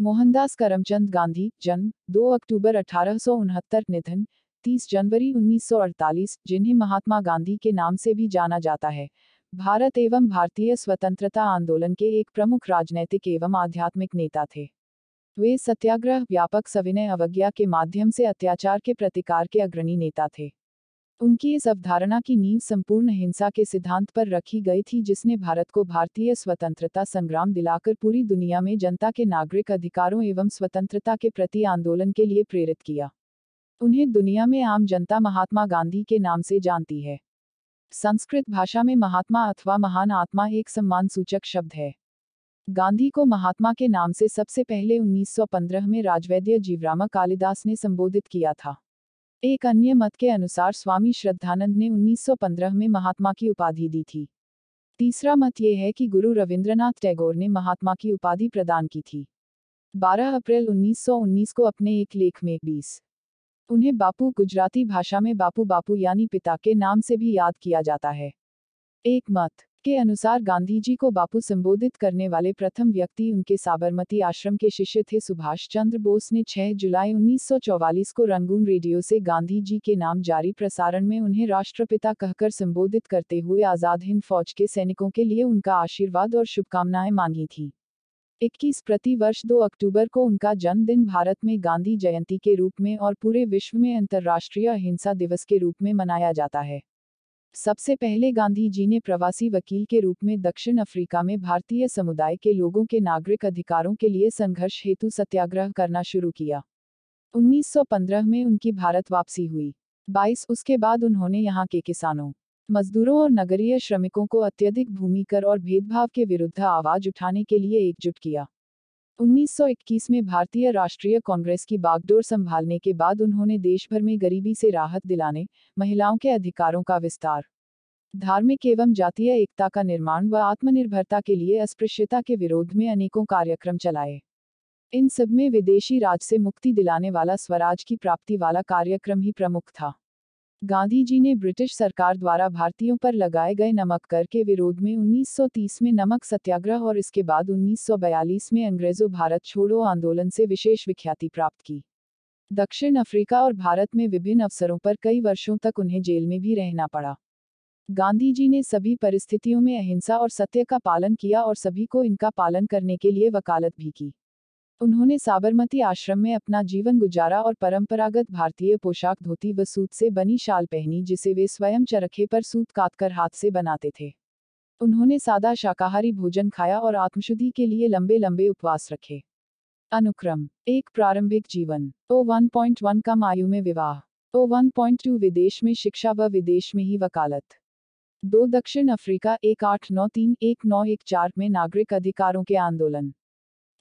मोहनदास करमचंद गांधी, जन्म 2 अक्टूबर अठारह सौ उनहत्तर, निधन 30 जनवरी 1948 जिन्हें महात्मा गांधी के नाम से भी जाना जाता है। भारत एवं भारतीय स्वतंत्रता आंदोलन के एक प्रमुख राजनैतिक एवं आध्यात्मिक नेता थे। वे सत्याग्रह, व्यापक सविनय अवज्ञा के माध्यम से अत्याचार के प्रतिकार के अग्रणी नेता थे। उनकी इस अवधारणा की नींव संपूर्ण हिंसा के सिद्धांत पर रखी गई थी जिसने भारत को भारतीय स्वतंत्रता संग्राम दिलाकर पूरी दुनिया में जनता के नागरिक अधिकारों एवं स्वतंत्रता के प्रति आंदोलन के लिए प्रेरित किया। उन्हें दुनिया में आम जनता महात्मा गांधी के नाम से जानती है। संस्कृत भाषा में महात्मा अथवा महान आत्मा एक सम्मान सूचक शब्द है। गांधी को महात्मा के नाम से सबसे पहले 1915 में राजवैद्य जीवरामा कालिदास ने संबोधित किया था। एक अन्य मत के अनुसार स्वामी श्रद्धानंद ने 1915 में महात्मा की उपाधि दी थी। तीसरा मत यह है कि गुरु रविंद्रनाथ टैगोर ने महात्मा की उपाधि प्रदान की थी। 12 अप्रैल 1919 को अपने एक लेख में 20 उन्हें बापू गुजराती भाषा में बापू बापू यानी पिता के नाम से भी याद किया जाता है। एक मत। के अनुसार गांधी जी को बापू संबोधित करने वाले प्रथम व्यक्ति उनके साबरमती आश्रम के शिष्य थे सुभाष चंद्र बोस ने 6 जुलाई 1944 को रंगून रेडियो से गांधी जी के नाम जारी प्रसारण में उन्हें राष्ट्रपिता कहकर संबोधित करते हुए आज़ाद हिंद फौज के सैनिकों के लिए उनका आशीर्वाद और शुभकामनाएँ मांगी थी। 21 प्रति वर्ष 2 अक्टूबर को उनका जन्मदिन भारत में गांधी जयंती के रूप में और पूरे विश्व में अंतर्राष्ट्रीय अहिंसा दिवस के रूप में मनाया जाता है। सबसे पहले गांधी जी ने प्रवासी वकील के रूप में दक्षिण अफ्रीका में भारतीय समुदाय के लोगों के नागरिक अधिकारों के लिए संघर्ष हेतु सत्याग्रह करना शुरू किया। 1915 में उनकी भारत वापसी हुई। 22 उसके बाद उन्होंने यहाँ के किसानों, मजदूरों और नगरीय श्रमिकों को अत्यधिक भूमि कर और भेदभाव के विरुद्ध आवाज़ उठाने के लिए एकजुट किया। 1921 में भारतीय राष्ट्रीय कांग्रेस की बागडोर संभालने के बाद उन्होंने देश भर में गरीबी से राहत दिलाने, महिलाओं के अधिकारों का विस्तार, धार्मिक एवं जातीय एकता का निर्माण व आत्मनिर्भरता के लिए अस्पृश्यता के विरोध में अनेकों कार्यक्रम चलाए। इन सब में विदेशी राज से मुक्ति दिलाने वाला स्वराज की प्राप्ति वाला कार्यक्रम ही प्रमुख था। गांधी जी ने ब्रिटिश सरकार द्वारा भारतीयों पर लगाए गए नमक कर के विरोध में 1930 में नमक सत्याग्रह और इसके बाद 1942 में अंग्रेज़ों भारत छोड़ो आंदोलन से विशेष विख्याति प्राप्त की। दक्षिण अफ्रीका और भारत में विभिन्न अवसरों पर कई वर्षों तक उन्हें जेल में भी रहना पड़ा। गांधी जी ने सभी परिस्थितियों में अहिंसा और सत्य का पालन किया और सभी को इनका पालन करने के लिए वकालत भी की। उन्होंने साबरमती आश्रम में अपना जीवन गुजारा और परंपरागत भारतीय पोशाक धोती व सूत से बनी शाल पहनी, जिसे वे स्वयं चरखे पर सूत काटकर हाथ से बनाते थे। उन्होंने सादा शाकाहारी भोजन खाया और आत्मशुद्धि के लिए लंबे लंबे उपवास रखे। अनुक्रम, एक प्रारंभिक जीवन, ओ 1.1 कम आयु में विवाह, ओ 1.2 विदेश में शिक्षा व विदेश में ही वकालत। दो दक्षिण अफ्रीका, एक आठ नौ तीन, एक नौ एक चार में नागरिक अधिकारों के आंदोलन।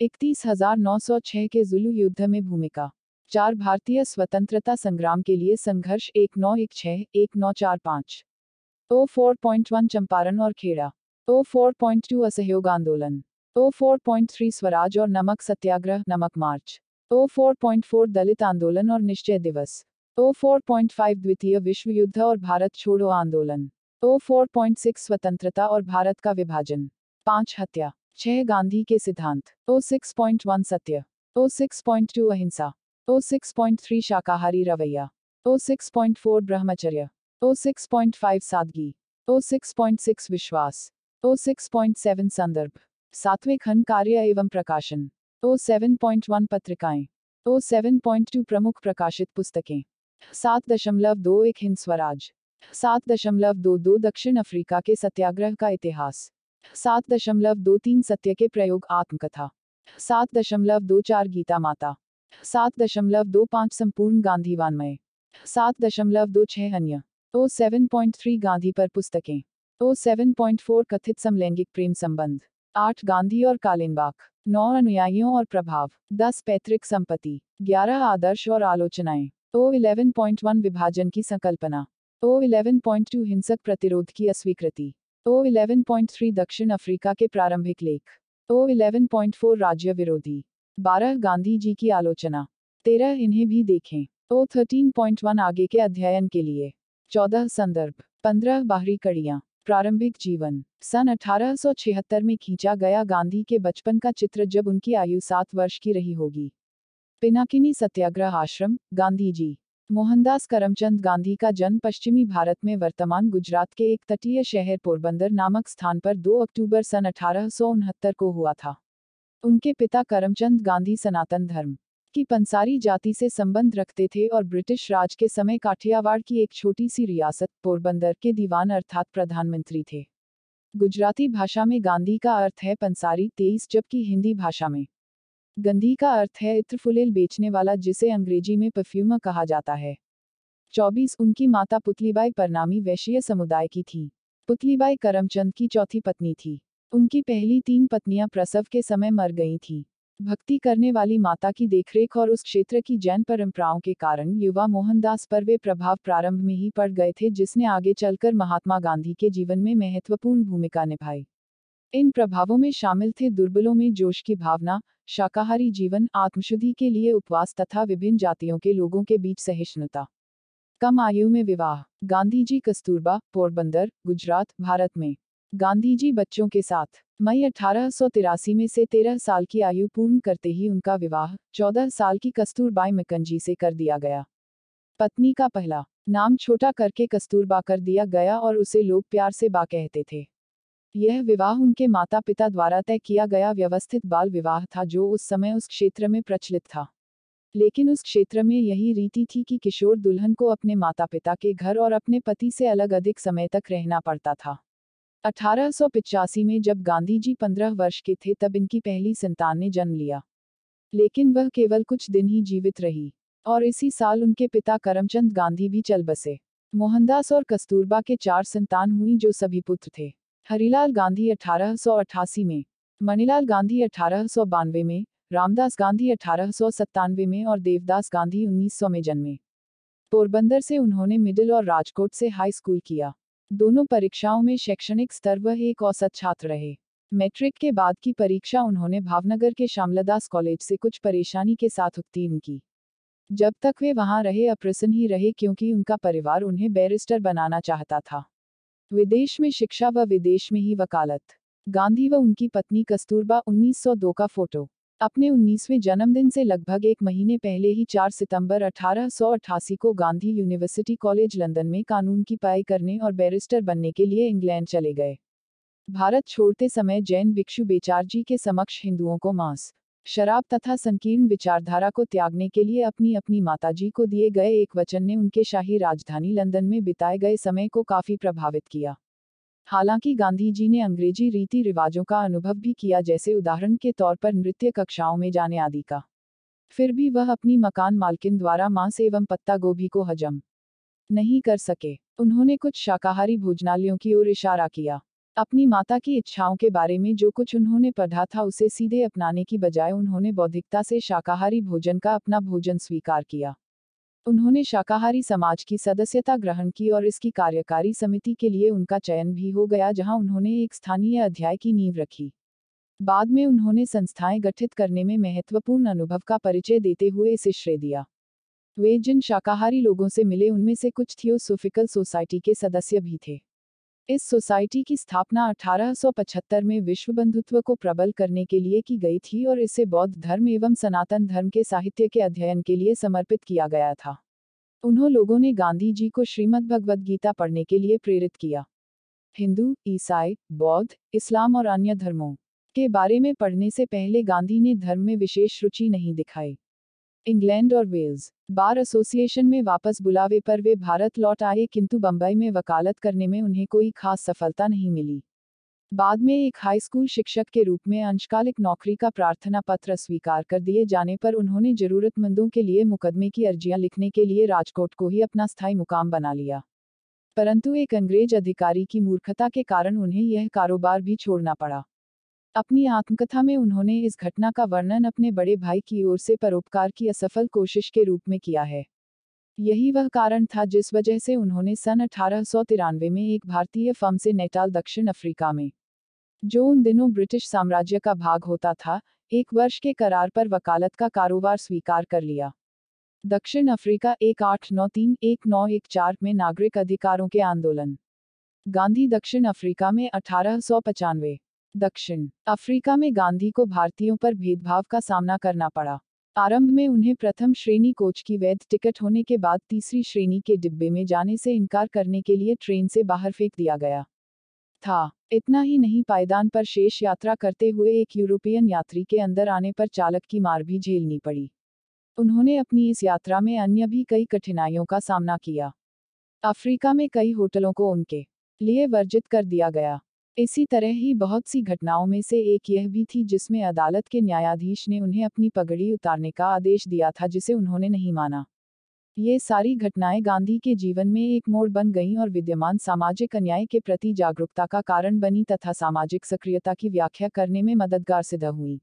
इकतीस हज़ार नौ सौ छह के जुलू युद्ध में भूमिका। चार भारतीय स्वतंत्रता संग्राम के लिए संघर्ष एक नौ एक छः एक नौ चार पाँच। O four point one Champaran और Kheda. O four point two असहयोग आंदोलन। O four point three Swaraj और नमक सत्याग्रह, नमक march. O four point four Dalit आंदोलन और निश्चय दिवस। ओ फोर पॉइंट फाइव द्वितीय विश्व युद्ध और भारत छोड़ो आंदोलन। ओ फोर पॉइंट सिक्स स्वतंत्रता और भारत का विभाजन। पाँच हत्या। छह गांधी के सिद्धांत, ओ सिक्स पॉइंट वन सत्य, ओ सिक्स पॉइंट टू अहिंसा, ओ सिक्स पॉइंट थ्री शाकाहारी रवैया, ओ सिक्स पॉइंट फोर ब्रह्मचर्य, ओ सिक्स पॉइंट फाइव सादगी, ओ सिक्स पॉइंट सिक्स विश्वास, ओ सिक्स पॉइंट सेवन संदर्भ सातवें खंड कार्य एवं प्रकाशन, ओ सेवन पॉइंट वन पत्रिकाएँ, ओ सेवन पॉइंट टू प्रमुख प्रकाशित पुस्तकें, सात दशमलव दो एक हिंद स्वराज, सात दशमलव दो दो दक्षिण अफ्रीका के सत्याग्रह का इतिहास सात दशमलव दो तीन सत्य के प्रयोग आत्मकथा। सात दशमलव दो चार गीता माता। सात दशमलव दो पाँच संपूर्ण गांधी वानमय सात दशमलव दो छह अन्य। O seven point three Gandhi पर पुस्तकें। ओ सेवन पॉइंट फोर कथित समलैंगिक प्रेम संबंध। आठ गांधी और कालिनबाग। नौ अनुयायियों और प्रभाव। दस पैतृक संपत्ति। ग्यारह आदर्श और आलोचनाएँ। ओ इलेवन पॉइंट वन विभाजन की संकल्पना। ओ इलेवन पॉइंट टू हिंसक प्रतिरोध की अस्वीकृति। ओ 11.3 दक्षिण अफ्रीका के प्रारंभिक लेख। ओ 11.4 राज्य विरोधी। 12 गांधी जी की आलोचना। 13 इन्हें भी देखें। ओ 13.1 आगे के अध्ययन के लिए। 14 संदर्भ। 15 बाहरी कड़ियाँ। प्रारंभिक जीवन। सन 1876 में खींचा गया गांधी के बचपन का चित्र जब उनकी आयु सात वर्ष की रही होगी। पिनाकिनी सत्याग्रह आश्रम, गांधी जी। मोहनदास करमचंद गांधी का जन्म पश्चिमी भारत में वर्तमान गुजरात के एक तटीय शहर पोरबंदर नामक स्थान पर 2 अक्टूबर सन अठारह सौ उनहत्तर को हुआ था। उनके पिता करमचंद गांधी सनातन धर्म की पंसारी जाति से संबंध रखते थे और ब्रिटिश राज के समय काठियावाड़ की एक छोटी सी रियासत पोरबंदर के दीवान अर्थात प्रधानमंत्री थे। गुजराती भाषा में गांधी का अर्थ है पंसारी तेईस जबकि हिंदी भाषा में। गंधी का अर्थ है इत्र फुलेल बेचने वाला, जिसे अंग्रेज़ी में परफ्यूमर कहा जाता है। चौबीस, उनकी माता पुतलीबाई परनामी वैश्य समुदाय की थी। पुतलीबाई करमचंद की चौथी पत्नी थी। उनकी पहली तीन पत्नियाँ प्रसव के समय मर गई थीं। भक्ति करने वाली माता की देखरेख और उस क्षेत्र की जैन परंपराओं के कारण युवा मोहनदास पर वे प्रभाव प्रारंभ में ही पड़ गए थे, जिसने आगे चलकर महात्मा गांधी के जीवन में महत्वपूर्ण भूमिका निभाई। इन प्रभावों में शामिल थे दुर्बलों में जोश की भावना शाकाहारी जीवन, आत्मशुद्धि के लिए उपवास तथा विभिन्न जातियों के लोगों के बीच सहिष्णुता। कम आयु में विवाह। गांधी जी कस्तूरबा, पोरबंदर, गुजरात, भारत में। गांधी जी बच्चों के साथ। मई अठारह सौ तिरासी में से तेरह साल की आयु पूर्ण करते ही उनका विवाह, चौदह साल की कस्तूरबाई मकंजी से कर दिया गया। पत्नी का पहला। नाम छोटा करके कस्तूरबा कर दिया गया और उसे लोग प्यार से बा कहते थे। यह विवाह उनके माता पिता द्वारा तय किया गया व्यवस्थित बाल विवाह था जो उस समय उस क्षेत्र में प्रचलित था। लेकिन उस क्षेत्र में यही रीति थी कि किशोर दुल्हन को अपने माता पिता के घर और अपने पति से अलग अधिक समय तक रहना पड़ता था। अठारह में जब गांधी जी पंद्रह वर्ष के थे तब इनकी पहली संतान ने जन्म लिया। लेकिन वह केवल कुछ दिन ही जीवित रही, और इसी साल उनके पिता करमचंद गांधी भी चल बसे। मोहनदास और कस्तूरबा के चार संतान हुई जो सभी पुत्र थे। हरिलाल गांधी अठारह में, मणिलाल गांधी अठारह सौ बानवे में, रामदास गांधी अठारह सौ सत्तानवे में और देवदास गांधी 1900 में जन्मे। पोरबंदर से उन्होंने मिडिल और राजकोट से हाई स्कूल किया। दोनों परीक्षाओं में शैक्षणिक स्तर वह एक औसत छात्र रहे। मैट्रिक के बाद की परीक्षा उन्होंने भावनगर के श्यामलादास कॉलेज से कुछ परेशानी के साथ उत्तीर्ण की। जब तक वे वहाँ रहे अप्रसन्न ही रहे क्योंकि उनका परिवार उन्हें बैरिस्टर बनाना चाहता था। विदेश में शिक्षा व विदेश में ही वकालत। गांधी व उनकी पत्नी कस्तूरबा 1902 का फ़ोटो। अपने 19वें जन्मदिन से लगभग एक महीने पहले ही 4 सितंबर 1888 को गांधी यूनिवर्सिटी कॉलेज लंदन में कानून की पढ़ाई करने और बैरिस्टर बनने के लिए इंग्लैंड चले गए। भारत छोड़ते समय जैन भिक्षु बेचारजी के समक्ष हिंदुओं को मांस। शराब तथा संकीर्ण विचारधारा को त्यागने के लिए अपनी अपनी माताजी को दिए गए एक वचन ने उनके शाही राजधानी लंदन में बिताए गए समय को काफ़ी प्रभावित किया। हालाँकि गांधी जी ने अंग्रेज़ी रीति रिवाजों का अनुभव भी किया जैसे उदाहरण के तौर पर नृत्य कक्षाओं में जाने आदि का। फिर भी वह अपनी मकान मालकिन द्वारा मांस एवं पत्ता गोभी को हजम नहीं कर सके। उन्होंने कुछ शाकाहारी भोजनालयों की ओर इशारा किया। अपनी माता की इच्छाओं के बारे में जो कुछ उन्होंने पढ़ा था उसे सीधे अपनाने की बजाय उन्होंने बौद्धिकता से शाकाहारी भोजन का अपना भोजन स्वीकार किया। उन्होंने शाकाहारी समाज की सदस्यता ग्रहण की और इसकी कार्यकारी समिति के लिए उनका चयन भी हो गया जहाँ उन्होंने एक स्थानीय अध्याय की नींव रखी। बाद में उन्होंने संस्थाएँ गठित करने में महत्वपूर्ण अनुभव का परिचय देते हुए इसे श्रेय दिया। वे जिन शाकाहारी लोगों से मिले उनमें से कुछ थियोसोफिकल सोसाइटी के सदस्य भी थे। इस सोसाइटी की स्थापना 1875 में विश्व बंधुत्व को प्रबल करने के लिए की गई थी और इसे बौद्ध धर्म एवं सनातन धर्म के साहित्य के अध्ययन के लिए समर्पित किया गया था। उन्होंने लोगों ने गांधी जी को श्रीमद् भगवद गीता पढ़ने के लिए प्रेरित किया। हिंदू, ईसाई, बौद्ध, इस्लाम और अन्य धर्मों के बारे में पढ़ने से पहले गांधी ने धर्म में विशेष रुचि नहीं दिखाई। इंग्लैंड और वेल्स, बार एसोसिएशन में वापस बुलावे पर वे भारत लौट आए, किंतु बंबई में वकालत करने में उन्हें कोई खास सफलता नहीं मिली। बाद में एक हाई स्कूल शिक्षक के रूप में अंशकालिक नौकरी का प्रार्थना पत्र स्वीकार कर दिए जाने पर उन्होंने जरूरतमंदों के लिए मुकदमे की अर्जियाँ लिखने के लिए राजकोट को ही अपना स्थायी मुकाम बना लिया। परंतु एक अंग्रेज़ अधिकारी की मूर्खता के कारण उन्हें यह कारोबार भी छोड़ना पड़ा। अपनी आत्मकथा में उन्होंने इस घटना का वर्णन अपने बड़े भाई की ओर से परोपकार की असफल कोशिश के रूप में किया है। यही वह कारण था जिस वजह से उन्होंने सन अठारह सौ तिरानवे में एक भारतीय फर्म से नेटाल दक्षिण अफ्रीका में, जो उन दिनों ब्रिटिश साम्राज्य का भाग होता था, एक वर्ष के करार पर वकालत का कारोबार स्वीकार कर लिया। दक्षिण अफ्रीका एक आठ नौ तीन एक नौ एक चार में नागरिक अधिकारों के आंदोलन। गांधी दक्षिण अफ्रीका में अठारह दक्षिण अफ्रीका में गांधी को भारतीयों पर भेदभाव का सामना करना पड़ा। आरंभ में उन्हें प्रथम श्रेणी कोच की वैध टिकट होने के बाद तीसरी श्रेणी के डिब्बे में जाने से इनकार करने के लिए ट्रेन से बाहर फेंक दिया गया। था, इतना ही नहीं पायदान पर शेष यात्रा करते हुए एक यूरोपियन यात्री के अंदर आने पर चालक की मार भी झेलनी पड़ी। उन्होंने अपनी इस यात्रा में अन्य भी कई कठिनाइयों का सामना किया। अफ्रीका में कई होटलों को उनके लिए वर्जित कर दिया गया। इसी तरह ही बहुत सी घटनाओं में से एक यह भी थी जिसमें अदालत के न्यायाधीश ने उन्हें अपनी पगड़ी उतारने का आदेश दिया था जिसे उन्होंने नहीं माना। ये सारी घटनाएँ गांधी के जीवन में एक मोड़ बन गईं और विद्यमान सामाजिक अन्याय के प्रति जागरूकता का कारण बनी तथा सामाजिक सक्रियता की व्याख्या करने में मददगार सिद्ध हुई।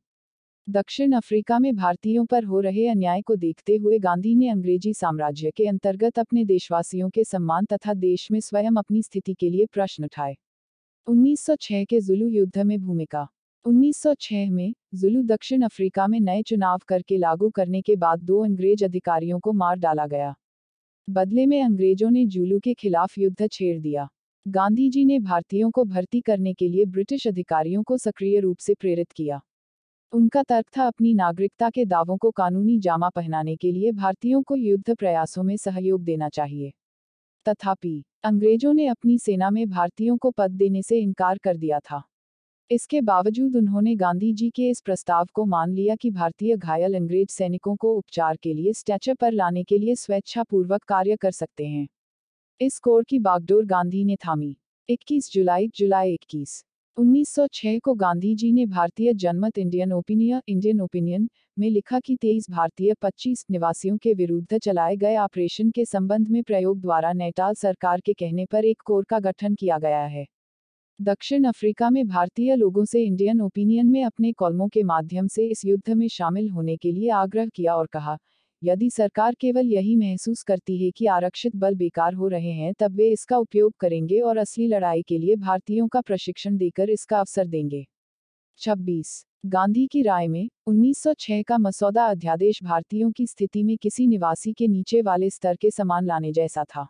दक्षिण अफ्रीका में भारतीयों पर हो रहे अन्याय को देखते हुए गांधी ने अंग्रेज़ी साम्राज्य के अंतर्गत अपने देशवासियों के सम्मान तथा देश में स्वयं अपनी स्थिति के लिए प्रश्न उठाए। 1906 के जुलू युद्ध में भूमिका। 1906 में, जुलू दक्षिण अफ्रीका में नए चुनाव करके लागू करने के बाद दो अंग्रेज़ अधिकारियों को मार डाला गया। बदले में अंग्रेज़ों ने जुलू के खिलाफ युद्ध छेड़ दिया। गांधी जी ने भारतीयों को भर्ती करने के लिए ब्रिटिश अधिकारियों को सक्रिय रूप से प्रेरित किया। उनका तर्क था अपनी नागरिकता के दावों को कानूनी जामा पहनाने के लिए भारतीयों को युद्ध प्रयासों में सहयोग देना चाहिए। तथापि अंग्रेज़ों ने अपनी सेना में भारतीयों को पद देने से इनकार कर दिया था। इसके बावजूद उन्होंने गांधी जी के इस प्रस्ताव को मान लिया कि भारतीय घायल अंग्रेज़ सैनिकों को उपचार के लिए स्टैचर पर लाने के लिए स्वेच्छापूर्वक कार्य कर सकते हैं। इस कोर की बागडोर गांधी ने थामी। 21 जुलाई जुलाई 21 1906 को गांधी जी ने भारतीय जनमत इंडियन ओपिनियन इंडियन ओपिनियन में लिखा कि 23 भारतीय 25 निवासियों के विरुद्ध चलाए गए ऑपरेशन के संबंध में प्रयोग द्वारा नैटाल सरकार के कहने पर एक कोर का गठन किया गया है। दक्षिण अफ्रीका में भारतीय लोगों से इंडियन ओपिनियन में अपने कॉलमों के माध्यम से इस युद्ध में शामिल होने के लिए आग्रह किया और कहा यदि सरकार केवल यही महसूस करती है कि आरक्षित बल बेकार हो रहे हैं, तब वे इसका उपयोग करेंगे और असली लड़ाई के लिए भारतीयों का प्रशिक्षण देकर इसका अवसर देंगे। 26 गांधी की राय में 1906 का मसौदा अध्यादेश भारतीयों की स्थिति में किसी निवासी के नीचे वाले स्तर के समान लाने जैसा था।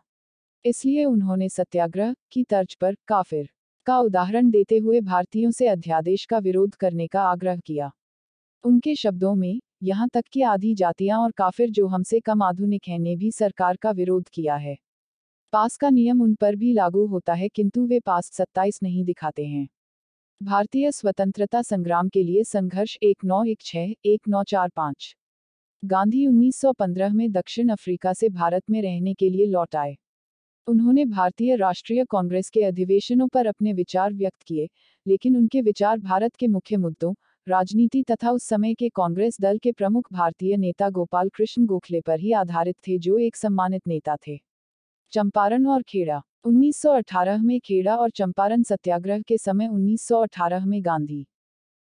इसलिए उन्होंने सत्याग्रह की तर्ज पर काफिर का उदाहरण देते हुए भारतीयों से अध्यादेश का विरोध करने का आग्रह किया। उनके शब्दों में यहाँ तक कि आधी जातियाँ और काफिर जो हमसे कम आधुनिक हैं ने भी सरकार का विरोध किया है। पास का नियम उन पर भी लागू होता है किंतु वे पास सत्ताईस नहीं दिखाते हैं। भारतीय स्वतंत्रता संग्राम के लिए संघर्ष एक नौ एक छः एक नौ चार पाँच। गांधी 1915 में दक्षिण अफ्रीका से भारत में रहने के लिए लौट आए। उन्होंने भारतीय राष्ट्रीय कांग्रेस के अधिवेशनों पर अपने विचार व्यक्त किए, लेकिन उनके विचार भारत के मुख्य मुद्दों राजनीति तथा उस समय के कांग्रेस दल के प्रमुख भारतीय नेता गोपाल कृष्ण गोखले पर ही आधारित थे जो एक सम्मानित नेता थे। चंपारण और खेड़ा 1918 में खेड़ा और चंपारण सत्याग्रह के समय 1918 में गांधी।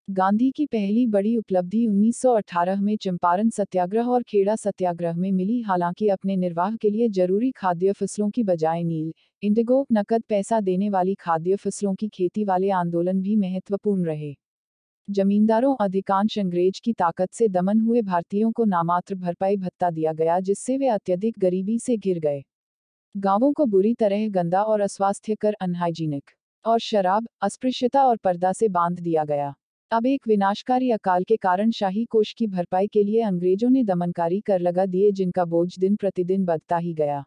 गांधी की पहली बड़ी उपलब्धि 1918 में चंपारण सत्याग्रह और खेड़ा सत्याग्रह में मिली, हालाँकि अपने निर्वाह के लिए ज़रूरी खाद्य फ़सलों की बजाय नील, इंडिगो, नकद पैसा देने वाली खाद्य फ़सलों की खेती वाले आंदोलन भी महत्वपूर्ण रहे। जमींदारों अधिकांश अंग्रेज़ की ताकत से दमन हुए भारतीयों को नामात्र भरपाई भत्ता दिया गया, जिससे वे अत्यधिक गरीबी से घिर गए। गाँवों को बुरी तरह गंदा और अस्वास्थ्य कर अनहाइजीनिक और शराब, अस्पृश्यता और पर्दा से बाँध दिया गया। अब एक विनाशकारी अकाल के कारण शाही कोष की भरपाई के लिए अंग्रेज़ों ने दमनकारी कर लगा दिए, जिनका बोझ दिन प्रतिदिन बढ़ता ही गया।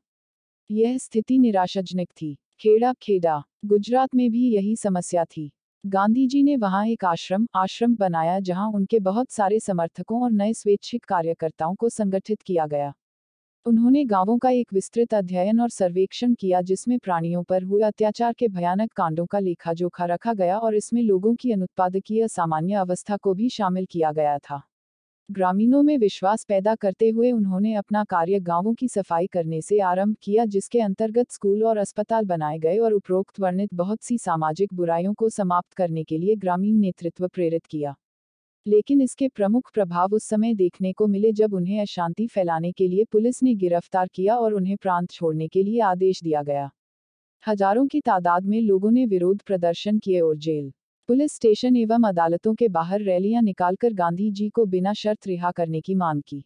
यह स्थिति निराशाजनक थी। खेड़ा खेड़ा, गुजरात में भी यही समस्या थी। गांधी जी ने वहाँ एक आश्रम आश्रम बनाया जहाँ उनके बहुत सारे समर्थकों और नए स्वैच्छिक कार्यकर्ताओं को संगठित किया गया। उन्होंने गाँवों का एक विस्तृत अध्ययन और सर्वेक्षण किया जिसमें प्राणियों पर हुए अत्याचार के भयानक कांडों का लेखा जोखा रखा गया और इसमें लोगों की अनुत्पादकीय सामान्य अवस्था को भी शामिल किया गया था। ग्रामीणों में विश्वास पैदा करते हुए उन्होंने अपना कार्य गाँवों की सफ़ाई करने से आरंभ किया, जिसके अंतर्गत स्कूल और अस्पताल बनाए गए और उपरोक्त वर्णित बहुत सी सामाजिक बुराइयों को समाप्त करने के लिए ग्रामीण नेतृत्व प्रेरित किया। लेकिन इसके प्रमुख प्रभाव उस समय देखने को मिले जब उन्हें अशांति फैलाने के लिए पुलिस ने गिरफ़्तार किया और उन्हें प्रांत छोड़ने के लिए आदेश दिया गया। हज़ारों की तादाद में लोगों ने विरोध प्रदर्शन किए और जेल पुलिस स्टेशन एवं अदालतों के बाहर रैलियाँ निकालकर गांधी जी को बिना शर्त रिहा करने की मांग की।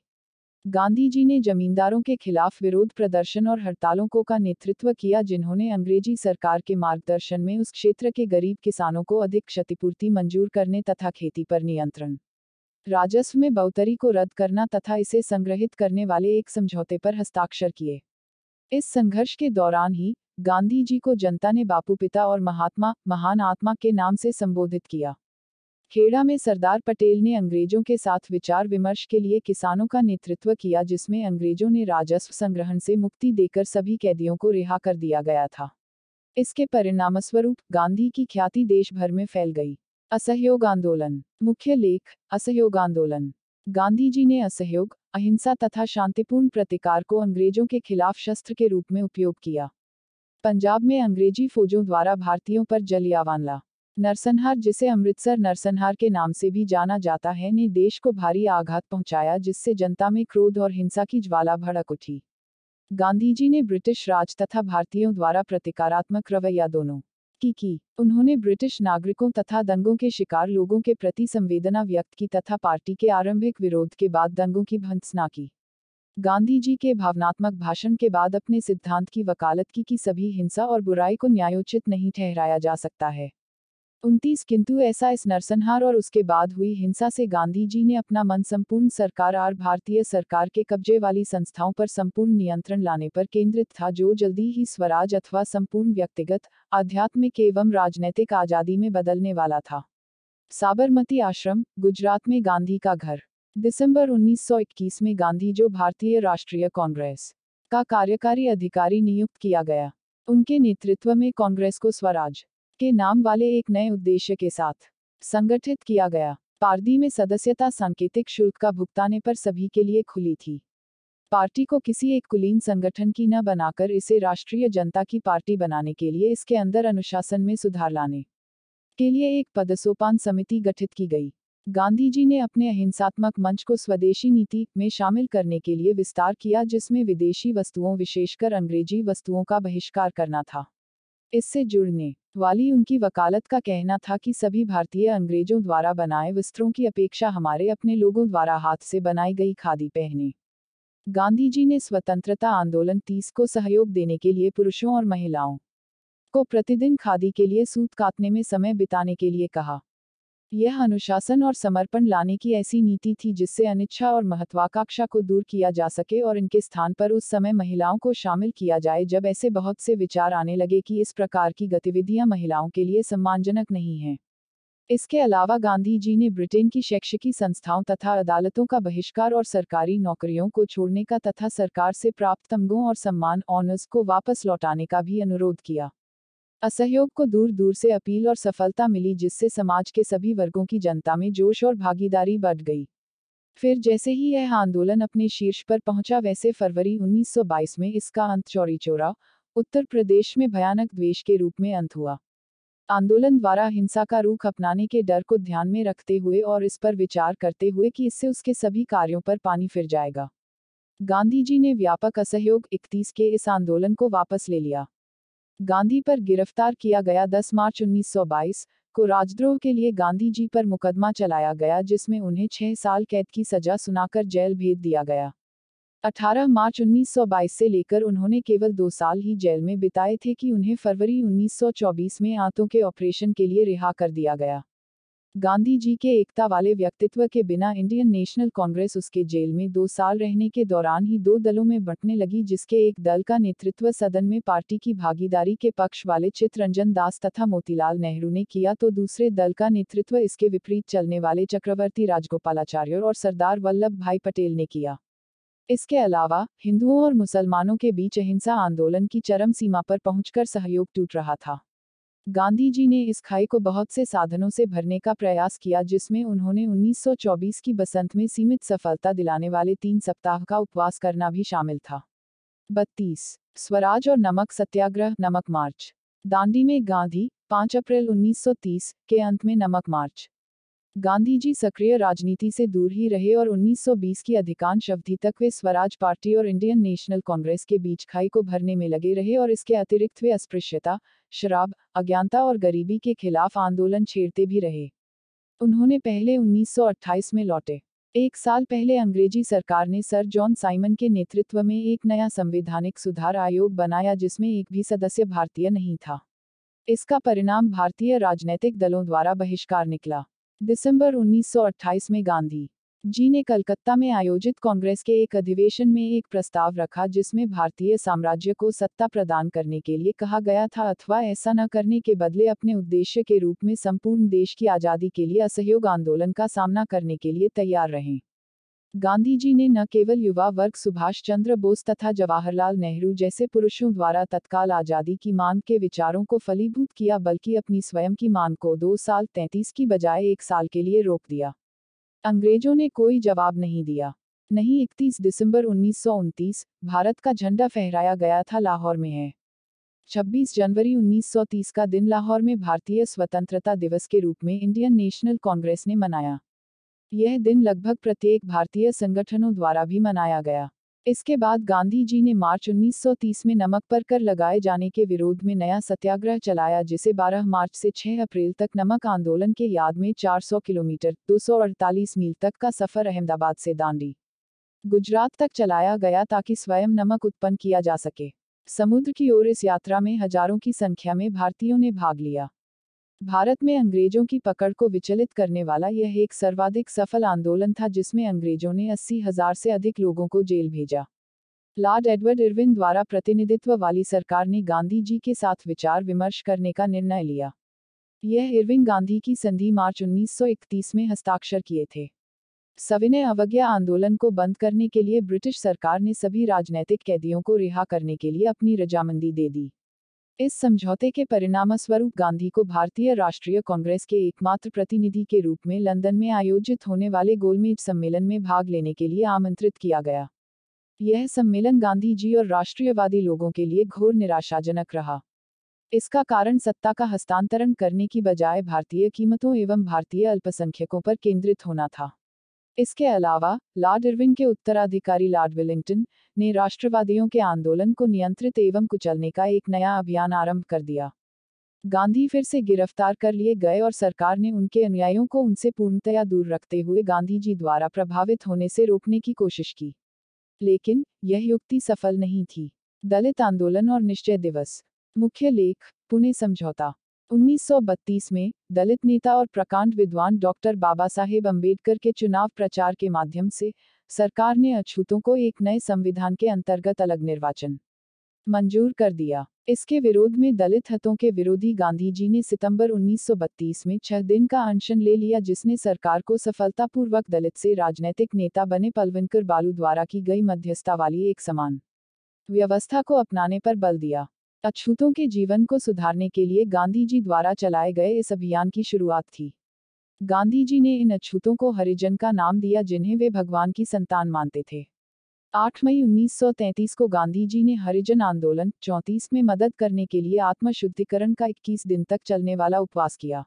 गांधी जी ने जमींदारों के खिलाफ विरोध प्रदर्शन और हड़तालों को का नेतृत्व किया जिन्होंने अंग्रेज़ी सरकार के मार्गदर्शन में उस क्षेत्र के गरीब किसानों को अधिक क्षतिपूर्ति मंजूर करने तथा खेती पर नियंत्रण, राजस्व में बहुतरी को रद्द करना तथा इसे संग्रहित करने वाले एक समझौते पर हस्ताक्षर किए। इस संघर्ष के दौरान ही गांधी जी को जनता ने बापू पिता और महात्मा, महान आत्मा के नाम से संबोधित किया। खेड़ा में सरदार पटेल ने अंग्रेज़ों के साथ विचार विमर्श के लिए किसानों का नेतृत्व किया जिसमें अंग्रेज़ों ने राजस्व संग्रहण से मुक्ति देकर सभी कैदियों को रिहा कर दिया गया था। इसके परिणामस्वरूप गांधी की ख्याति देश भर में फैल गई। असहयोग आंदोलन। मुख्य लेख, असहयोग आंदोलन। गांधी जी ने असहयोग, अहिंसा तथा शांतिपूर्ण प्रतिकार को अंग्रेज़ों के खिलाफ शस्त्र के रूप में उपयोग किया। पंजाब में अंग्रेज़ी फौजों द्वारा भारतीयों पर जलियावाला नरसंहार, जिसे अमृतसर नरसंहार के नाम से भी जाना जाता है, ने देश को भारी आघात पहुँचाया, जिससे जनता में क्रोध और हिंसा की ज्वाला भड़क उठी। गांधी जी ने ब्रिटिश राज तथा भारतीयों द्वारा प्रतिकारात्मक रवैया दोनों की की। उन्होंने ब्रिटिश नागरिकों तथा दंगों के शिकार लोगों के प्रति संवेदना व्यक्त की तथा पार्टी के आरंभिक विरोध के बाद दंगों की भंसना की। गांधी जी के भावनात्मक भाषण के बाद अपने सिद्धांत की वकालत की कि सभी हिंसा और बुराई को न्यायोचित नहीं ठहराया जा सकता है। उनतीस, किंतु ऐसा इस नरसंहार और उसके बाद हुई हिंसा से गांधी जी ने अपना मन संपूर्ण सरकार और भारतीय सरकार के कब्जे वाली संस्थाओं पर संपूर्ण नियंत्रण लाने पर केंद्रित था, जो जल्दी ही स्वराज अथवा संपूर्ण व्यक्तिगत, आध्यात्मिक एवं राजनैतिक आज़ादी में बदलने वाला था। साबरमती आश्रम, गुजरात में गांधी का घर। दिसंबर 1921 में गांधी जो भारतीय राष्ट्रीय कांग्रेस का कार्यकारी अधिकारी नियुक्त किया गया, उनके नेतृत्व में कांग्रेस को स्वराज के नाम वाले एक नए उद्देश्य के साथ संगठित किया गया। पार्टी में सदस्यता सांकेतिक शुल्क का भुगताने पर सभी के लिए खुली थी। पार्टी को किसी एक कुलीन संगठन की न बनाकर इसे राष्ट्रीय जनता की पार्टी बनाने के लिए इसके अंदर अनुशासन में सुधार लाने के लिए एक पदसोपान समिति गठित की गई। गांधी जी ने अपने अहिंसात्मक मंच को स्वदेशी नीति में शामिल करने के लिए विस्तार किया, जिसमें विदेशी वस्तुओं, विशेषकर अंग्रेज़ी वस्तुओं का बहिष्कार करना था। इससे जुड़ने वाली उनकी वकालत का कहना था कि सभी भारतीय अंग्रेज़ों द्वारा बनाए वस्त्रों की अपेक्षा हमारे अपने लोगों द्वारा हाथ से बनाई गई खादी पहने। गांधी जी ने स्वतंत्रता आंदोलन तीस को सहयोग देने के लिए पुरुषों और महिलाओं को प्रतिदिन खादी के लिए सूत काटने में समय बिताने के लिए कहा। यह अनुशासन और समर्पण लाने की ऐसी नीति थी जिससे अनिच्छा और महत्वाकांक्षा को दूर किया जा सके और इनके स्थान पर उस समय महिलाओं को शामिल किया जाए जब ऐसे बहुत से विचार आने लगे कि इस प्रकार की गतिविधियाँ महिलाओं के लिए सम्मानजनक नहीं हैं। इसके अलावा गांधी जी ने ब्रिटेन की शैक्षिकी संस्थाओं तथा अदालतों का बहिष्कार और सरकारी नौकरियों को छोड़ने का तथा सरकार से प्राप्त तमगों और सम्मान ऑनर्स को वापस लौटाने का भी अनुरोध किया। असहयोग को दूर दूर से अपील और सफलता मिली, जिससे समाज के सभी वर्गों की जनता में जोश और भागीदारी बढ़ गई। फिर जैसे ही यह आंदोलन अपने शीर्ष पर पहुँचा, वैसे फरवरी 1922 में इसका अंत चौरी चौरा उत्तर प्रदेश में भयानक द्वेष के रूप में अंत हुआ। आंदोलन द्वारा हिंसा का रूख अपनाने के डर को ध्यान में रखते हुए और इस पर विचार करते हुए कि इससे उसके सभी कार्यों पर पानी फिर जाएगा। गांधी जी ने व्यापक असहयोग इकतीस के इस आंदोलन को वापस ले लिया। गांधी पर गिरफ़्तार किया गया 10 मार्च 1922 को राजद्रोह के लिए गांधी जी पर मुकदमा चलाया गया, जिसमें उन्हें छह साल कैद की सजा सुनाकर जेल भेज दिया गया। 18 मार्च 1922 से लेकर उन्होंने केवल दो साल ही जेल में बिताए थे कि उन्हें फरवरी 1924 में आंतों के ऑपरेशन के लिए रिहा कर दिया गया। गांधी जी के एकता वाले व्यक्तित्व के बिना इंडियन नेशनल कांग्रेस उसके जेल में दो साल रहने के दौरान ही दो दलों में बंटने लगी, जिसके एक दल का नेतृत्व सदन में पार्टी की भागीदारी के पक्ष वाले चित्ररंजन दास तथा मोतीलाल नेहरू ने किया तो दूसरे दल का नेतृत्व इसके विपरीत चलने वाले चक्रवर्ती राजगोपालाचार्य और सरदार वल्लभ भाई पटेल ने किया। इसके अलावा, हिंदुओं और मुसलमानों के बीच अहिंसा आंदोलन की चरम सीमा पर पहुंचकर सहयोग टूट रहा था। गांधी जी ने इस खाई को बहुत से साधनों से भरने का प्रयास किया जिसमें उन्होंने 1924 की बसंत में सीमित सफलता दिलाने वाले तीन सप्ताह का उपवास करना भी शामिल था। बत्तीस, स्वराज और नमक सत्याग्रह, नमक मार्च। दांडी में गांधी 5 अप्रैल 1930 के अंत में नमक मार्च। गांधी जी सक्रिय राजनीति से दूर ही रहे और 1920 की अधिकांश अवधि तक वे स्वराज पार्टी और इंडियन नेशनल कांग्रेस के बीच खाई को भरने में लगे रहे और इसके अतिरिक्त वे अस्पृश्यता शराब, अज्ञानता और गरीबी के खिलाफ आंदोलन छेड़ते भी रहे। उन्होंने पहले 1928 में लौटे। एक साल पहले अंग्रेज़ी सरकार ने सर जॉन साइमन के नेतृत्व में एक नया संवैधानिक सुधार आयोग बनाया जिसमें एक भी सदस्य भारतीय नहीं था। इसका परिणाम भारतीय राजनीतिक दलों द्वारा बहिष्कार निकला। दिसंबर 1928 में गांधी जी ने कलकत्ता में आयोजित कांग्रेस के एक अधिवेशन में एक प्रस्ताव रखा जिसमें भारतीय साम्राज्य को सत्ता प्रदान करने के लिए कहा गया था अथवा ऐसा न करने के बदले अपने उद्देश्य के रूप में संपूर्ण देश की आज़ादी के लिए असहयोग आंदोलन का सामना करने के लिए तैयार रहें। गांधी जी ने न केवल युवा वर्ग सुभाष चंद्र बोस तथा जवाहरलाल नेहरू जैसे पुरुषों द्वारा तत्काल आज़ादी की मांग के विचारों को फलीभूत किया बल्कि अपनी स्वयं की मांग को दो साल तैंतीस की बजाय एक साल के लिए रोक दिया। अंग्रेज़ों ने कोई जवाब नहीं दिया। नहीं 31 दिसंबर उन्नीस सौ उनतीस, भारत का झंडा फहराया गया था, लाहौर में है। 26 जनवरी 1930 का दिन लाहौर में भारतीय स्वतंत्रता दिवस के रूप में इंडियन नेशनल कांग्रेस ने मनाया। यह दिन लगभग प्रत्येक भारतीय संगठनों द्वारा भी मनाया गया। इसके बाद गांधी जी ने मार्च 1930 में नमक पर कर लगाए जाने के विरोध में नया सत्याग्रह चलाया, जिसे 12 मार्च से 6 अप्रैल तक नमक आंदोलन के याद में 400 किलोमीटर 248 मील तक का सफ़र अहमदाबाद से दांडी, गुजरात तक चलाया गया ताकि स्वयं नमक उत्पन्न किया जा सके। समुद्र की ओर इस यात्रा में हज़ारों की संख्या में भारतीयों ने भाग लिया। भारत में अंग्रेज़ों की पकड़ को विचलित करने वाला यह एक सर्वाधिक सफल आंदोलन था जिसमें अंग्रेज़ों ने अस्सी हज़ार से अधिक लोगों को जेल भेजा। लॉर्ड एडवर्ड इरविन द्वारा प्रतिनिधित्व वाली सरकार ने गांधी जी के साथ विचार विमर्श करने का निर्णय लिया। यह इरविन गांधी की संधि मार्च 1931 में हस्ताक्षर किए थे। सविनय अवज्ञा आंदोलन को बंद करने के लिए ब्रिटिश सरकार ने सभी राजनैतिक कैदियों को रिहा करने के लिए अपनी रजामंदी दे दी। इस समझौते के परिणामस्वरूप गांधी को भारतीय राष्ट्रीय कांग्रेस के एकमात्र प्रतिनिधि के रूप में लंदन में आयोजित होने वाले गोलमेज सम्मेलन में भाग लेने के लिए आमंत्रित किया गया। यह सम्मेलन गांधी जी और राष्ट्रीयवादी लोगों के लिए घोर निराशाजनक रहा। इसका कारण सत्ता का हस्तांतरण करने की बजाय भारतीय कीमतों एवं भारतीय अल्पसंख्यकों पर केंद्रित होना था। इसके अलावा, लॉर्ड इरविन के उत्तराधिकारी लॉर्ड विलिंगटन ने राष्ट्रवादियों के आंदोलन को नियंत्रित एवं कुचलने का एक नया अभियान आरंभ कर दिया। गांधी फिर से गिरफ़्तार कर लिए गए और सरकार ने उनके अनुयायियों को उनसे पूर्णतया दूर रखते हुए गांधी जी द्वारा प्रभावित होने से रोकने की कोशिश की। लेकिन, यह युक्ति सफल नहीं थी। दलित आंदोलन और निश्चय दिवस। मुख्य लेख, पुणे समझौता। 1932 में, दलित नेता और प्रकांड विद्वान डॉक्टर बाबा साहेब अंबेडकर के चुनाव प्रचार के माध्यम से, सरकार ने अछूतों को एक नए संविधान के अंतर्गत अलग निर्वाचन मंजूर कर दिया। इसके विरोध में दलित हतों के विरोधी गांधी जी ने सितंबर 1932 में छह दिन का अनशन ले लिया, जिसने सरकार को सफलतापूर्वक दलित से राजनीतिक नेता बने पलवनकर बालू द्वारा की गई मध्यस्थता वाली एक समान व्यवस्था को अपनाने पर बल दिया। अछूतों के जीवन को सुधारने के लिए गांधी जी द्वारा चलाए गए इस अभियान की शुरुआत थी। गांधी जी ने इन अछूतों को हरिजन का नाम दिया जिन्हें वे भगवान की संतान मानते थे। 8 मई 1933 को गांधी जी ने हरिजन आंदोलन 34 में मदद करने के लिए आत्मशुद्धिकरण का 21 दिन तक चलने वाला उपवास किया।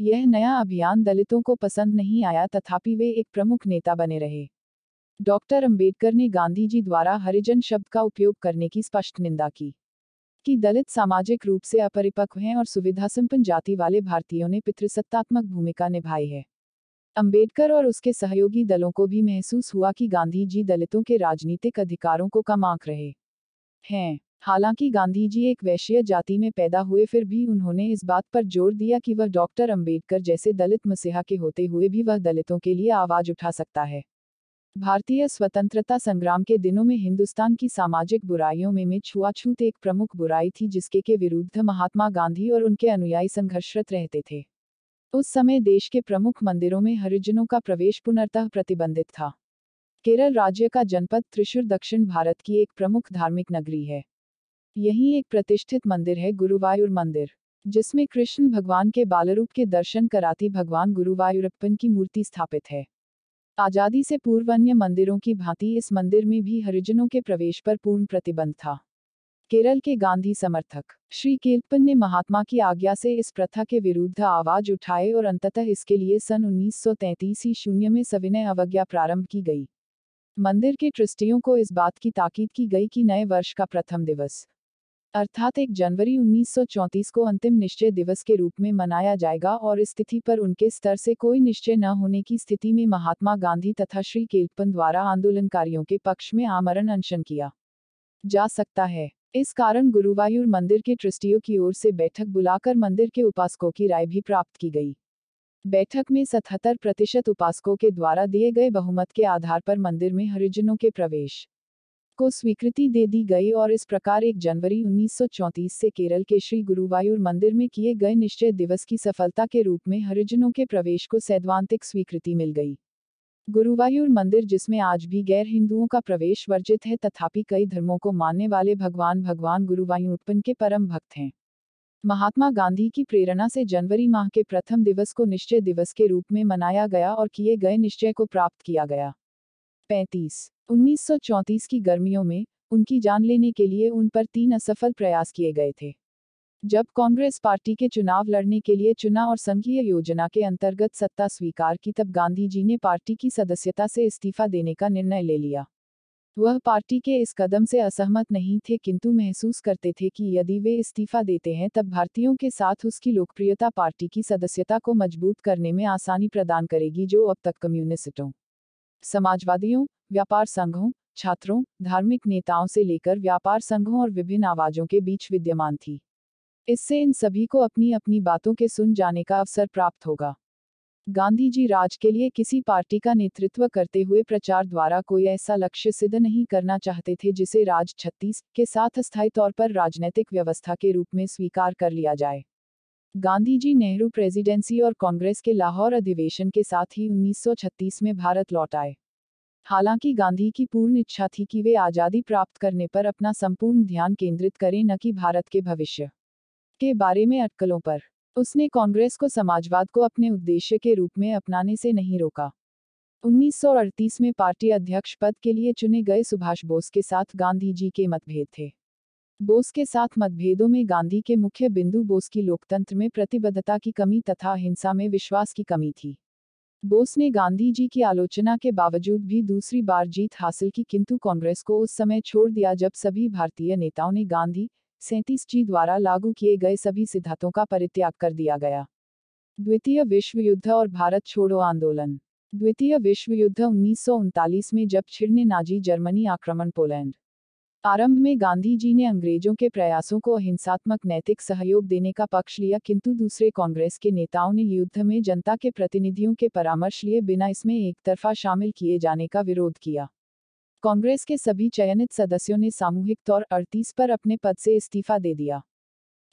यह नया अभियान दलितों को पसंद नहीं आया तथापि वे एक प्रमुख नेता बने रहे। डॉक्टर अंबेडकर ने गांधी जी द्वारा हरिजन शब्द का उपयोग करने की स्पष्ट निंदा की। कि दलित सामाजिक रूप से अपरिपक्व हैं और सुविधा संपन्न जाति वाले भारतीयों ने पितृसत्तात्मक भूमिका निभाई है। अंबेडकर और उसके सहयोगी दलों को भी महसूस हुआ कि गांधी जी दलितों के राजनीतिक अधिकारों को कम आंक रहे हैं। हालाँकि गांधी जी एक वैश्य जाति में पैदा हुए फिर भी उन्होंने इस बात पर ज़ोर दिया कि वह डॉक्टर अंबेडकर जैसे दलित मसीहा के होते हुए भी वह दलितों के लिए आवाज़ उठा सकता है। भारतीय स्वतंत्रता संग्राम के दिनों में हिंदुस्तान की सामाजिक बुराइयों में में छुआछूत एक प्रमुख बुराई थी जिसके के विरुद्ध महात्मा गांधी और उनके अनुयायी संघर्षरत रहते थे। उस समय देश के प्रमुख मंदिरों में हरिजनों का प्रवेश पुनर्तः प्रतिबंधित था। केरल राज्य का जनपद त्रिशूर दक्षिण भारत की एक प्रमुख धार्मिक नगरी है। यही एक प्रतिष्ठित मंदिर है गुरुवायुर मंदिर, जिसमें कृष्ण भगवान के बालरूप के दर्शन कराती भगवान गुरुवायुरप्पन की मूर्ति स्थापित है। आज़ादी से पूर्व अन्य मंदिरों की भांति इस मंदिर में भी हरिजनों के प्रवेश पर पूर्ण प्रतिबंध था। केरल के गांधी समर्थक श्री केल्पन ने महात्मा की आज्ञा से इस प्रथा के विरुद्ध आवाज़ उठाए और अंततः इसके लिए सन 1933 ही शून्य में सविनय अवज्ञा प्रारंभ की गई। मंदिर के ट्रस्टियों को इस बात की ताकीद की गई कि नए वर्ष का प्रथम दिवस अर्थात एक जनवरी 1934 को अंतिम निश्चय दिवस के रूप में मनाया जाएगा और इस तिथि पर उनके स्तर से कोई निश्चय न होने की स्थिति में महात्मा गांधी तथा श्री केलपन द्वारा आंदोलनकारियों के पक्ष में आमरण अनशन किया। जा सकता है। इस कारण गुरुवायूर मंदिर के ट्रस्टियों की ओर से बैठक बुलाकर मंदिर के उपासकों की राय भी प्राप्त की गई। बैठक में सतहत्तर प्रतिशत उपासकों के द्वारा दिए गए बहुमत के आधार पर मंदिर में हरिजनों के प्रवेश। को स्वीकृति दे दी गई और इस प्रकार एक जनवरी 1934 से केरल के श्री गुरुवायूर मंदिर में किए गए निश्चय दिवस की सफलता के रूप में हरिजनों के प्रवेश को सैद्वांतिक स्वीकृति मिल गई। गुरुवायूर मंदिर, जिसमें आज भी गैर हिंदुओं का प्रवेश वर्जित है तथापि कई धर्मों को मानने वाले भगवान भगवान गुरुवायूरपन के परम भक्त हैं। महात्मा गांधी की प्रेरणा से जनवरी माह के प्रथम दिवस को निश्चय दिवस के रूप में मनाया गया और किए गए निश्चय को प्राप्त किया गया। पैंतीस उन्नीस सौ चौंतीस की गर्मियों में, उनकी जान लेने के लिए उन पर तीन असफल प्रयास किए गए थे। जब कांग्रेस पार्टी के चुनाव लड़ने के लिए चुना और संघीय योजना के अंतर्गत सत्ता स्वीकार की, तब गांधी जी ने पार्टी की सदस्यता से इस्तीफा देने का निर्णय ले लिया। वह पार्टी के इस कदम से असहमत नहीं थे, किंतु महसूस करते थे कि यदि वे इस्तीफा देते हैं, तब भारतीयों के साथ उसकी लोकप्रियता पार्टी की सदस्यता को मज़बूत करने में आसानी प्रदान करेगी, जो अब तक कम्युनिस्टों समाजवादियों, व्यापार संघों, छात्रों, धार्मिक नेताओं से लेकर व्यापार संघों और विभिन्न आवाजों के बीच विद्यमान थी। इससे इन सभी को अपनी अपनी बातों के सुन जाने का अवसर प्राप्त होगा। गांधी जी राज के लिए किसी पार्टी का नेतृत्व करते हुए प्रचार द्वारा कोई ऐसा लक्ष्य सिद्ध नहीं करना चाहते थे जिसे राज छत्तीस के साथ अस्थायी तौर पर राजनीतिक व्यवस्था के रूप में स्वीकार कर लिया जाए। गांधी जी नेहरू प्रेसिडेंसी और कांग्रेस के लाहौर अधिवेशन के साथ ही 1936 में भारत लौट आए। हालाँकि गांधी की पूर्ण इच्छा थी कि वे आज़ादी प्राप्त करने पर अपना संपूर्ण ध्यान केंद्रित करें, न कि भारत के भविष्य के बारे में अटकलों पर। उसने कांग्रेस को समाजवाद को अपने उद्देश्य के रूप में अपनाने से नहीं रोका। 1938 में पार्टी अध्यक्ष पद के लिए चुने गए सुभाष बोस के साथ गांधी जी के मतभेद थे। बोस के साथ मतभेदों में गांधी के मुख्य बिंदु बोस की लोकतंत्र में प्रतिबद्धता की कमी तथा हिंसा में विश्वास की कमी थी। बोस ने गांधी जी की आलोचना के बावजूद भी दूसरी बार जीत हासिल की, किंतु कांग्रेस को उस समय छोड़ दिया जब सभी भारतीय नेताओं ने गांधी सैंतीस जी द्वारा लागू किए गए सभी सिद्धांतों का परित्याग कर दिया गया। द्वितीय विश्व युद्ध और भारत छोड़ो आंदोलन। द्वितीय विश्व युद्ध उन्नीस सौ उनतालीस में जब छिड़ने नाजी जर्मनी आक्रमण पोलैंड। आरंभ में गांधी जी ने अंग्रेज़ों के प्रयासों को अहिंसात्मक नैतिक सहयोग देने का पक्ष लिया, किंतु दूसरे कांग्रेस के नेताओं ने युद्ध में जनता के प्रतिनिधियों के परामर्श लिए बिना इसमें एक तरफा शामिल किए जाने का विरोध किया। कांग्रेस के सभी चयनित सदस्यों ने सामूहिक तौर अड़तीस पर अपने पद से इस्तीफा दे दिया।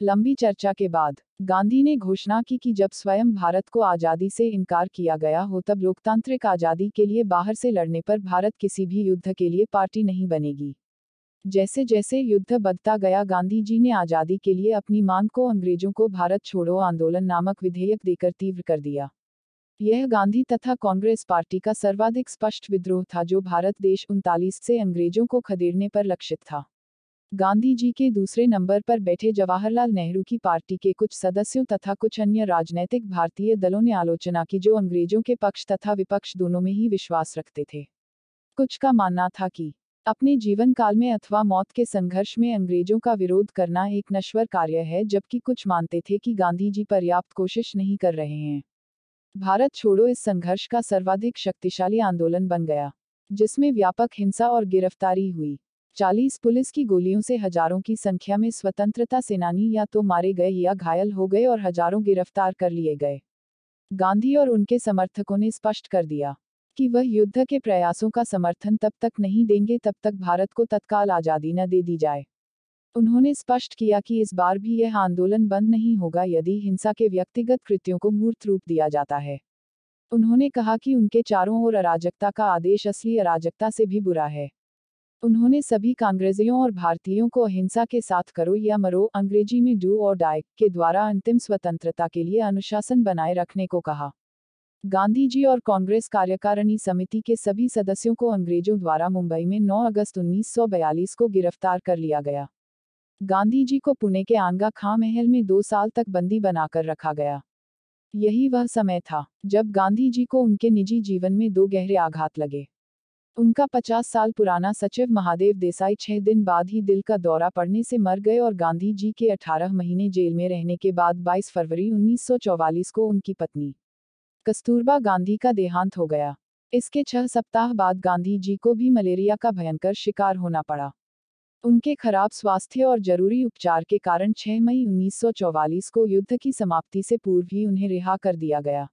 लंबी चर्चा के बाद, गांधी ने घोषणा की कि जब स्वयं भारत को आज़ादी से इनकार किया गया हो, तब लोकतांत्रिक आज़ादी के लिए बाहर से लड़ने पर भारत किसी भी युद्ध के लिए पार्टी नहीं बनेगी। जैसे जैसे युद्ध बढ़ता गया गांधी जी ने आज़ादी के लिए अपनी मांग को अंग्रेज़ों को भारत छोड़ो आंदोलन नामक विधेयक देकर तीव्र कर दिया। यह गांधी तथा कांग्रेस पार्टी का सर्वाधिक स्पष्ट विद्रोह था जो भारत देश उनतालीस से अंग्रेज़ों को खदेड़ने पर लक्षित था। गांधी जी के दूसरे नंबर पर बैठे जवाहरलाल नेहरू की पार्टी के कुछ सदस्यों तथा कुछ अन्य राजनैतिक भारतीय दलों ने आलोचना की जो अंग्रेज़ों के पक्ष तथा विपक्ष दोनों में ही विश्वास रखते थे। कुछ का मानना था कि अपने जीवन काल में अथवा मौत के संघर्ष में अंग्रेज़ों का विरोध करना एक नश्वर कार्य है, जबकि कुछ मानते थे कि गांधी जी पर्याप्त कोशिश नहीं कर रहे हैं। भारत छोड़ो, इस संघर्ष का सर्वाधिक शक्तिशाली आंदोलन बन गया, जिसमें व्यापक हिंसा और गिरफ्तारी हुई। चालीस पुलिस की गोलियों से हज़ारों की संख्या में स्वतंत्रता सेनानी या तो मारे गए या घायल हो गए और हज़ारों गिरफ़्तार कर लिए गए। गांधी और उनके समर्थकों ने स्पष्ट कर दिया। कि वह युद्ध के प्रयासों का समर्थन तब तक नहीं देंगे तब तक भारत को तत्काल आज़ादी न दे दी जाए। उन्होंने स्पष्ट किया कि इस बार भी यह आंदोलन बंद नहीं होगा यदि हिंसा के व्यक्तिगत कृत्यों को मूर्त रूप दिया जाता है। उन्होंने कहा कि उनके चारों ओर अराजकता का आदेश असली अराजकता से भी बुरा है। उन्होंने सभी कांग्रेसियों और भारतीयों को अहिंसा के साथ करो या मरो, अंग्रेज़ी में डू और डाई के द्वारा अंतिम स्वतंत्रता के लिए अनुशासन बनाए रखने को कहा। गांधी जी और कांग्रेस कार्यकारिणी समिति के सभी सदस्यों को अंग्रेज़ों द्वारा मुंबई में 9 अगस्त 1942 को गिरफ़्तार कर लिया गया। गांधी जी को पुणे के आंगा खां महल में दो साल तक बंदी बनाकर रखा गया। यही वह समय था, जब गांधी जी को उनके निजी जीवन में दो गहरे आघात लगे। उनका 50 साल पुराना सचिव महादेव देसाई छह दिन बाद ही दिल का दौरा पड़ने से मर गए और गांधी जी के 18 महीने जेल में रहने के बाद 22 फरवरी 1944 को उनकी पत्नी कस्तूरबा गांधी का देहांत हो गया। इसके छह सप्ताह बाद गांधी जी को भी मलेरिया का भयंकर शिकार होना पड़ा। उनके खराब स्वास्थ्य और ज़रूरी उपचार के कारण 6 मई 1944 को युद्ध की समाप्ति से पूर्व ही उन्हें रिहा कर दिया गया।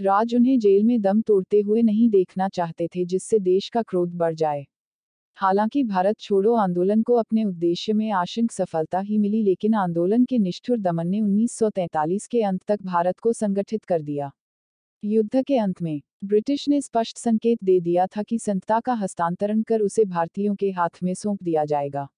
राज उन्हें जेल में दम तोड़ते हुए नहीं देखना चाहते थे जिससे देश का क्रोध बढ़ जाए। हालाँकि भारत छोड़ो आंदोलन को अपने उद्देश्य में आशंक सफलता ही मिली लेकिन आंदोलन के निष्ठुर दमन ने 1943 के अंत तक भारत को संगठित कर दिया। युद्ध के अंत में, ब्रिटिश ने स्पष्ट संकेत दे दिया था कि संतता का हस्तांतरण कर उसे भारतीयों के हाथ में सौंप दिया जाएगा।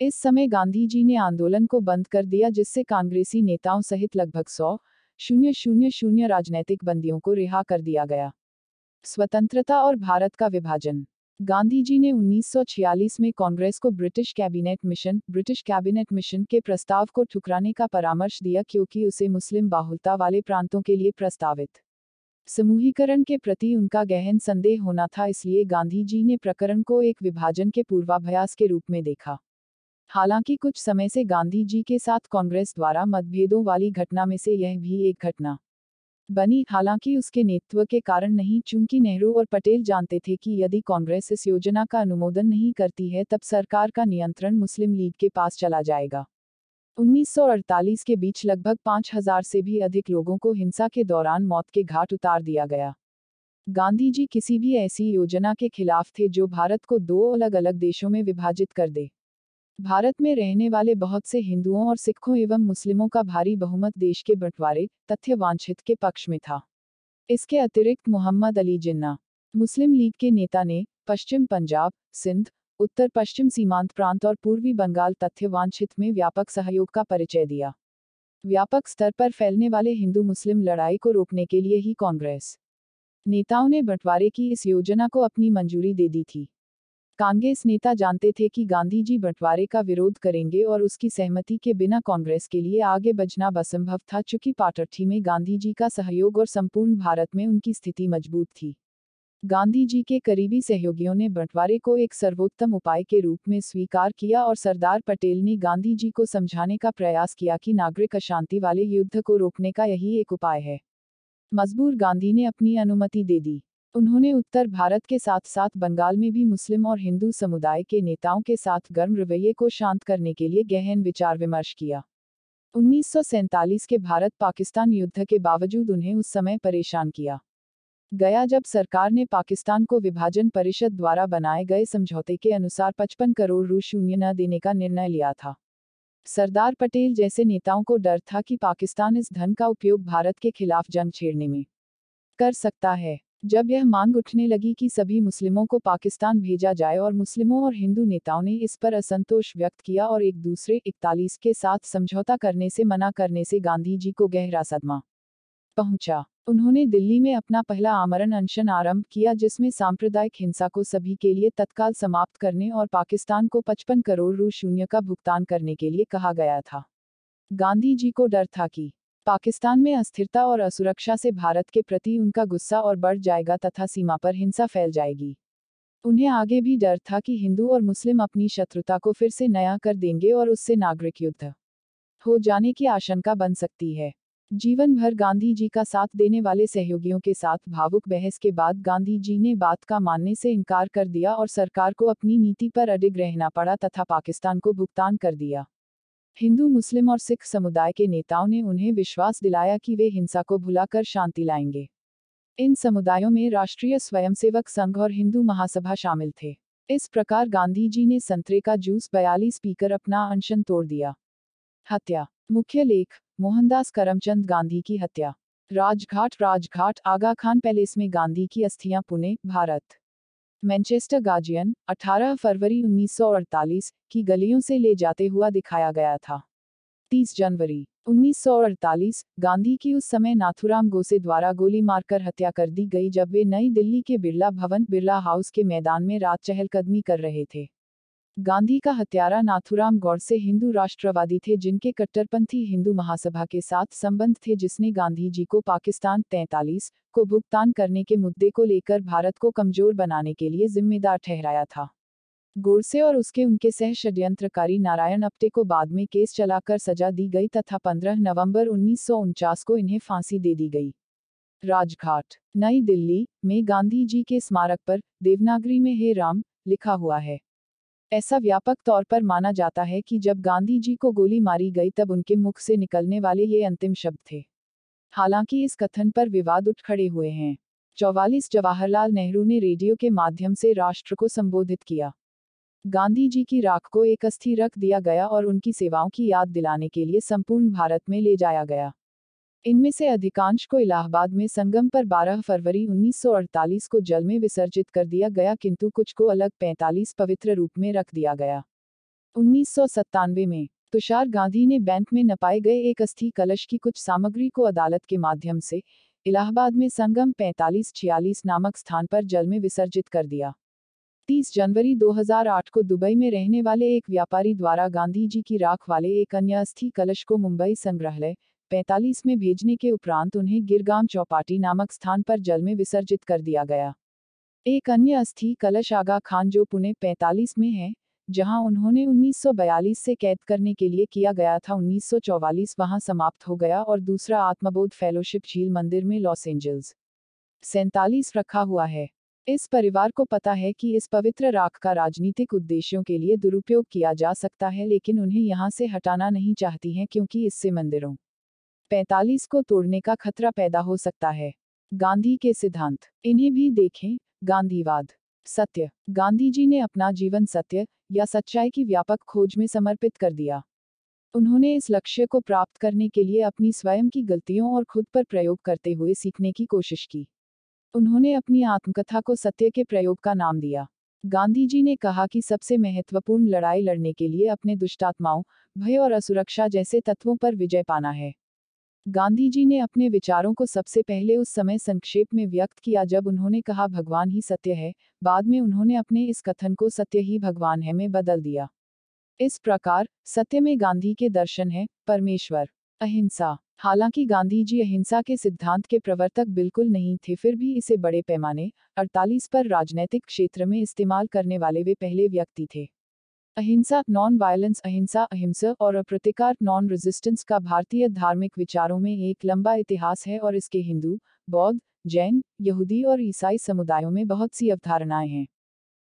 इस समय गांधी जी ने आंदोलन को बंद कर दिया जिससे कांग्रेसी नेताओं सहित लगभग सौ, शून्य शून्य शून्य राजनैतिक बंदियों को रिहा कर दिया गया। स्वतंत्रता और भारत का विभाजन। गांधी जी ने 1946 में कांग्रेस को British cabinet mission, British cabinet mission के प्रस्ताव को ठुकराने का परामर्श दिया क्योंकि उसे मुस्लिम बाहुलता वाले प्रांतों के लिए प्रस्तावित। समूहीकरण के प्रति उनका गहन संदेह होना था, इसलिए गांधी जी ने प्रकरण को एक विभाजन के पूर्वाभ्यास के रूप में देखा। हालाँकि कुछ समय से गांधी जी के साथ कांग्रेस द्वारा मतभेदों वाली घटना में से यह भी एक घटना बनी। हालाँकि उसके नेतृत्व के कारण नहीं, चूँकि नेहरू और पटेल जानते थे कि यदि कांग्रेस इस योजना का अनुमोदन नहीं करती है, तब सरकार का नियंत्रण मुस्लिम लीग के पास चला जाएगा। 1948 के बीच लगभग 5000 से भी अधिक लोगों को हिंसा के दौरान मौत के घाट उतार दिया गया। गांधी जी किसी भी ऐसी योजना के खिलाफ थे जो भारत को दो अलग अलग देशों में विभाजित कर दे। भारत में रहने वाले बहुत से हिंदुओं और सिखों एवं मुस्लिमों का भारी बहुमत देश के बंटवारे तथ्य वांछित के पक्ष में था। इसके अतिरिक्त मोहम्मद अली जिन्ना, मुस्लिम लीग के नेता ने, पश्चिम पंजाब, सिंध उत्तर पश्चिम सीमांत प्रांत और पूर्वी बंगाल तथ्य वांछित में व्यापक सहयोग का परिचय दिया। व्यापक स्तर पर फैलने वाले हिंदू मुस्लिम लड़ाई को रोकने के लिए ही कांग्रेस नेताओं ने बंटवारे की इस योजना को अपनी मंजूरी दे दी थी। कांग्रेस नेता जानते थे कि गांधी जी बंटवारे का विरोध करेंगे और उसकी सहमति के बिना कांग्रेस के लिए आगे बढ़ना असंभव था, चूँकि पाटर्थी में गांधी जी का सहयोग और संपूर्ण भारत में उनकी स्थिति मज़बूत थी। गांधी जी के करीबी सहयोगियों ने बंटवारे को एक सर्वोत्तम उपाय के रूप में स्वीकार किया और सरदार पटेल ने गांधी जी को समझाने का प्रयास किया कि नागरिक अशांति वाले युद्ध को रोकने का यही एक उपाय है। मजबूर गांधी ने अपनी अनुमति दे दी। उन्होंने उत्तर भारत के साथ साथ बंगाल में भी मुस्लिम और हिंदू समुदाय के नेताओं के साथ गर्म रवैये को शांत करने के लिए गहन विचार विमर्श किया। 1947 के भारत पाकिस्तान युद्ध के बावजूद उन्हें उस समय परेशान किया। गया जब सरकार ने पाकिस्तान को विभाजन परिषद द्वारा बनाए गए समझौते के अनुसार 55 करोड़ रू शून्य न देने का निर्णय लिया था। सरदार पटेल जैसे नेताओं को डर था कि पाकिस्तान इस धन का उपयोग भारत के खिलाफ जंग छेड़ने में कर सकता है। जब यह मांग उठने लगी कि सभी मुस्लिमों को पाकिस्तान भेजा जाए और मुस्लिमों और हिंदू नेताओं ने इस पर असंतोष व्यक्त किया और एक दूसरे इकतालीस के साथ समझौता करने से मना करने से गांधी जी को गहरा सदमा पहुँचा। उन्होंने दिल्ली में अपना पहला आमरण अनशन आरंभ किया, जिसमें सांप्रदायिक हिंसा को सभी के लिए तत्काल समाप्त करने और पाकिस्तान को 55 करोड़ रू शून्य का भुगतान करने के लिए कहा गया था। गांधी जी को डर था कि पाकिस्तान में अस्थिरता और असुरक्षा से भारत के प्रति उनका गुस्सा और बढ़ जाएगा तथा सीमा पर हिंसा फैल जाएगी। उन्हें आगे भी डर था कि हिंदू और मुस्लिम अपनी शत्रुता को फिर से नया कर देंगे और उससे नागरिक युद्ध हो जाने की आशंका बन सकती है। जीवन भर गांधी जी का साथ देने वाले सहयोगियों के साथ भावुक बहस के बाद गांधी जी ने बात का मानने से इनकार कर दिया और सरकार को अपनी नीति पर अडिग रहना पड़ा तथा पाकिस्तान को भुगतान कर दिया। हिंदू, मुस्लिम और सिख समुदाय के नेताओं ने उन्हें विश्वास दिलाया कि वे हिंसा को भुलाकर शांति लाएँगे। इन समुदायों में राष्ट्रीय स्वयंसेवक संघ और हिंदू महासभा शामिल थे। इस प्रकार गांधी जी ने संतरे का जूस बयालीस पीकर अपना अनशन तोड़ दिया। हत्या। मुख्य लेख मोहनदास करमचंद गांधी की हत्या। राजघाट राजघाट, आगा खान पैलेस में गांधी की अस्थियाँ, पुणे, भारत। मैनचेस्टर गार्जियन 18 फरवरी 1948 की गलियों से ले जाते हुआ दिखाया गया था। 30 जनवरी 1948 गांधी की उस समय नाथुराम गोसे द्वारा गोली मारकर हत्या कर दी गई, जब वे नई दिल्ली के बिरला भवन, बिरला हाउस के मैदान में रात चहलकदमी कर रहे थे। गांधी का हत्यारा नाथुराम गौडसे हिंदू राष्ट्रवादी थे जिनके कट्टरपंथी हिंदू महासभा के साथ संबंध थे जिसने गांधी जी को पाकिस्तान तैतालीस को भुगतान करने के मुद्दे को लेकर भारत को कमज़ोर बनाने के लिए जिम्मेदार ठहराया था। गोडसे और उसके उनके सह षड्यंत्रकारी नारायण अपटे को बाद में केस चलाकर सजा दी गई तथा 15 नवंबर उन्नीस सौ उनचास को इन्हें फांसी दे दी गई। राजघाट, नई दिल्ली में गांधी जी के स्मारक पर देवनागरी में हे राम लिखा हुआ है। ऐसा व्यापक तौर पर माना जाता है कि जब गांधी जी को गोली मारी गई तब उनके मुख से निकलने वाले ये अंतिम शब्द थे। हालाँकि इस कथन पर विवाद उठ खड़े हुए हैं। चौवालीस जवाहरलाल नेहरू ने रेडियो के माध्यम से राष्ट्र को संबोधित किया। गांधी जी की राख को एक अस्थि रख दिया गया और उनकी सेवाओं की याद दिलाने के लिए संपूर्ण भारत में ले जाया गया। इनमें से अधिकांश को इलाहाबाद में संगम पर 12 फरवरी 1948 को जल में विसर्जित कर दिया गया, किंतु कुछ को अलग 45 पवित्र रूप में रख दिया गया। उन्नीस में, तुषार गांधी ने बैंक में नपाए गए एक अस्थि कलश की कुछ सामग्री को अदालत के माध्यम से इलाहाबाद में संगम 45-46 नामक स्थान पर जल में विसर्जित कर दिया। 30 जनवरी 2008 को दुबई में रहने वाले एक व्यापारी द्वारा गांधी जी की राख वाले एक अन्य अस्थि कलश को मुंबई संग्रहालय 45 में भेजने के उपरांत उन्हें गिरगाम चौपाटी नामक स्थान पर जल में विसर्जित कर दिया गया। एक अन्य अस्थि कलश आगा खान जो पुणे 45 में है, जहाँ उन्होंने 1942 से कैद करने के लिए किया गया था 1944 वहाँ समाप्त हो गया और दूसरा आत्मबोध फेलोशिप झील मंदिर में लॉस एंजल्स सैंतालीस रखा हुआ है। इस परिवार को पता है कि इस पवित्र राख का राजनीतिक उद्देश्यों के लिए दुरुपयोग किया जा सकता है, लेकिन उन्हें यहाँ से हटाना नहीं चाहती हैं क्योंकि इससे मंदिरों 45 को तोड़ने का खतरा पैदा हो सकता है। गांधी के सिद्धांत। इन्हें भी देखें, गांधीवाद। सत्य। गांधी जी ने अपना जीवन सत्य या सच्चाई की व्यापक खोज में समर्पित कर दिया। उन्होंने इस लक्ष्य को प्राप्त करने के लिए अपनी स्वयं की गलतियों और खुद पर प्रयोग करते हुए सीखने की कोशिश की। उन्होंने अपनी आत्मकथा को सत्य के प्रयोग का नाम दिया। गांधी जी ने कहा कि सबसे महत्वपूर्ण लड़ाई लड़ने के लिए अपने दुष्टात्माओं, भय और असुरक्षा जैसे तत्वों पर विजय पाना है। गांधी जी ने अपने विचारों को सबसे पहले उस समय संक्षेप में व्यक्त किया जब उन्होंने कहा, भगवान ही सत्य है। बाद में उन्होंने अपने इस कथन को सत्य ही भगवान है में बदल दिया। इस प्रकार, सत्य में गांधी के दर्शन है, परमेश्वर, अहिंसा। हालाँकि गांधी जी अहिंसा के सिद्धांत के प्रवर्तक बिल्कुल नहीं थे, फिर भी इसे बड़े पैमाने 48 पर राजनैतिक क्षेत्र में इस्तेमाल करने वाले वे पहले व्यक्ति थे। अहिंसा नॉन वायलेंस अहिंसा अहिंसा और अप्रतिकार नॉन रेजिस्टेंस का भारतीय धार्मिक विचारों में एक लंबा इतिहास है और इसके हिंदू, बौद्ध, जैन, यहूदी और ईसाई समुदायों में बहुत सी अवधारणाएँ हैं।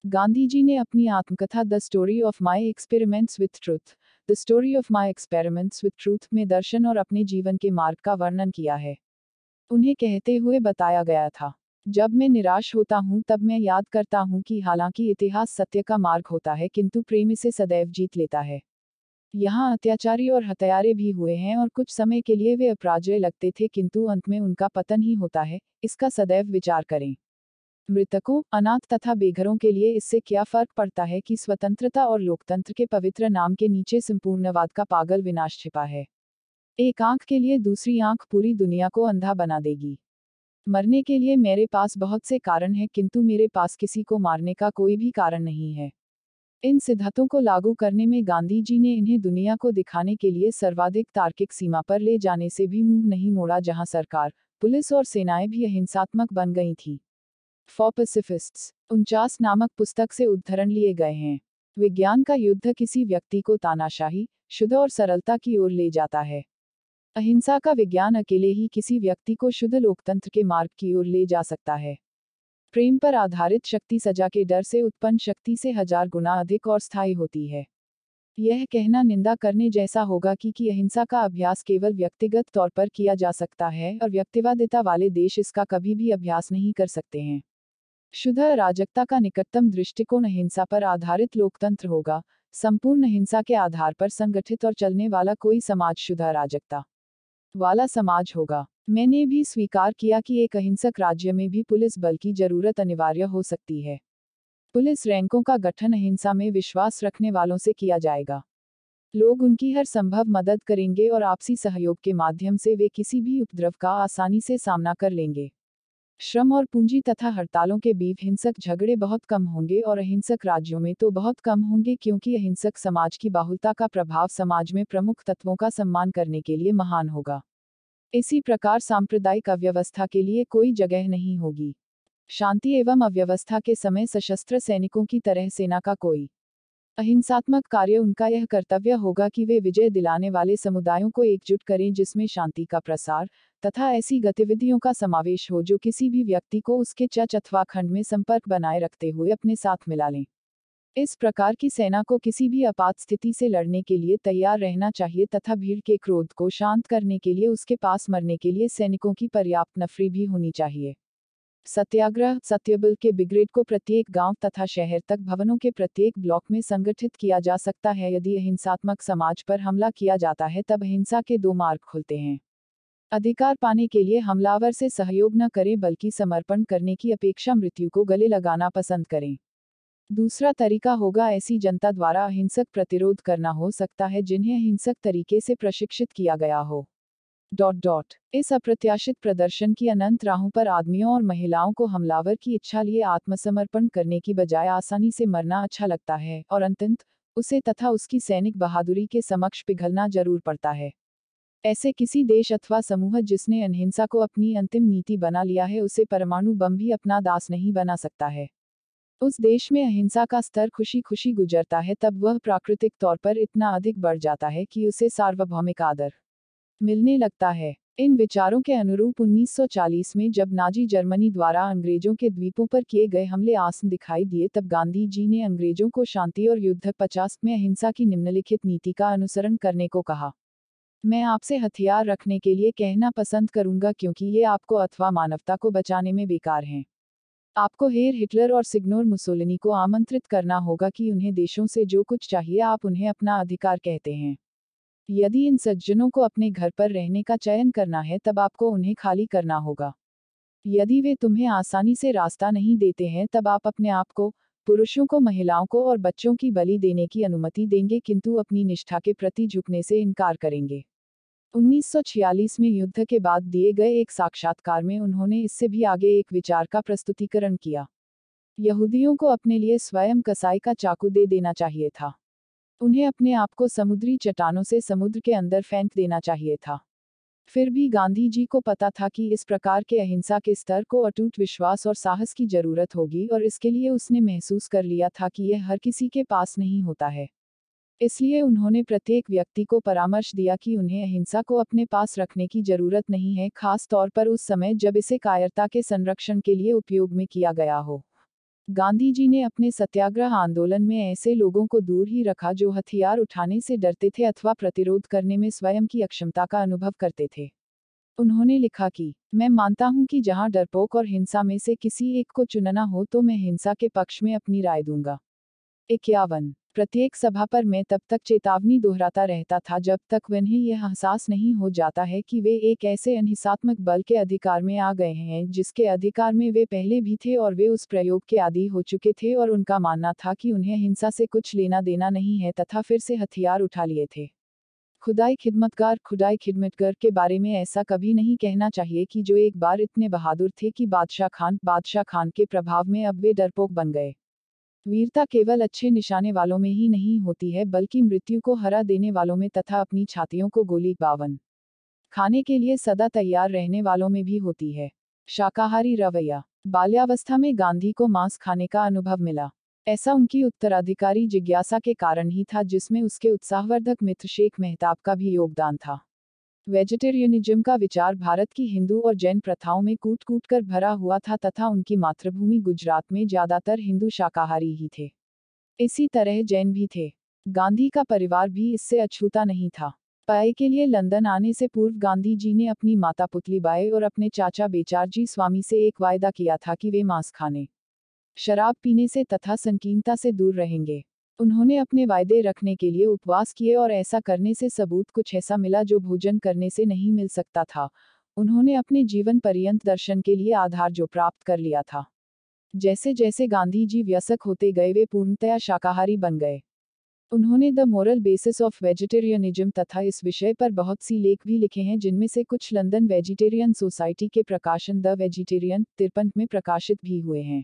गांधी जी ने अपनी आत्मकथा the story of my experiments with truth the story of my experiments with truth में दर्शन और अपने जीवन के मार्ग का वर्णन किया है। उन्हें कहते हुए बताया गया था। जब मैं निराश होता हूँ, तब मैं याद करता हूँ कि हालाँकि इतिहास सत्य का मार्ग होता है, किंतु प्रेम इसे सदैव जीत लेता है। यहाँ अत्याचारी और हत्यारे भी हुए हैं और कुछ समय के लिए वे अपराजय लगते थे, किंतु अंत में उनका पतन ही होता है, इसका सदैव विचार करें। मृतकों, अनाथ तथा बेघरों के लिए इससे क्या फ़र्क पड़ता है कि स्वतंत्रता और लोकतंत्र के पवित्र नाम के नीचे संपूर्णवाद का पागल विनाश छिपा है। एक आँख के लिए दूसरी आँख पूरी दुनिया को अंधा बना देगी। मरने के लिए मेरे पास बहुत से कारण हैं, किंतु मेरे पास किसी को मारने का कोई भी कारण नहीं है। इन सिद्धांतों को लागू करने में गांधी जी ने इन्हें दुनिया को दिखाने के लिए सर्वाधिक तार्किक सीमा पर ले जाने से भी मुँह नहीं मोड़ा, जहाँ सरकार, पुलिस और सेनाएँ भी अहिंसात्मक बन गई थी। फॉर उनचास नामक पुस्तक से उद्धरण लिए गए हैं। विज्ञान का युद्ध किसी व्यक्ति को तानाशाही, शुद्ध और सरलता की ओर ले जाता है। अहिंसा का विज्ञान अकेले ही किसी व्यक्ति को शुद्ध लोकतंत्र के मार्ग की ओर ले जा सकता है। प्रेम पर आधारित शक्ति सजा के डर से उत्पन्न शक्ति से हज़ार गुना अधिक और स्थायी होती है। यह कहना निंदा करने जैसा होगा कि कि अहिंसा का अभ्यास केवल व्यक्तिगत तौर पर किया जा सकता है और व्यक्तिवादिता वाले देश इसका कभी भी अभ्यास नहीं कर सकते हैं। शुद्ध अराजकता का निकटतम दृष्टिकोण अहिंसा पर आधारित लोकतंत्र होगा। संपूर्ण अहिंसा के आधार पर संगठित और चलने वाला कोई समाज शुद्ध अराजकता। वाला समाज होगा। मैंने भी स्वीकार किया कि एक अहिंसक राज्य में भी पुलिस बल की ज़रूरत अनिवार्य हो सकती है। पुलिस रैंकों का गठन अहिंसा में विश्वास रखने वालों से किया जाएगा। लोग उनकी हर संभव मदद करेंगे और आपसी सहयोग के माध्यम से वे किसी भी उपद्रव का आसानी से सामना कर लेंगे। श्रम और पूंजी तथा हड़तालों के बीच हिंसक झगड़े बहुत कम होंगे और अहिंसक राज्यों में तो बहुत कम होंगे क्योंकि अहिंसक समाज की बाहुलता का प्रभाव समाज में प्रमुख तत्वों का सम्मान करने के लिए महान होगा। इसी प्रकार सांप्रदायिक अव्यवस्था के लिए कोई जगह नहीं होगी। शांति एवं अव्यवस्था के समय सशस्त्र सैनिकों की तरह सेना का कोई अहिंसात्मक कार्य उनका यह कर्तव्य होगा कि वे विजय दिलाने वाले समुदायों को एकजुट करें जिसमें शांति का प्रसार तथा ऐसी गतिविधियों का समावेश हो जो किसी भी व्यक्ति को उसके चच अथवा खंड में संपर्क बनाए रखते हुए अपने साथ मिला लें। इस प्रकार की सेना को किसी भी आपात स्थिति से लड़ने के लिए तैयार रहना चाहिए तथा भीड़ के क्रोध को शांत करने के लिए उसके पास मरने के लिए सैनिकों की पर्याप्त नफरी भी होनी चाहिए। सत्याग्रह, सत्यबल के ब्रिगेड को प्रत्येक गाँव तथा शहर तक भवनों के प्रत्येक ब्लॉक में संगठित किया जा सकता है। यदि अहिंसात्मक समाज पर हमला किया जाता है, तब हिंसा के दो मार्ग खुलते हैं। अधिकार पाने के लिए हमलावर से सहयोग न करें, बल्कि समर्पण करने की अपेक्षा मृत्यु को गले लगाना पसंद करें। दूसरा तरीका होगा, ऐसी जनता द्वारा अहिंसक प्रतिरोध करना हो सकता है जिन्हें अहिंसक तरीके से प्रशिक्षित किया गया हो। Dot dot. इस अप्रत्याशित प्रदर्शन की अनंत राहों पर आदमियों और महिलाओं को हमलावर की इच्छा लिए आत्मसमर्पण करने की बजाय आसानी से मरना अच्छा लगता है और अंतंत उसे तथा उसकी सैनिक बहादुरी के समक्ष पिघलना ज़रूर पड़ता है। ऐसे किसी देश अथवा समूह जिसने अहिंसा को अपनी अंतिम नीति बना लिया है, उसे परमाणु बम भी अपना दास नहीं बना सकता है। उस देश में अहिंसा का स्तर खुशी खुशी गुजरता है, तब वह प्राकृतिक तौर पर इतना अधिक बढ़ जाता है कि उसे सार्वभौमिक आदर मिलने लगता है। इन विचारों के अनुरूप 1940 में जब नाजी जर्मनी द्वारा अंग्रेज़ों के द्वीपों पर किए गए हमले आसन दिखाई दिए, तब गांधी जी ने अंग्रेज़ों को शांति और युद्ध पचास में अहिंसा की निम्नलिखित नीति का अनुसरण करने को कहा। मैं आपसे हथियार रखने के लिए कहना पसंद करूँगा क्योंकि ये आपको अथवा मानवता को बचाने में बेकार हैं। आपको हेर हिटलर और सिग्नोर मुसोलिनी को आमंत्रित करना होगा कि उन्हें देशों से जो कुछ चाहिए आप उन्हें अपना अधिकार कहते हैं। यदि इन सज्जनों को अपने घर पर रहने का चयन करना है, तब आपको उन्हें खाली करना होगा। यदि वे तुम्हें आसानी से रास्ता नहीं देते हैं, तब आप अपने आप को, पुरुषों को, महिलाओं को और बच्चों की बलि देने की अनुमति देंगे, किंतु अपनी निष्ठा के प्रति झुकने से इनकार करेंगे। 1946 में युद्ध के बाद दिए गए एक साक्षात्कार में उन्होंने इससे भी आगे एक विचार का प्रस्तुतिकरण किया। यहूदियों को अपने लिए स्वयं कसाई का चाकू दे देना चाहिए था। उन्हें अपने आप को समुद्री चट्टानों से समुद्र के अंदर फेंक देना चाहिए था। फिर भी गांधी जी को पता था कि इस प्रकार के अहिंसा के स्तर को अटूट विश्वास और साहस की ज़रूरत होगी और इसके लिए उसने महसूस कर लिया था कि यह हर किसी के पास नहीं होता है। इसलिए उन्होंने प्रत्येक व्यक्ति को परामर्श दिया कि उन्हें अहिंसा को अपने पास रखने की ज़रूरत नहीं है खास तौर पर उस समय जब इसे कायरता के संरक्षण के लिए उपयोग में किया गया हो। गांधी जी ने अपने सत्याग्रह आंदोलन में ऐसे लोगों को दूर ही रखा जो हथियार उठाने से डरते थे अथवा प्रतिरोध करने में स्वयं की अक्षमता का अनुभव करते थे। उन्होंने लिखा कि, मैं मानता हूँ कि जहाँ डरपोक और हिंसा में से किसी एक को चुनना हो तो मैं हिंसा के पक्ष में अपनी राय दूँगा। इक्यावन प्रत्येक सभा पर मैं तब तक चेतावनी दोहराता रहता था जब तक उन्हें यह एहसास नहीं हो जाता है कि वे एक ऐसे अनहिसात्मक बल के अधिकार में आ गए हैं जिसके अधिकार में वे पहले भी थे और वे उस प्रयोग के आदि हो चुके थे और उनका मानना था कि उन्हें हिंसा से कुछ लेना देना नहीं है तथा फिर से हथियार उठा लिए थे। खुदाई खिदमतगार, खुदाई खिदमतगर के बारे में ऐसा कभी नहीं कहना चाहिए कि जो एक बार इतने बहादुर थे कि बादशाह खान बादशाह खान के प्रभाव में अब वे डरपोक बन गए। वीरता केवल अच्छे निशाने वालों में ही नहीं होती है, बल्कि मृत्यु को हरा देने वालों में तथा अपनी छातियों को गोली बावन। खाने के लिए सदा तैयार रहने वालों में भी होती है। शाकाहारी रवैया। बाल्यावस्था में गांधी को मांस खाने का अनुभव मिला। ऐसा उनकी उत्तराधिकारी जिज्ञासा के कारण ही था, जिसमें उसके उत्साहवर्धक मित्र शेख मेहताब का भी योगदान था। वेजिटेरियनिज्म का विचार भारत की हिंदू और जैन प्रथाओं में कूट कूट कर भरा हुआ था तथा उनकी मातृभूमि गुजरात में ज़्यादातर हिंदू शाकाहारी ही थे। इसी तरह जैन भी थे। गांधी का परिवार भी इससे अछूता नहीं था। पाए के लिए लंदन आने से पूर्व गांधी जी ने अपनी माता पुतली बाए और अपने चाचा बेचारजी स्वामी से एक वायदा किया था कि वे मांस खाने, शराब पीने से तथा संकीर्णता से दूर रहेंगे। उन्होंने अपने वायदे रखने के लिए उपवास किए और ऐसा करने से सबूत कुछ ऐसा मिला जो भोजन करने से नहीं मिल सकता था। उन्होंने अपने जीवन पर्यंत दर्शन के लिए आधार जो प्राप्त कर लिया था। जैसे जैसे गांधी जी व्यसक होते गए वे पूर्णतया शाकाहारी बन गए। उन्होंने the moral basis of vegetarianism तथा इस विषय पर बहुत सी लेख भी लिखे हैं जिनमें से कुछ लंदन वेजिटेरियन सोसाइटी के प्रकाशन द वेजिटेरियन तिरपन में प्रकाशित भी हुए हैं।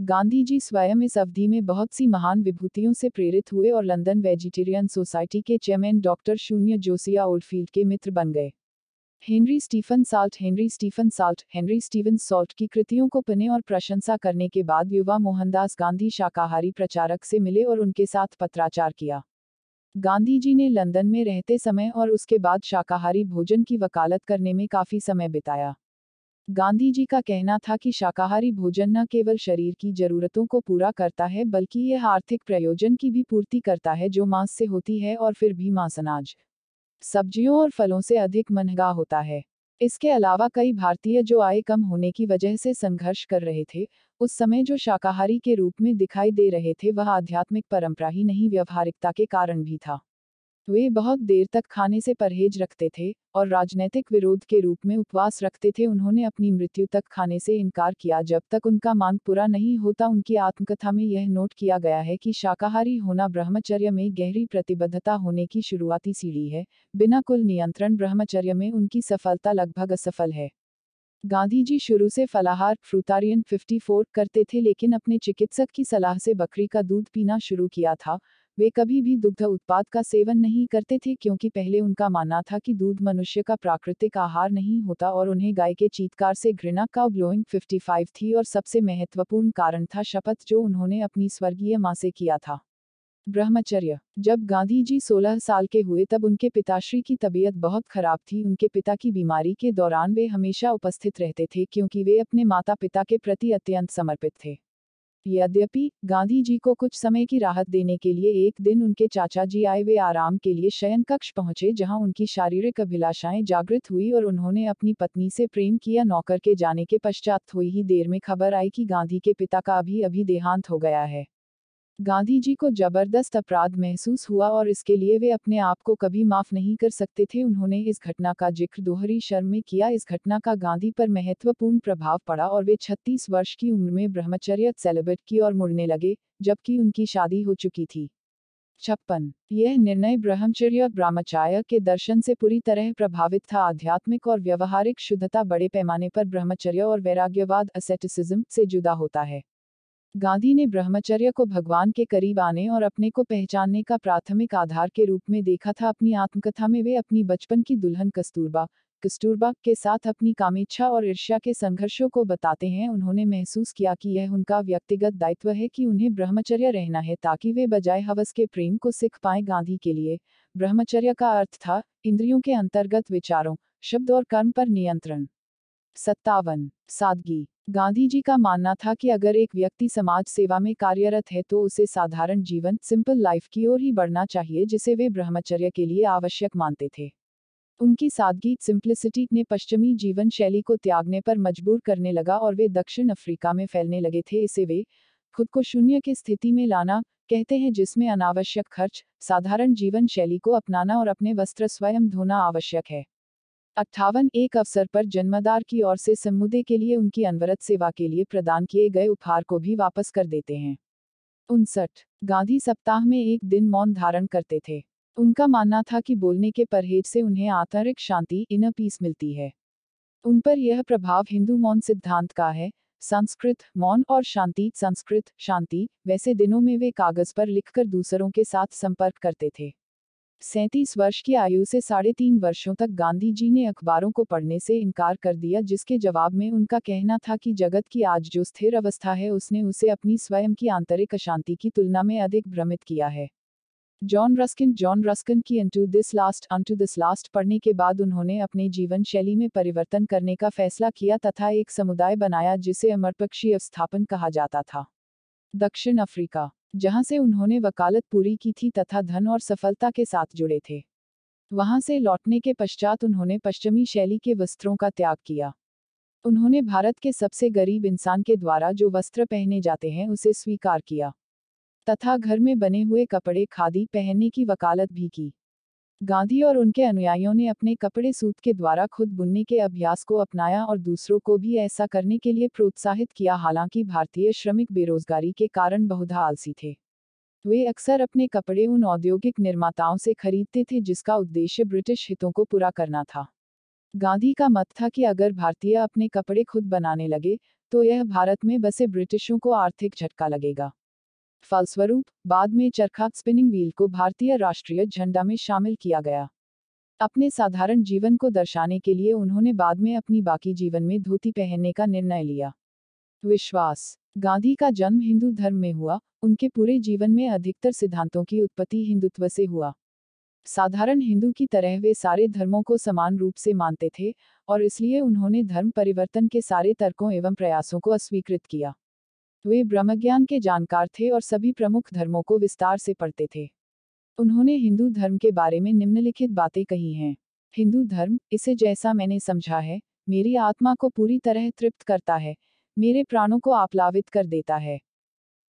गांधी जी स्वयं इस अवधि में बहुत सी महान विभूतियों से प्रेरित हुए और लंदन वेजिटेरियन सोसाइटी के चेयरमैन डॉक्टर शून्य जोसिया ओल्डफील्ड के मित्र बन गए। Henry Stephen Salt Henry Stephen Salt Henry Steven Salt की कृतियों को पने और प्रशंसा करने के बाद युवा मोहनदास गांधी शाकाहारी प्रचारक से मिले और उनके साथ पत्राचार किया। गांधी जी ने लंदन में रहते समय और उसके बाद शाकाहारी भोजन की वकालत करने में काफ़ी समय बिताया। गांधी जी का कहना था कि शाकाहारी भोजन न केवल शरीर की जरूरतों को पूरा करता है, बल्कि यह आर्थिक प्रयोजन की भी पूर्ति करता है जो मांस से होती है और फिर भी मांस अनाज, सब्जियों और फलों से अधिक महँगा होता है। इसके अलावा कई भारतीय जो आय कम होने की वजह से संघर्ष कर रहे थे, उस समय जो शाकाहारी के रूप में दिखाई दे रहे थे वह आध्यात्मिक परंपरा ही नहीं, व्यवहारिकता के कारण भी था। वे बहुत देर तक खाने से परहेज रखते थे और राजनैतिक विरोध के रूप में उपवास रखते थे। उन्होंने अपनी मृत्यु तक खाने से इनकार किया। जब तक उनका मांग पूरा नहीं होता, उनकी आत्मकथा में यह नोट किया गया है कि शाकाहारी होना ब्रह्मचर्य में गहरी प्रतिबद्धता होने की शुरुआती सीढ़ी है। बिना कुल नियंत्रण ब्रह्मचर्य में उनकी सफलता लगभग असफल है। गांधी जी शुरू से फलाहार, फ्रूतारियन 54 करते थे, लेकिन अपने चिकित्सक की सलाह से बकरी का दूध पीना शुरू किया था। वे कभी भी दुग्ध उत्पाद का सेवन नहीं करते थे क्योंकि पहले उनका मानना था कि दूध मनुष्य का प्राकृतिक आहार नहीं होता और उन्हें गाय के चीतकार से घृणा का ब्लोइंग 55 थी और सबसे महत्वपूर्ण कारण था शपथ जो उन्होंने अपनी स्वर्गीय माँ से किया था। ब्रह्मचर्य। जब गांधी जी 16 साल के हुए तब उनके पिताश्री की तबीयत बहुत खराब थी। उनके पिता की बीमारी के दौरान वे हमेशा उपस्थित रहते थे क्योंकि वे अपने माता पिता के प्रति अत्यंत समर्पित थे। यद्यपि गांधी जी को कुछ समय की राहत देने के लिए एक दिन उनके चाचा जी आए वे आराम के लिए शयन कक्ष पहुँचे जहाँ उनकी शारीरिक अभिलाषाएँ जागृत हुई और उन्होंने अपनी पत्नी से प्रेम किया। नौकर के जाने के पश्चात थोड़ी ही देर में खबर आई कि गांधी के पिता का अभी अभी देहांत हो गया है। गांधी जी को ज़बरदस्त अपराध महसूस हुआ और इसके लिए वे अपने आप को कभी माफ़ नहीं कर सकते थे। उन्होंने इस घटना का ज़िक्र दोहरी शर्म में किया। इस घटना का गांधी पर महत्वपूर्ण प्रभाव पड़ा और वे 36 वर्ष की उम्र में ब्रह्मचर्य सेलिब्रेट की और मुड़ने लगे, जबकि उनकी शादी हो चुकी थी। छप्पन। यह निर्णय ब्रह्मचर्य ब्रह्मचार्य के दर्शन से पूरी तरह प्रभावित था। आध्यात्मिक और व्यवहारिक शुद्धता बड़े पैमाने पर ब्रह्मचर्य और वैराग्यवाद असेटिसिज्म से जुदा होता है। गांधी ने ब्रह्मचर्य को भगवान के करीब आने और अपने को पहचानने का प्राथमिक आधार के रूप में देखा था अपनी आत्मकथा में वे अपनी बचपन की दुल्हन कस्तूरबा कस्तूरबा के साथ अपनी कामेच्छा और ईर्ष्या के संघर्षों को बताते हैं। उन्होंने महसूस किया कि यह उनका व्यक्तिगत दायित्व है कि उन्हें ब्रह्मचर्य रहना है ताकि वे बजाय हवस के प्रेम को सीख पाए। गांधी के लिए ब्रह्मचर्य का अर्थ था इंद्रियों के अंतर्गत विचारों, शब्द और कर्म पर नियंत्रण। सत्तावन, सादगी। गांधी जी का मानना था कि अगर एक व्यक्ति समाज सेवा में कार्यरत है तो उसे साधारण जीवन, सिंपल लाइफ की ओर ही बढ़ना चाहिए जिसे वे ब्रह्मचर्य के लिए आवश्यक मानते थे। उनकी सादगी, सिंप्लिसिटी ने पश्चिमी जीवन शैली को त्यागने पर मजबूर करने लगा और वे दक्षिण अफ्रीका में फैलने लगे थे। इसे वे खुद को शून्य की स्थिति में लाना कहते हैं, जिसमें अनावश्यक खर्च, साधारण जीवन शैली को अपनाना और अपने वस्त्र स्वयं धोना आवश्यक है। अट्ठावन एक अवसर पर जन्मदार की ओर से समुदे के लिए उनकी अनवरत सेवा के लिए प्रदान किए गए उपहार को भी वापस कर देते हैं। उनसठ, गांधी सप्ताह में एक दिन मौन धारण करते थे। उनका मानना था कि बोलने के परहेज से उन्हें आंतरिक शांति इन पीस मिलती है। उन पर यह प्रभाव हिंदू मौन सिद्धांत का है, संस्कृत मौन और शांति, संस्कृत शांति, वैसे दिनों में वे कागज़ पर लिखकर दूसरों के साथ संपर्क करते थे। सैंतीस वर्ष की आयु से साढ़े तीन वर्षों तक गांधी जी ने अखबारों को पढ़ने से इनकार कर दिया, जिसके जवाब में उनका कहना था कि जगत की आज जो स्थिर अवस्था है, उसने उसे अपनी स्वयं की आंतरिक अशांति की तुलना में अधिक भ्रमित किया है। जॉन रस्किन जॉन रस्किन की unto this last unto this last पढ़ने के बाद उन्होंने अपने जीवन शैली में परिवर्तन करने का फैसला किया तथा एक समुदाय बनाया, जिसे अमरपक्षी स्थापन कहा जाता था। दक्षिण अफ्रीका जहाँ से उन्होंने वकालत पूरी की थी तथा धन और सफलता के साथ जुड़े थे। वहाँ से लौटने के पश्चात उन्होंने पश्चिमी शैली के वस्त्रों का त्याग किया। उन्होंने भारत के सबसे गरीब इंसान के द्वारा जो वस्त्र पहने जाते हैं उसे स्वीकार किया। तथा घर में बने हुए कपड़े खादी पहनने की वकालत भी की। गांधी और उनके अनुयायियों ने अपने कपड़े सूत के द्वारा खुद बुनने के अभ्यास को अपनाया और दूसरों को भी ऐसा करने के लिए प्रोत्साहित किया। हालाँकि भारतीय श्रमिक बेरोजगारी के कारण बहुधा आलसी थे। वे अक्सर अपने कपड़े उन औद्योगिक निर्माताओं से खरीदते थे जिसका उद्देश्य ब्रिटिश हितों को पूरा करना था। गांधी का मत था कि अगर भारतीय अपने कपड़े खुद बनाने लगे तो यह भारत में बसे ब्रिटिशों को आर्थिक झटका लगेगा। फलस्वरूप, बाद में चरखा स्पिनिंग व्हील को भारतीय राष्ट्रीय झंडा में शामिल किया गया। अपने साधारण जीवन को दर्शाने के लिए उन्होंने बाद में अपनी बाकी जीवन में धोती पहनने का निर्णय लिया। विश्वास। गांधी का जन्म हिंदू धर्म में हुआ, उनके पूरे जीवन में अधिकतर सिद्धांतों की उत्पत्ति हिंदुत्व से हुआ। साधारण हिंदू की तरह वे सारे धर्मों को समान रूप से मानते थे, और इसलिए उन्होंने धर्म परिवर्तन के सारे तर्कों एवं प्रयासों को अस्वीकृत किया। वे ब्रह्मज्ञान के जानकार थे और सभी प्रमुख धर्मों को विस्तार से पढ़ते थे। उन्होंने हिंदू धर्म के बारे में निम्नलिखित बातें कही हैं। हिंदू धर्म, इसे जैसा मैंने समझा है, मेरी आत्मा को पूरी तरह तृप्त करता है, मेरे प्राणों को आप्लावित कर देता है।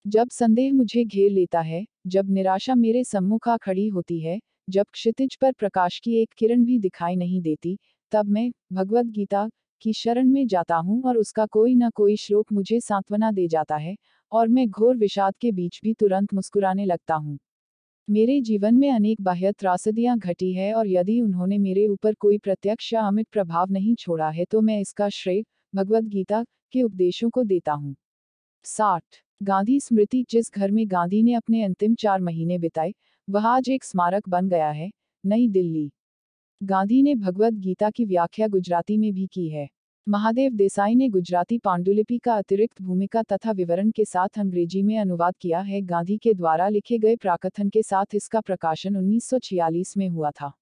जब संदेह मुझे घेर लेता है, जब निराशा मेरे सम्मुख आ खड़ी होती है, जब क्षितिज पर प्रकाश की एक किरण भी दिखाई नहीं देती, तब मैं भगवत गीता की शरण में जाता हूँ और उसका कोई न कोई श्लोक मुझे सांत्वना दे जाता है, और मैं घोर विषाद के बीच भी तुरंत मुस्कुराने लगता हूँ। मेरे जीवन में अनेक बाह्य त्रासदियाँ घटी है और यदि उन्होंने मेरे ऊपर कोई प्रत्यक्ष या अमित प्रभाव नहीं छोड़ा है तो मैं इसका श्रेय भगवत गीता के उपदेशों को देता हूँ। साठ, गांधी स्मृति, जिस घर में गांधी ने अपने अंतिम चार महीने बिताए, वह आज एक स्मारक बन गया है, नई दिल्ली। गांधी ने भगवत गीता की व्याख्या गुजराती में भी की है। महादेव देसाई ने गुजराती पांडुलिपि का अतिरिक्त भूमिका तथा विवरण के साथ अंग्रेज़ी में अनुवाद किया है। गांधी के द्वारा लिखे गए प्राकथन के साथ इसका प्रकाशन 1946 में हुआ था।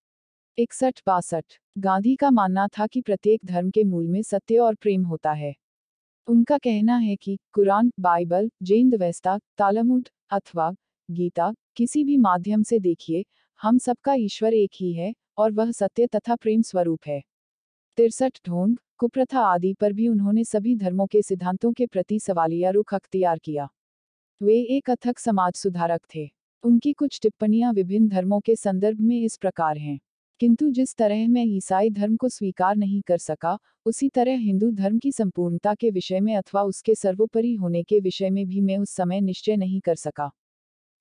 इकसठ बासठ। गांधी का मानना था कि प्रत्येक धर्म के मूल में सत्य और प्रेम होता है। उनका कहना है कि कुरान, बाइबल, जैन दवेस्ता तालमुड अथवा गीता, किसी भी माध्यम से देखिए, हम सबका ईश्वर एक ही है, और वह सत्य तथा प्रेम स्वरूप है। तिरसठ ढोंग, कुप्रथा आदि पर भी उन्होंने सभी धर्मों के सिद्धांतों के प्रति सवालिया रुख अख्तियार किया। वे एक अथक समाज सुधारक थे। उनकी कुछ टिप्पणियाँ विभिन्न धर्मों के संदर्भ में इस प्रकार हैं। किंतु जिस तरह मैं ईसाई धर्म को स्वीकार नहीं कर सका, उसी तरह हिंदू धर्म की संपूर्णता के विषय में अथवा उसके सर्वोपरि होने के विषय में भी मैं उस समय निश्चय नहीं कर सका।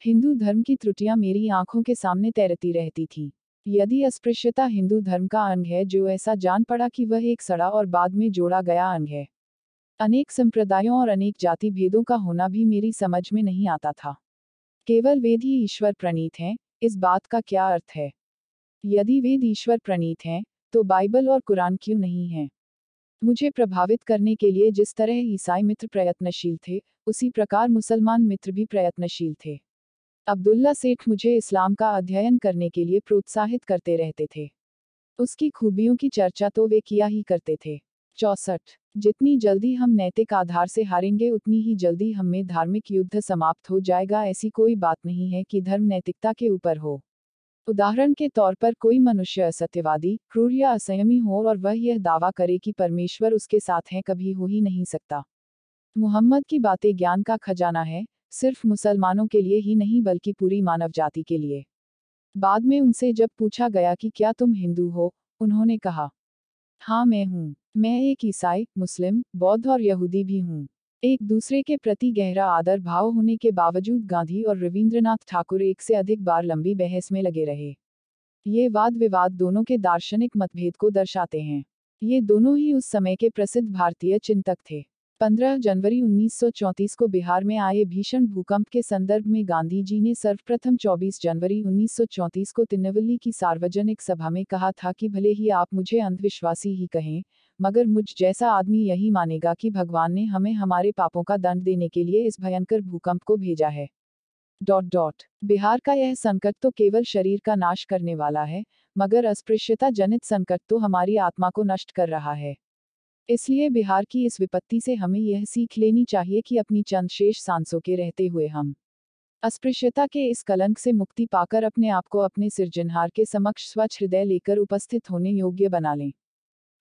हिंदू धर्म की त्रुटियाँ मेरी आँखों के सामने तैरती रहती थी। यदि अस्पृश्यता हिंदू धर्म का अंग है, जो ऐसा जान पड़ा कि वह एक सड़ा और बाद में जोड़ा गया अंग है। अनेक संप्रदायों और अनेक जाति भेदों का होना भी मेरी समझ में नहीं आता था। केवल वेद ही ईश्वर प्रणीत हैं, इस बात का क्या अर्थ है? यदि वेद ईश्वर प्रणीत हैं तो बाइबल और कुरान क्यों नहीं है? मुझे प्रभावित करने के लिए जिस तरह ईसाई मित्र प्रयत्नशील थे, उसी प्रकार मुसलमान मित्र भी प्रयत्नशील थे। अब्दुल्ला सेठ मुझे इस्लाम का अध्ययन करने के लिए प्रोत्साहित करते रहते थे। उसकी खूबियों की चर्चा तो वे किया ही करते थे। चौसठ। जितनी जल्दी हम नैतिक आधार से हारेंगे, उतनी ही जल्दी हम में धार्मिक युद्ध समाप्त हो जाएगा, ऐसी कोई बात नहीं है कि धर्म नैतिकता के ऊपर हो। उदाहरण के तौर पर कोई मनुष्य असत्यवादी, क्रूर या असंयमी हो और वह यह दावा करे कि परमेश्वर उसके साथ है, कभी हो ही नहीं सकता। मुहम्मद की बातें ज्ञान का खजाना है सिर्फ़ मुसलमानों के लिए ही नहीं बल्कि पूरी मानव जाति के लिए। बाद में उनसे जब पूछा गया कि क्या तुम हिंदू हो, उन्होंने कहा हाँ मैं हूँ। मैं एक ईसाई, मुस्लिम, बौद्ध और यहूदी भी हूँ। एक दूसरे के प्रति गहरा आदर भाव होने के बावजूद गांधी और रविंद्रनाथ ठाकुर एक से अधिक बार लंबी बहस में लगे रहे। ये वाद विवाद दोनों के दार्शनिक मतभेद को दर्शाते हैं। ये दोनों ही उस समय के प्रसिद्ध भारतीय चिंतक थे। 15 जनवरी 1934 को बिहार में आए भीषण भूकंप के संदर्भ में गांधी जी ने सर्वप्रथम 24 जनवरी 1934 को तिन्नवल्ली की सार्वजनिक सभा में कहा था कि भले ही आप मुझे अंधविश्वासी ही कहें, मगर मुझ जैसा आदमी यही मानेगा कि भगवान ने हमें हमारे पापों का दंड देने के लिए इस भयंकर भूकंप को भेजा है। Dot dot. बिहार का यह संकट तो केवल शरीर का नाश करने वाला है, मगर अस्पृश्यता जनित संकट तो हमारी आत्मा को नष्ट कर रहा है। इसलिए बिहार की इस विपत्ति से हमें यह सीख लेनी चाहिए कि अपनी चंद शेष सांसों के रहते हुए हम अस्पृश्यता के इस कलंक से मुक्ति पाकर अपने आप को अपने सिरजनहार के समक्ष स्वच्छ हृदय लेकर उपस्थित होने योग्य बना लें।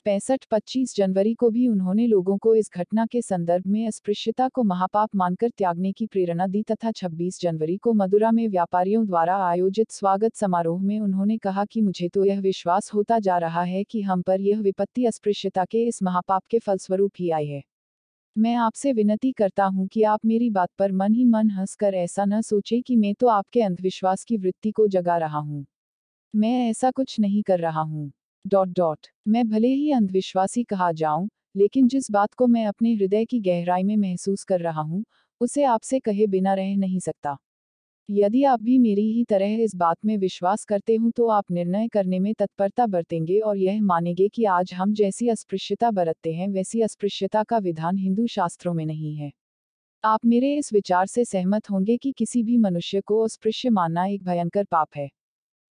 पैंसठ पच्चीस जनवरी को भी उन्होंने लोगों को इस घटना के संदर्भ में अस्पृश्यता को महापाप मानकर त्यागने की प्रेरणा दी तथा 26 जनवरी को मदुरा में व्यापारियों द्वारा आयोजित स्वागत समारोह में उन्होंने कहा कि मुझे तो यह विश्वास होता जा रहा है कि हम पर यह विपत्ति अस्पृश्यता के इस महापाप के फलस्वरूप ही आई है। मैं आपसे विनती करता हूँ कि आप मेरी बात पर मन ही मन हंसकर ऐसा न सोचें कि मैं तो आपके अंधविश्वास की वृत्ति को जगा रहा हूँ। मैं ऐसा कुछ नहीं कर रहा हूँ। Dot dot. मैं भले ही अंधविश्वासी कहा जाऊँ, लेकिन जिस बात को मैं अपने हृदय की गहराई में महसूस कर रहा हूँ, उसे आपसे कहे बिना रह नहीं सकता। यदि आप भी मेरी ही तरह इस बात में विश्वास करते हो तो आप निर्णय करने में तत्परता बरतेंगे और यह मानेंगे कि आज हम जैसी अस्पृश्यता बरतते हैं, वैसी अस्पृश्यता का विधान हिंदू शास्त्रों में नहीं है। आप मेरे इस विचार से सहमत होंगे कि किसी भी मनुष्य को अस्पृश्य मानना एक भयंकर पाप है।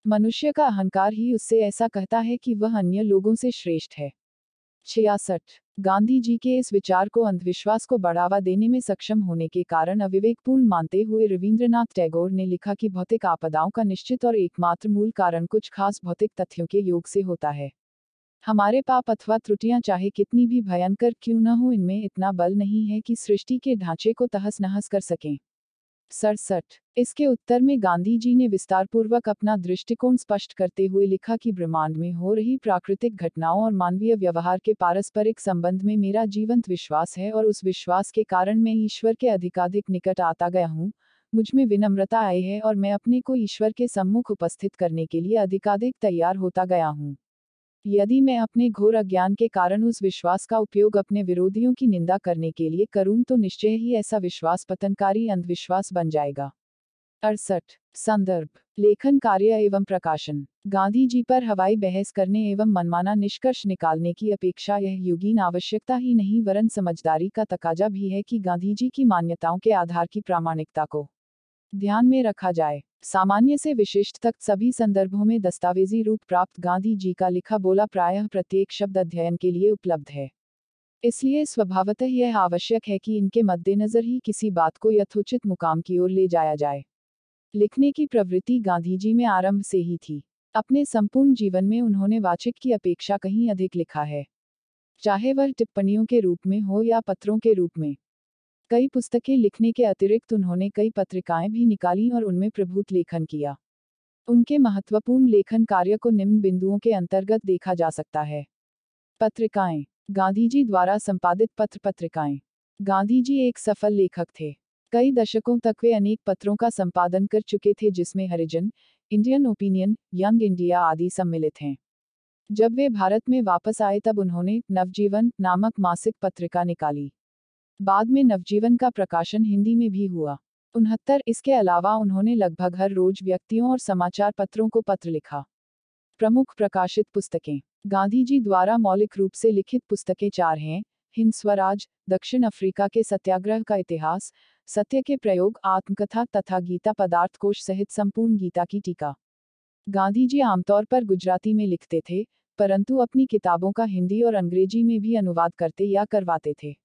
मनुष्य का अहंकार ही उससे ऐसा कहता है कि वह अन्य लोगों से श्रेष्ठ है। छियासठ। गांधी जी के इस विचार को अंधविश्वास को बढ़ावा देने में सक्षम होने के कारण अविवेकपूर्ण मानते हुए रविंद्रनाथ टैगोर ने लिखा कि भौतिक आपदाओं का निश्चित और एकमात्र मूल कारण कुछ खास भौतिक तथ्यों के योग से होता है। हमारे पाप अथवा त्रुटियाँ चाहे कितनी भी भयंकर क्यों न हो, इनमें इतना बल नहीं है कि सृष्टि के ढांचे को तहस नहस कर सकें। सड़सठ। इसके उत्तर में गांधी जी ने विस्तारपूर्वक अपना दृष्टिकोण स्पष्ट करते हुए लिखा कि ब्रह्मांड में हो रही प्राकृतिक घटनाओं और मानवीय व्यवहार के पारस्परिक संबंध में मेरा जीवंत विश्वास है और उस विश्वास के कारण मैं ईश्वर के अधिकाधिक निकट आता गया हूँ मुझमें विनम्रता आई है और मैं अपने को ईश्वर के सम्मुख उपस्थित करने के लिए अधिकाधिक तैयार होता गया हूँ। यदि मैं अपने घोर अज्ञान के कारण उस विश्वास का उपयोग अपने विरोधियों की निंदा करने के लिए करूँ तो निश्चय ही ऐसा विश्वास पतनकारी अंधविश्वास बन जाएगा। अड़सठ, संदर्भ, लेखन कार्य एवं प्रकाशन। गांधी जी पर हवाई बहस करने एवं मनमाना निष्कर्ष निकालने की अपेक्षा यह युगीन आवश्यकता ही नहीं, वरन समझदारी का तकाजा भी है कि गांधी जी की मान्यताओं के आधार की प्रामाणिकता को ध्यान में रखा जाए। सामान्य से विशिष्ट तक सभी संदर्भों में दस्तावेजी रूप प्राप्त गांधी जी का लिखा बोला प्रायः प्रत्येक शब्द अध्ययन के लिए उपलब्ध है। इसलिए स्वभावतः यह आवश्यक है कि इनके मद्देनजर ही किसी बात को यथोचित मुकाम की ओर ले जाया जाए। लिखने की प्रवृत्ति गांधी जी में आरंभ से ही थी। अपने संपूर्ण जीवन में उन्होंने वाचिक की अपेक्षा कहीं अधिक लिखा है। चाहे वह टिप्पणियों के रूप में हो या पत्रों के रूप में। कई पुस्तकें लिखने के अतिरिक्त उन्होंने कई पत्रिकाएँ भी निकाली और उनमें प्रभुत लेखन किया। उनके महत्वपूर्ण लेखन कार्य को निम्न बिंदुओं के अंतर्गत देखा जा सकता है। पत्रिकाएँ। गांधी जी द्वारा संपादित पत्र पत्रिकाएँ। गांधी जी एक सफल लेखक थे। कई दशकों तक वे अनेक पत्रों का संपादन कर चुके थे जिसमें Harijan, Indian Opinion, Young India आदि सम्मिलित हैं। जब वे भारत में वापस आए तब उन्होंने नवजीवन नामक मासिक पत्रिका निकाली। बाद में नवजीवन का प्रकाशन हिंदी में भी हुआ। उनहत्तर, इसके अलावा उन्होंने लगभग हर रोज व्यक्तियों और समाचार पत्रों को पत्र लिखा। प्रमुख प्रकाशित पुस्तकें। गांधी जी द्वारा मौलिक रूप से लिखित पुस्तकें चार हैं, हिंद स्वराज, दक्षिण अफ्रीका के सत्याग्रह का इतिहास, सत्य के प्रयोग, आत्मकथा तथा गीता पदार्थ कोश सहित संपूर्ण गीता की टीका। गांधी जी आमतौर पर गुजराती में लिखते थे, परंतु अपनी किताबों का हिंदी और अंग्रेज़ी में भी अनुवाद करते या करवाते थे।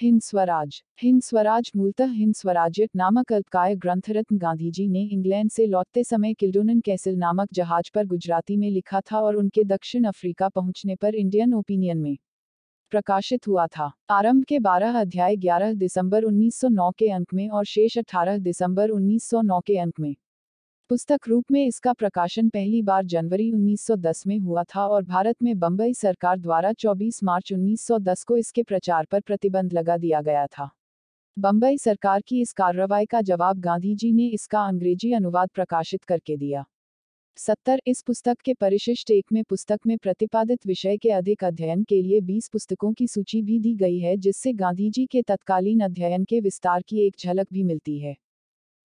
हिंद स्वराज हिंद स्वराज मूलतः हिंद स्वराज्य नामक अल्पकाय ग्रंथरत्न गांधी जी ने इंग्लैंड से लौटते समय किल्डोनन कैसल नामक जहाज़ पर गुजराती में लिखा था और उनके दक्षिण अफ्रीका पहुँचने पर इंडियन ओपिनियन में प्रकाशित हुआ था। आरंभ के 12 अध्याय 11 दिसंबर 1909 के अंक में और शेष 18 दिसंबर 1909 के अंक में। पुस्तक रूप में इसका प्रकाशन पहली बार जनवरी 1910 में हुआ था और भारत में बंबई सरकार द्वारा 24 मार्च 1910 को इसके प्रचार पर प्रतिबंध लगा दिया गया था। बंबई सरकार की इस कार्रवाई का जवाब गांधी जी ने इसका अंग्रेज़ी अनुवाद प्रकाशित करके दिया। सत्तर इस पुस्तक के परिशिष्ट एक में पुस्तक में प्रतिपादित विषय के अधिक अध्ययन के लिए 20 पुस्तकों की सूची भी दी गई है जिससे गांधी जी के तत्कालीन अध्ययन के विस्तार की एक झलक भी मिलती है।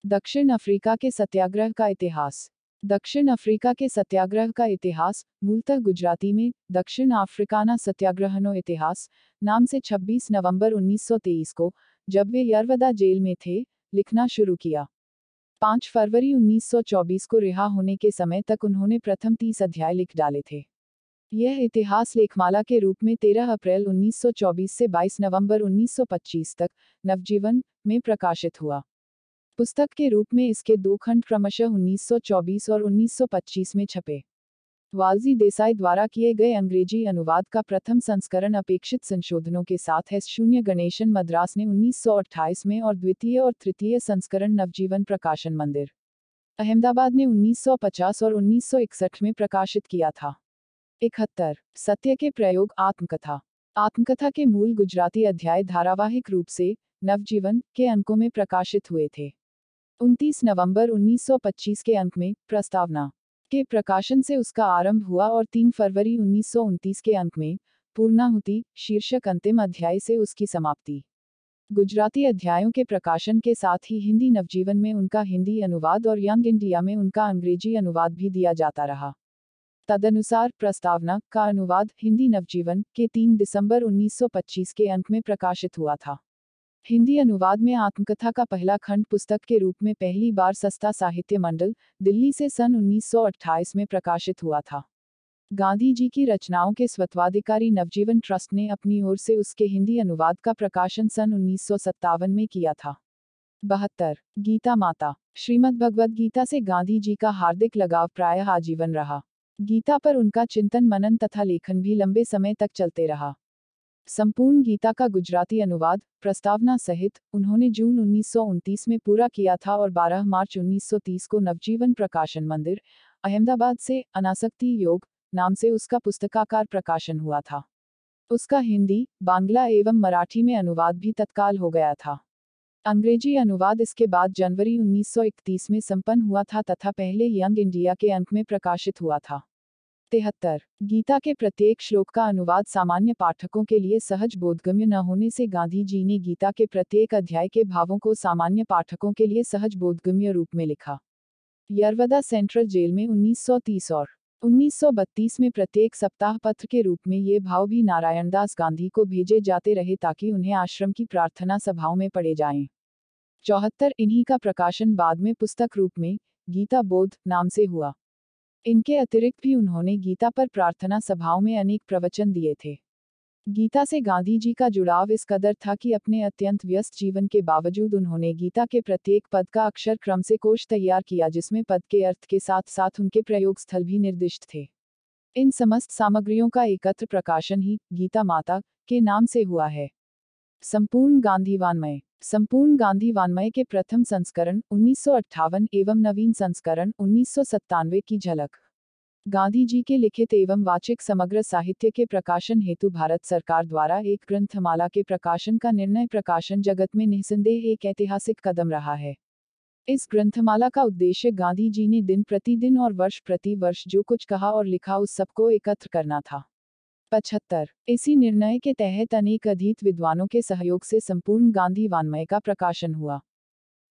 दक्षिण अफ्रीका के सत्याग्रह का इतिहास। दक्षिण अफ्रीका के सत्याग्रह का इतिहास मूलतः गुजराती में, दक्षिण अफ्रीकाना सत्याग्रहनो इतिहास, नाम से 26 नवंबर 1923 को, जब वे यरवदा जेल में थे, लिखना शुरू किया। 5 फरवरी 1924 को रिहा होने के समय तक उन्होंने प्रथम 30 अध्याय लिख डाले थे। यह इतिहास लेखमाला के रूप में 13 अप्रैल 1924 से 22 नवंबर 1925 तक, नवजीवन में प्रकाशित हुआ। पुस्तक के रूप में इसके दो खंड क्रमशः 1924 और 1925 में छपे। वालजी देसाई द्वारा किए गए अंग्रेज़ी अनुवाद का प्रथम संस्करण अपेक्षित संशोधनों के साथ है। शून्य गणेशन मद्रास ने 1928 में और द्वितीय और तृतीय संस्करण नवजीवन प्रकाशन मंदिर, अहमदाबाद ने 1950 और 1961 में प्रकाशित किया था। इकहत्तर, सत्य के प्रयोग आत्मकथा। आत्मकथा के मूल गुजराती अध्याय धारावाहिक रूप से नवजीवन के अंकों में प्रकाशित हुए थे। 29 नवंबर 1925 के अंक में प्रस्तावना के प्रकाशन से उसका आरंभ हुआ और 3 फरवरी उन्नीस सौ उनतीस के अंक में पूर्णाहुति शीर्षक अंतिम अध्याय से उसकी समाप्ति। गुजराती अध्यायों के प्रकाशन के साथ ही हिंदी नवजीवन में उनका हिंदी अनुवाद और यंग इंडिया में उनका अंग्रेज़ी अनुवाद भी दिया जाता रहा। तदनुसार प्रस्तावना का अनुवाद हिंदी नवजीवन के 3 दिसंबर 1925 के अंक में प्रकाशित हुआ था। हिंदी अनुवाद में आत्मकथा का पहला खंड पुस्तक के रूप में पहली बार सस्ता साहित्य मंडल, दिल्ली से सन 1928 में प्रकाशित हुआ था। गांधी जी की रचनाओं के स्वत्वाधिकारी नवजीवन ट्रस्ट ने अपनी ओर से उसके हिंदी अनुवाद का प्रकाशन सन उन्नीस सौ सत्तावन में किया था। बहत्तर, गीता माता, श्रीमद भगवद गीता से गांधी जी का हार्दिक लगाव प्रायः आजीवन रहा। गीता पर उनका चिंतन मनन तथा लेखन भी लंबे समय तक चलते रहा। संपूर्ण गीता का गुजराती अनुवाद, प्रस्तावना सहित उन्होंने जून उन्नीस सौ उनतीस में पूरा किया था और 12 मार्च 1930 को नवजीवन प्रकाशन मंदिर, अहमदाबाद से अनासक्ति योग नाम से उसका पुस्तकाकार प्रकाशन हुआ था। उसका हिंदी, बांग्ला एवं मराठी में अनुवाद भी तत्काल हो गया था। अंग्रेज़ी अनुवाद इसके बाद जनवरी 1931 में संपन्न हुआ था तथा पहले यंग इंडिया के अंक में प्रकाशित हुआ था। तिहत्तर गीता के प्रत्येक श्लोक का अनुवाद सामान्य पाठकों के लिए सहज बोधगम्य न होने से गांधी जी ने गीता के प्रत्येक अध्याय के भावों को सामान्य पाठकों के लिए सहज बोधगम्य रूप में लिखा। यरवदा सेंट्रल जेल में 1930 और 1932 में प्रत्येक सप्ताह पत्र के रूप में ये भाव भी नारायणदास गांधी को भेजे जाते रहे ताकि उन्हें आश्रम की प्रार्थना सभाओं में पढ़े जाएँ। चौहत्तर इन्हीं का प्रकाशन बाद में पुस्तक रूप में गीता बोध नाम से हुआ। इनके अतिरिक्त भी उन्होंने गीता पर प्रार्थना सभाओं में अनेक प्रवचन दिए थे। गीता से गांधी जी का जुड़ाव इस कदर था कि अपने अत्यंत व्यस्त जीवन के बावजूद उन्होंने गीता के प्रत्येक पद का अक्षर क्रम से कोश तैयार किया जिसमें पद के अर्थ के साथ साथ उनके प्रयोग स्थल भी निर्दिष्ट थे। इन समस्त सामग्रियों का एकत्र प्रकाशन ही गीता माता के नाम से हुआ है। संपूर्ण गांधी वानमय संपूर्ण गांधी वानमय के प्रथम संस्करण उन्नीस सौ अट्ठावन एवं नवीन संस्करण उन्नीस सौ सत्तानवे की झलक। गांधी जी के लिखित एवं वाचिक समग्र साहित्य के प्रकाशन हेतु भारत सरकार द्वारा एक ग्रंथमाला के प्रकाशन का निर्णय प्रकाशन जगत में निसंदेह एक ऐतिहासिक कदम रहा है। इस ग्रंथमाला का उद्देश्य गांधी जी ने दिन प्रतिदिन और वर्ष प्रति वर्ष जो कुछ कहा और लिखा उस सबको एकत्र करना था। पचहत्तर। इसी निर्णय के तहत अनेक अधीत विद्वानों के सहयोग से संपूर्ण गांधी वान्मय का प्रकाशन हुआ।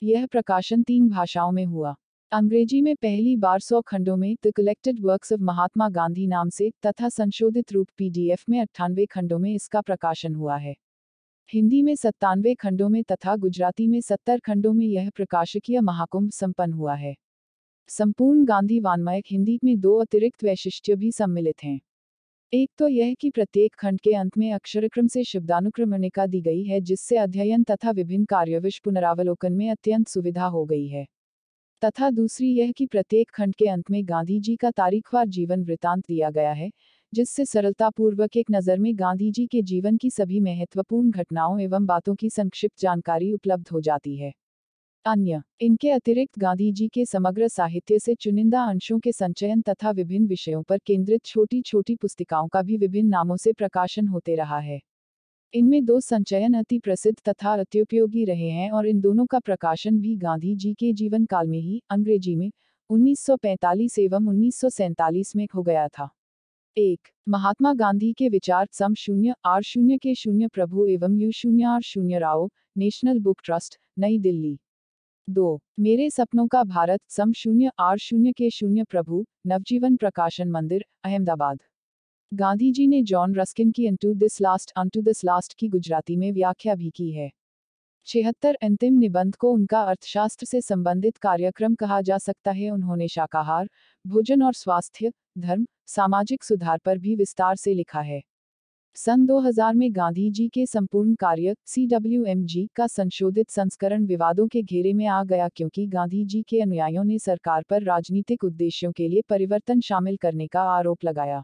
यह प्रकाशन तीन भाषाओं में हुआ। अंग्रेज़ी में पहली बार सौ खंडों में the collected works of Mahatma Gandhi नाम से तथा संशोधित रूप पीडीएफ में अट्ठानवे खंडों में इसका प्रकाशन हुआ है। हिंदी में सत्तानवे खंडों में तथा गुजराती में सत्तर खंडों में यह प्रकाशकीय महाकुंभ संपन्न हुआ है। संपूर्ण गांधी वान्मयक हिंदी में दो अतिरिक्त वैशिष्ट्य भी सम्मिलित हैं। एक तो यह कि प्रत्येक खंड के अंत में अक्षरक्रम से शब्दानुक्रमणिका दी गई है, जिससे अध्ययन तथा विभिन्न कार्यविश पुनरावलोकन में अत्यंत सुविधा हो गई है। तथा दूसरी यह कि प्रत्येक खंड के अंत में गांधी जी का तारीखवार जीवन वृतांत दिया गया है, जिससे सरलतापूर्वक एक नज़र में गांधी जी के जीवन की सभी महत्वपूर्ण घटनाओं एवं बातों की संक्षिप्त जानकारी उपलब्ध हो जाती है। अन्य, इनके अतिरिक्त गांधी जी के समग्र साहित्य से चुनिंदा अंशों के संचयन तथा विभिन्न विषयों पर केंद्रित छोटी छोटी पुस्तिकाओं का भी विभिन्न नामों से प्रकाशन होते रहा है। इनमें दो संचयन अति प्रसिद्ध तथा अत्योपयोगी रहे हैं और इन दोनों का प्रकाशन भी गांधी जी के जीवन काल में ही अंग्रेज़ी में 1945 एवं उन्नीस सौ सैंतालीस में हो गया था। एक, महात्मा गांधी के विचार सम शून्य आर शून्य के शून्य प्रभु एवं यू शून्य आर शून्य राव, नेशनल बुक ट्रस्ट, नई दिल्ली। दो, मेरे सपनों का भारत, सम शून्य, आर शून्य के शून्य प्रभु, नवजीवन प्रकाशन मंदिर, अहमदाबाद। गांधी जी ने जॉन रस्किन की unto this last unto this last की गुजराती में व्याख्या भी की है। छिहत्तर अंतिम निबंध को उनका अर्थशास्त्र से संबंधित कार्यक्रम कहा जा सकता है, उन्होंने शाकाहार, भोजन और स्वास्थ्य, धर्म, सामाजिक सुधार पर भी विस्तार से लिखा है। सन 2000 में गांधी जी के संपूर्ण कार्य सी का संशोधित संस्करण विवादों के घेरे में आ गया क्योंकि गांधी जी के अनुयायियों ने सरकार पर राजनीतिक उद्देश्यों के लिए परिवर्तन शामिल करने का आरोप लगाया।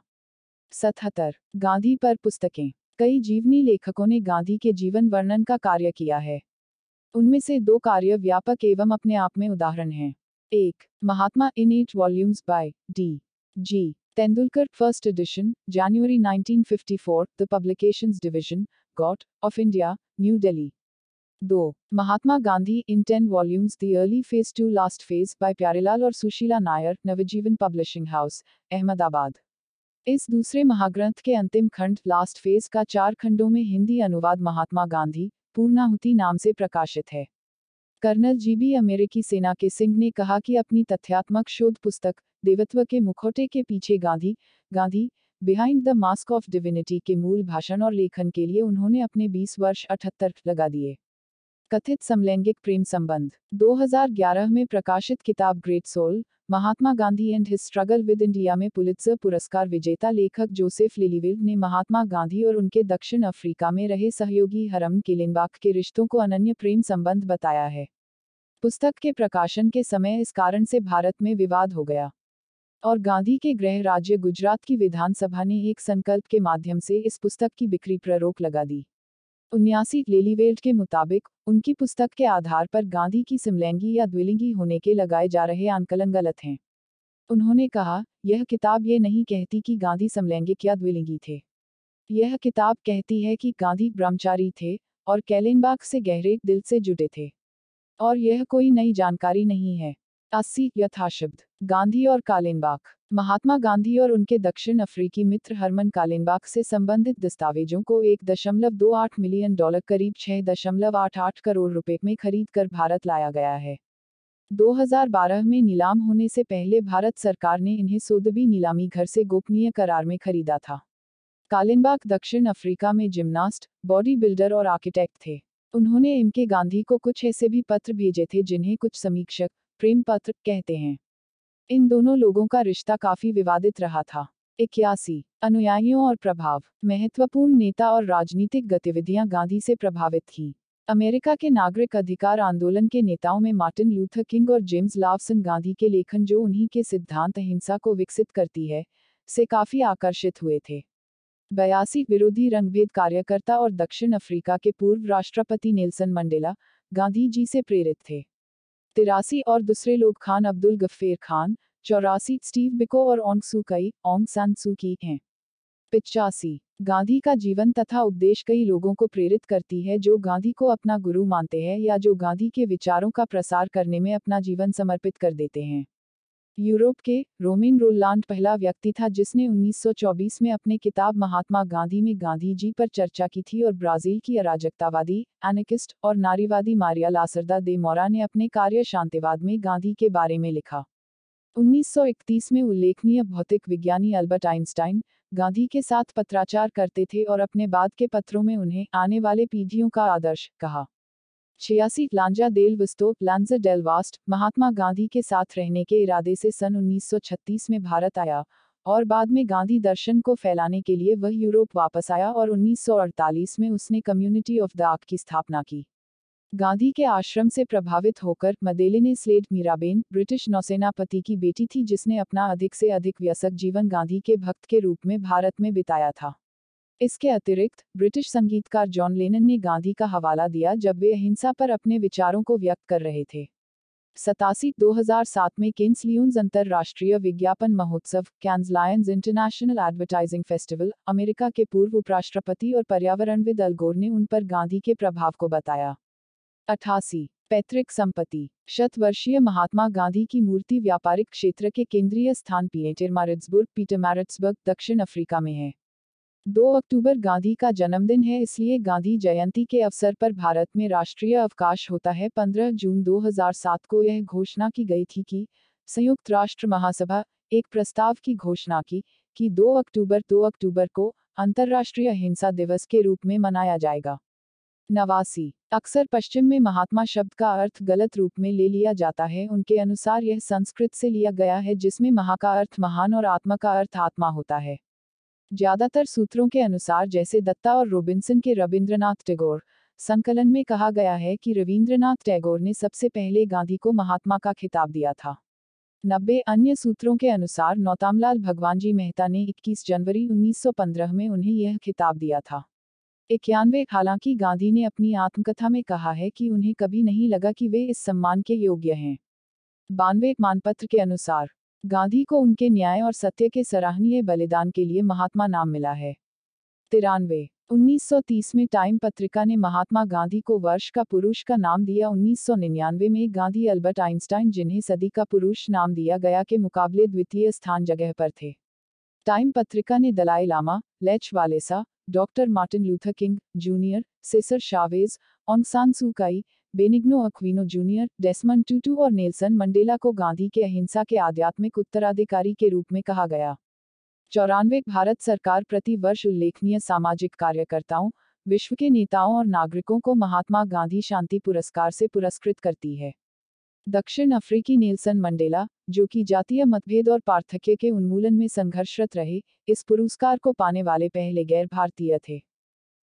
सतहत्तर, गांधी पर पुस्तकें। कई जीवनी लेखकों ने गांधी के जीवन वर्णन का कार्य किया है। उनमें से दो कार्य व्यापक एवं अपने आप में उदाहरण हैं। एक, Mahatma in eight volumes by D. G Tendulkar, first edition, January 1954, The Publications Division, Gott, of India, New Delhi. 2. Mahatma Gandhi in 10 volumes The Early Phase 2 Last Phase by Pyarelal और सुशीला नायर नवजीवन पब्लिशिंग हाउस अहमदाबाद इस दूसरे महाग्रंथ के अंतिम खंड last phase का चार खंडों में हिंदी अनुवाद महात्मा गांधी पूर्णाहुति नाम से प्रकाशित है कर्नल जीबी अमेरिकी सेना के सिंह ने कहा कि अपनी तथ्यात्मक शोध पुस्तक, देवत्व के मुखौटे के पीछे Gandhi Gandhi behind the mask of divinity के मूल भाषण और लेखन के लिए उन्होंने अपने 20 वर्ष अठहत्तर लगा दिए। कथित समलैंगिक प्रेम संबंध। 2011 में प्रकाशित किताब great soul, Mahatma Gandhi and his struggle with India में पुलित्जर पुरस्कार विजेता लेखक जोसेफ लिलीविल्ड ने महात्मा गांधी और उनके दक्षिण अफ्रीका में रहे सहयोगी हरम किलिनबाक के रिश्तों को अनन्य प्रेम संबंध बताया है। पुस्तक के प्रकाशन के समय इस कारण से भारत में विवाद हो गया। और गांधी के गृह राज्य गुजरात की विधानसभा ने एक संकल्प के माध्यम से इस पुस्तक की बिक्री पर रोक लगा दी। उन्यासी लेलीवेल्ट के मुताबिक, उनकी पुस्तक के आधार पर गांधी की समलैंगी या द्विलिंगी होने के लगाए जा रहे आंकलन गलत हैं। उन्होंने कहा, यह किताब ये नहीं कहती कि गांधी समलैंगिक या द्विलिंगी थे। यह किताब कहती है कि गांधी ब्रह्मचारी थे और कैलेनबाग से गहरे दिल से जुड़े थे। और यह कोई नई जानकारी नहीं है। अस्सी यथाशब्द। गांधी और कालेनबाग। महात्मा गांधी और उनके दक्षिण अफ्रीकी मित्र हरमन कालेनबाग से संबंधित दस्तावेजों को एक दशमलव दो आठ मिलियन डॉलर करीब छह दशमलव आठ आठ करोड़ रुपए में खरीद कर भारत लाया गया है। 2012 में नीलाम होने से पहले भारत सरकार ने इन्हें सोदबी नीलामी घर से गोपनीय करार में खरीदा था। कालिनबाग दक्षिण अफ्रीका में जिम्नास्ट, बॉडी बिल्डर और आर्किटेक्ट थे। उन्होंने एम के गांधी को कुछ ऐसे भी पत्र भेजे थे जिन्हें कुछ समीक्षक प्रेम पत्र कहते हैं। इन दोनों लोगों का रिश्ता काफ़ी विवादित रहा था। इक्यासी, अनुयायियों और प्रभाव, महत्वपूर्ण नेता और राजनीतिक गतिविधियाँ गांधी से प्रभावित थीं। अमेरिका के नागरिक अधिकार आंदोलन के नेताओं में मार्टिन लूथर किंग और जेम्स लावसन गांधी के लेखन जो उन्हीं के सिद्धांत अहिंसा को विकसित करती है, से काफ़ी आकर्षित हुए थे। बयासी, विरोधी रंगभेद कार्यकर्ता और दक्षिण अफ्रीका के पूर्व राष्ट्रपति नेल्सन मंडेला, गांधी जी से प्रेरित थे। तिरासी और दूसरे लोग खान अब्दुल गफ्फेर खान, चौरासी, स्टीव बिको और ओंग कई, ओंग सू की हैं। पिचासी, गांधी का जीवन तथा उपदेश कई लोगों को प्रेरित करती है जो गांधी को अपना गुरु मानते हैं या जो गांधी के विचारों का प्रसार करने में अपना जीवन समर्पित कर देते हैं। यूरोप के रोमिन रोलांड पहला व्यक्ति था जिसने 1924 में अपने किताब महात्मा गांधी में गांधी जी पर चर्चा की थी और ब्राज़ील की अराजकतावादी एनिकिस्ट और नारीवादी मारिया लासरदा दे मोरा ने अपने कार्य शांतिवाद में गांधी के बारे में लिखा। 1931 में उल्लेखनीय भौतिक विज्ञानी अल्बर्ट आइंस्टाइन गांधी के साथ पत्राचार करते थे और अपने बाद के पत्रों में उन्हें आने वाले पीढ़ियों का आदर्श कहा। छियासी Lanza del Vasto Lanza del Vasto, Mahatma Gandhi के साथ रहने के इरादे से सन 1936 में भारत आया, और बाद में गांधी दर्शन को फैलाने के लिए वह यूरोप वापस आया और 1948 में उसने कम्युनिटी ऑफ़ द आर्क की स्थापना की। गांधी के आश्रम से प्रभावित होकर मदेले ने स्लेड मीराबेन, ब्रिटिश नौसेनापति की बेटी थी जिसने अपना अधिक से अधिक व्यसक जीवन गांधी के भक्त के रूप में भारत में बिताया था। इसके अतिरिक्त, ब्रिटिश संगीतकार जॉन लेनन ने गांधी का हवाला दिया जब वे अहिंसा पर अपने विचारों को व्यक्त कर रहे थे। सतासी 2007 में किन्स लियोन्स अंतर्राष्ट्रीय विज्ञापन महोत्सव Cannes Lions International Advertising Festival, America के पूर्व उपराष्ट्रपति और पर्यावरणविद अलगोर ने उन पर गांधी के प्रभाव को बताया। अठासी, पैतृक संपत्ति, शतवर्षीय महात्मा गांधी की मूर्ति व्यापारिक क्षेत्र के केंद्रीय स्थान पीएटर मैरिट्सबर्ग पीटर मैरिट्सबर्ग दक्षिण अफ्रीका में है। 2 अक्टूबर गांधी का जन्मदिन है, इसलिए गांधी जयंती के अवसर पर भारत में राष्ट्रीय अवकाश होता है। 15 जून 2007 को यह घोषणा की गई थी कि संयुक्त राष्ट्र महासभा, एक प्रस्ताव की घोषणा की, कि 2 अक्टूबर 2 अक्टूबर को अंतर्राष्ट्रीय अहिंसा दिवस के रूप में मनाया जाएगा। नवासी, अक्सर पश्चिम में महात्मा शब्द का अर्थ गलत रूप में ले लिया जाता है, उनके अनुसार यह संस्कृत से लिया गया है, जिसमें महा का अर्थ महान और आत्मा का अर्थ आत्मा होता है। ज़्यादातर सूत्रों के अनुसार जैसे दत्ता और रोबिन्सन के रविंद्रनाथ टैगोर, संकलन में कहा गया है कि रविंद्रनाथ टैगोर ने सबसे पहले गांधी को महात्मा का खिताब दिया था। नब्बे अन्य सूत्रों के अनुसार नौतामलाल भगवानजी मेहता ने 21 जनवरी 1915 में उन्हें यह खिताब दिया था। इक्यानवे, हालाँकि गांधी ने अपनी आत्मकथा में कहा है कि उन्हें कभी नहीं लगा कि वे इस सम्मान के योग्य हैं। बानवे, मानपत्र के अनुसार गांधी को उनके न्याय और सत्य के सराहनीय बलिदान के लिए महात्मा नाम मिला है। तिरानवे 1930 में टाइम पत्रिका ने महात्मा गांधी को वर्ष का पुरुष का नाम दिया। 1999 में गांधी अल्बर्ट आइंस्टाइन, जिन्हें सदी का पुरुष नाम दिया गया के मुकाबले द्वितीय स्थान जगह पर थे। टाइम पत्रिका ने Dalai Lama, Lech Walesa, doctor Martin Luther King Junior, Cesar Chavez Aung San Suu Kyi Benigno Aquino junior, Desmond Tutu और नेल्सन मंडेला को गांधी के अहिंसा के आध्यात्मिक उत्तराधिकारी के रूप में कहा गया। चौरानवे, भारत सरकार प्रति वर्ष उल्लेखनीय सामाजिक कार्यकर्ताओं, विश्व के नेताओं और नागरिकों को महात्मा गांधी शांति पुरस्कार से पुरस्कृत करती है। दक्षिण अफ्रीकी नेल्सन मंडेला, जो कि जातीय मतभेद और पार्थक्य के उन्मूलन में संघर्षरत रहे, इस पुरस्कार को पाने वाले पहले गैर भारतीय थे।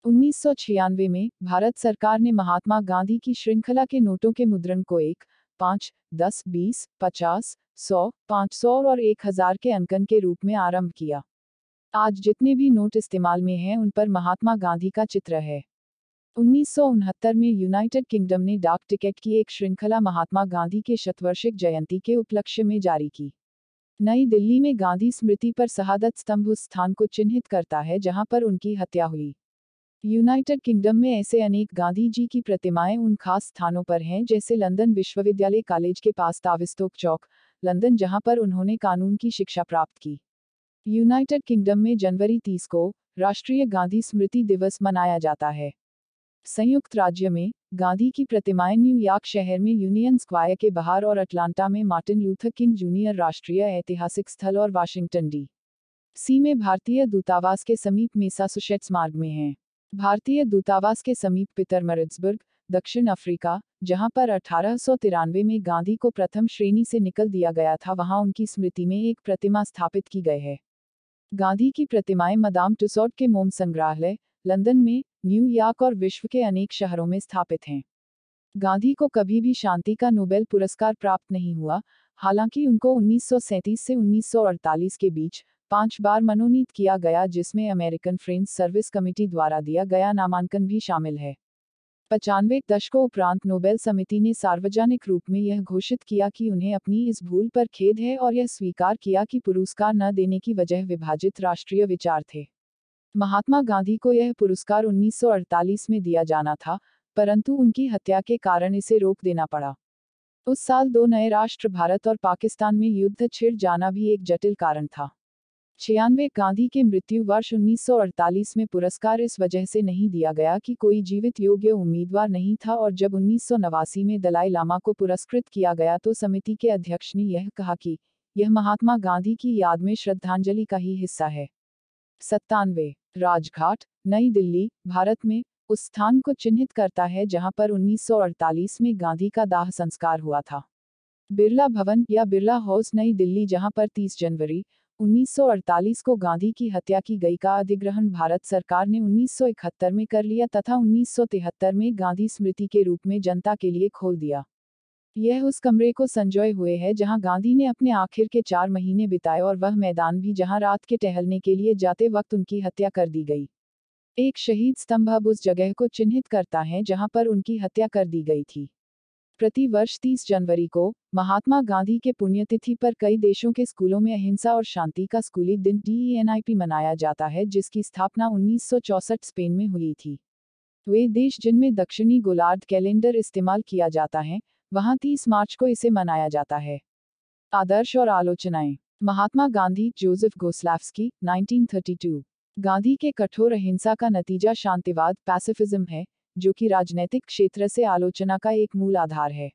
उन्नीस सौ छियानवे में भारत सरकार ने महात्मा गांधी की श्रृंखला के नोटों के मुद्रण को एक, पाँच, दस, बीस, पचास, सौ, पाँच सौ और एक हज़ार के अंकन के रूप में आरंभ किया। आज जितने भी नोट इस्तेमाल में हैं, उन पर महात्मा गांधी का चित्र है। उन्नीस सौ उनहत्तर में यूनाइटेड किंगडम ने डाक टिकट की एक श्रृंखला महात्मा गांधी के शतवर्षिक जयंती के उपलक्ष्य में जारी की। नई दिल्ली में गांधी स्मृति पर शहादत स्तंभ उस स्थान को चिन्हित करता है, जहाँ पर उनकी हत्या हुई। यूनाइटेड किंगडम में ऐसे अनेक गांधी जी की प्रतिमाएँ उन खास स्थानों पर हैं जैसे लंदन विश्वविद्यालय कॉलेज के पास ताविस्तोक चौक, लंदन जहाँ पर उन्होंने कानून की शिक्षा प्राप्त की। यूनाइटेड किंगडम में जनवरी 30 को राष्ट्रीय गांधी स्मृति दिवस मनाया जाता है। संयुक्त राज्य में गांधी की प्रतिमाएँ न्यूयॉर्क शहर में यूनियन स्क्वायर के बाहर और अटलांटा में मार्टिन लूथर किंग जूनियर राष्ट्रीय ऐतिहासिक स्थल और वाशिंगटन डी सी में भारतीय दूतावास के समीप मेसासुशेट्स मार्ग में हैं। भारतीय दूतावास के समीप पितर पितरमरिट्सबर्ग दक्षिण अफ्रीका, जहाँ पर अठारह सौ तिरानवे में गांधी को प्रथम श्रेणी से निकल दिया गया था, वहाँ उनकी स्मृति में एक प्रतिमा स्थापित की गई है। गांधी की प्रतिमाएँ मदाम टुसौट के मोम संग्रहालय, लंदन में न्यूयॉर्क और विश्व के अनेक शहरों में स्थापित हैं। गांधी को कभी भी शांति का नोबेल पुरस्कार प्राप्त नहीं हुआ, हालाँकि उनको 1937 से 1948 के बीच पाँच बार मनोनीत किया गया जिसमें अमेरिकन फ्रेंड्स सर्विस कमेटी द्वारा दिया गया नामांकन भी शामिल है। पचानवे दशकों उपरांत नोबेल समिति ने सार्वजनिक रूप में यह घोषित किया कि उन्हें अपनी इस भूल पर खेद है और यह स्वीकार किया कि पुरस्कार न देने की वजह विभाजित राष्ट्रीय विचार थे। महात्मा गांधी को यह पुरस्कार 1948 में दिया जाना था, परंतु उनकी हत्या के कारण इसे रोक देना पड़ा। उस साल दो नए राष्ट्र भारत और पाकिस्तान में युद्ध छिड़ जाना भी एक जटिल कारण था। छियानवे गांधी के मृत्यु वर्ष 1948 में पुरस्कार इस वजह से नहीं दिया गया कि कोई जीवित योग्य उम्मीदवार नहीं था और जब उन्नीस सौ नवासी में दलाई लामा को पुरस्कृत किया गया तो समिति के अध्यक्ष ने यह कहा कि यह महात्मा गांधी की याद में श्रद्धांजलि का ही हिस्सा है। सत्तानवे, राजघाट, नई दिल्ली, भारत में उस स्थान को चिन्हित करता है जहाँ पर 1948 में गांधी का दाह संस्कार हुआ था। बिरला भवन या बिरला हाउस नई दिल्ली जहाँ पर 30 जनवरी 1948 को गांधी की हत्या की गई का अधिग्रहण भारत सरकार ने 1971 में कर लिया तथा 1973 में गांधी स्मृति के रूप में जनता के लिए खोल दिया। यह उस कमरे को संजोए हुए है जहाँ गांधी ने अपने आखिर के चार महीने बिताए और वह मैदान भी जहाँ रात के टहलने के लिए जाते वक्त उनकी हत्या कर दी गई। एक शहीद स्तंभ अब उस जगह को चिन्हित करता है जहाँ पर उनकी हत्या कर दी गई थी। प्रति वर्ष 30 जनवरी को महात्मा गांधी के पुण्यतिथि पर कई देशों के स्कूलों में अहिंसा और शांति का स्कूली दिन डीएनआईपी मनाया जाता है, जिसकी स्थापना 1964 स्पेन में हुई थी। वे देश जिनमें दक्षिणी गोलार्ध कैलेंडर इस्तेमाल किया जाता है, वहाँ 30 मार्च को इसे मनाया जाता है। आदर्श और आलोचनाएँ। महात्मा गांधी, जोसेफ गोस्लाफ्सकी 1932 गांधी के कठोर अहिंसा का नतीजा शांतिवाद, पैसिफिज्म है जो कि राजनैतिक क्षेत्र से आलोचना का एक मूल आधार है।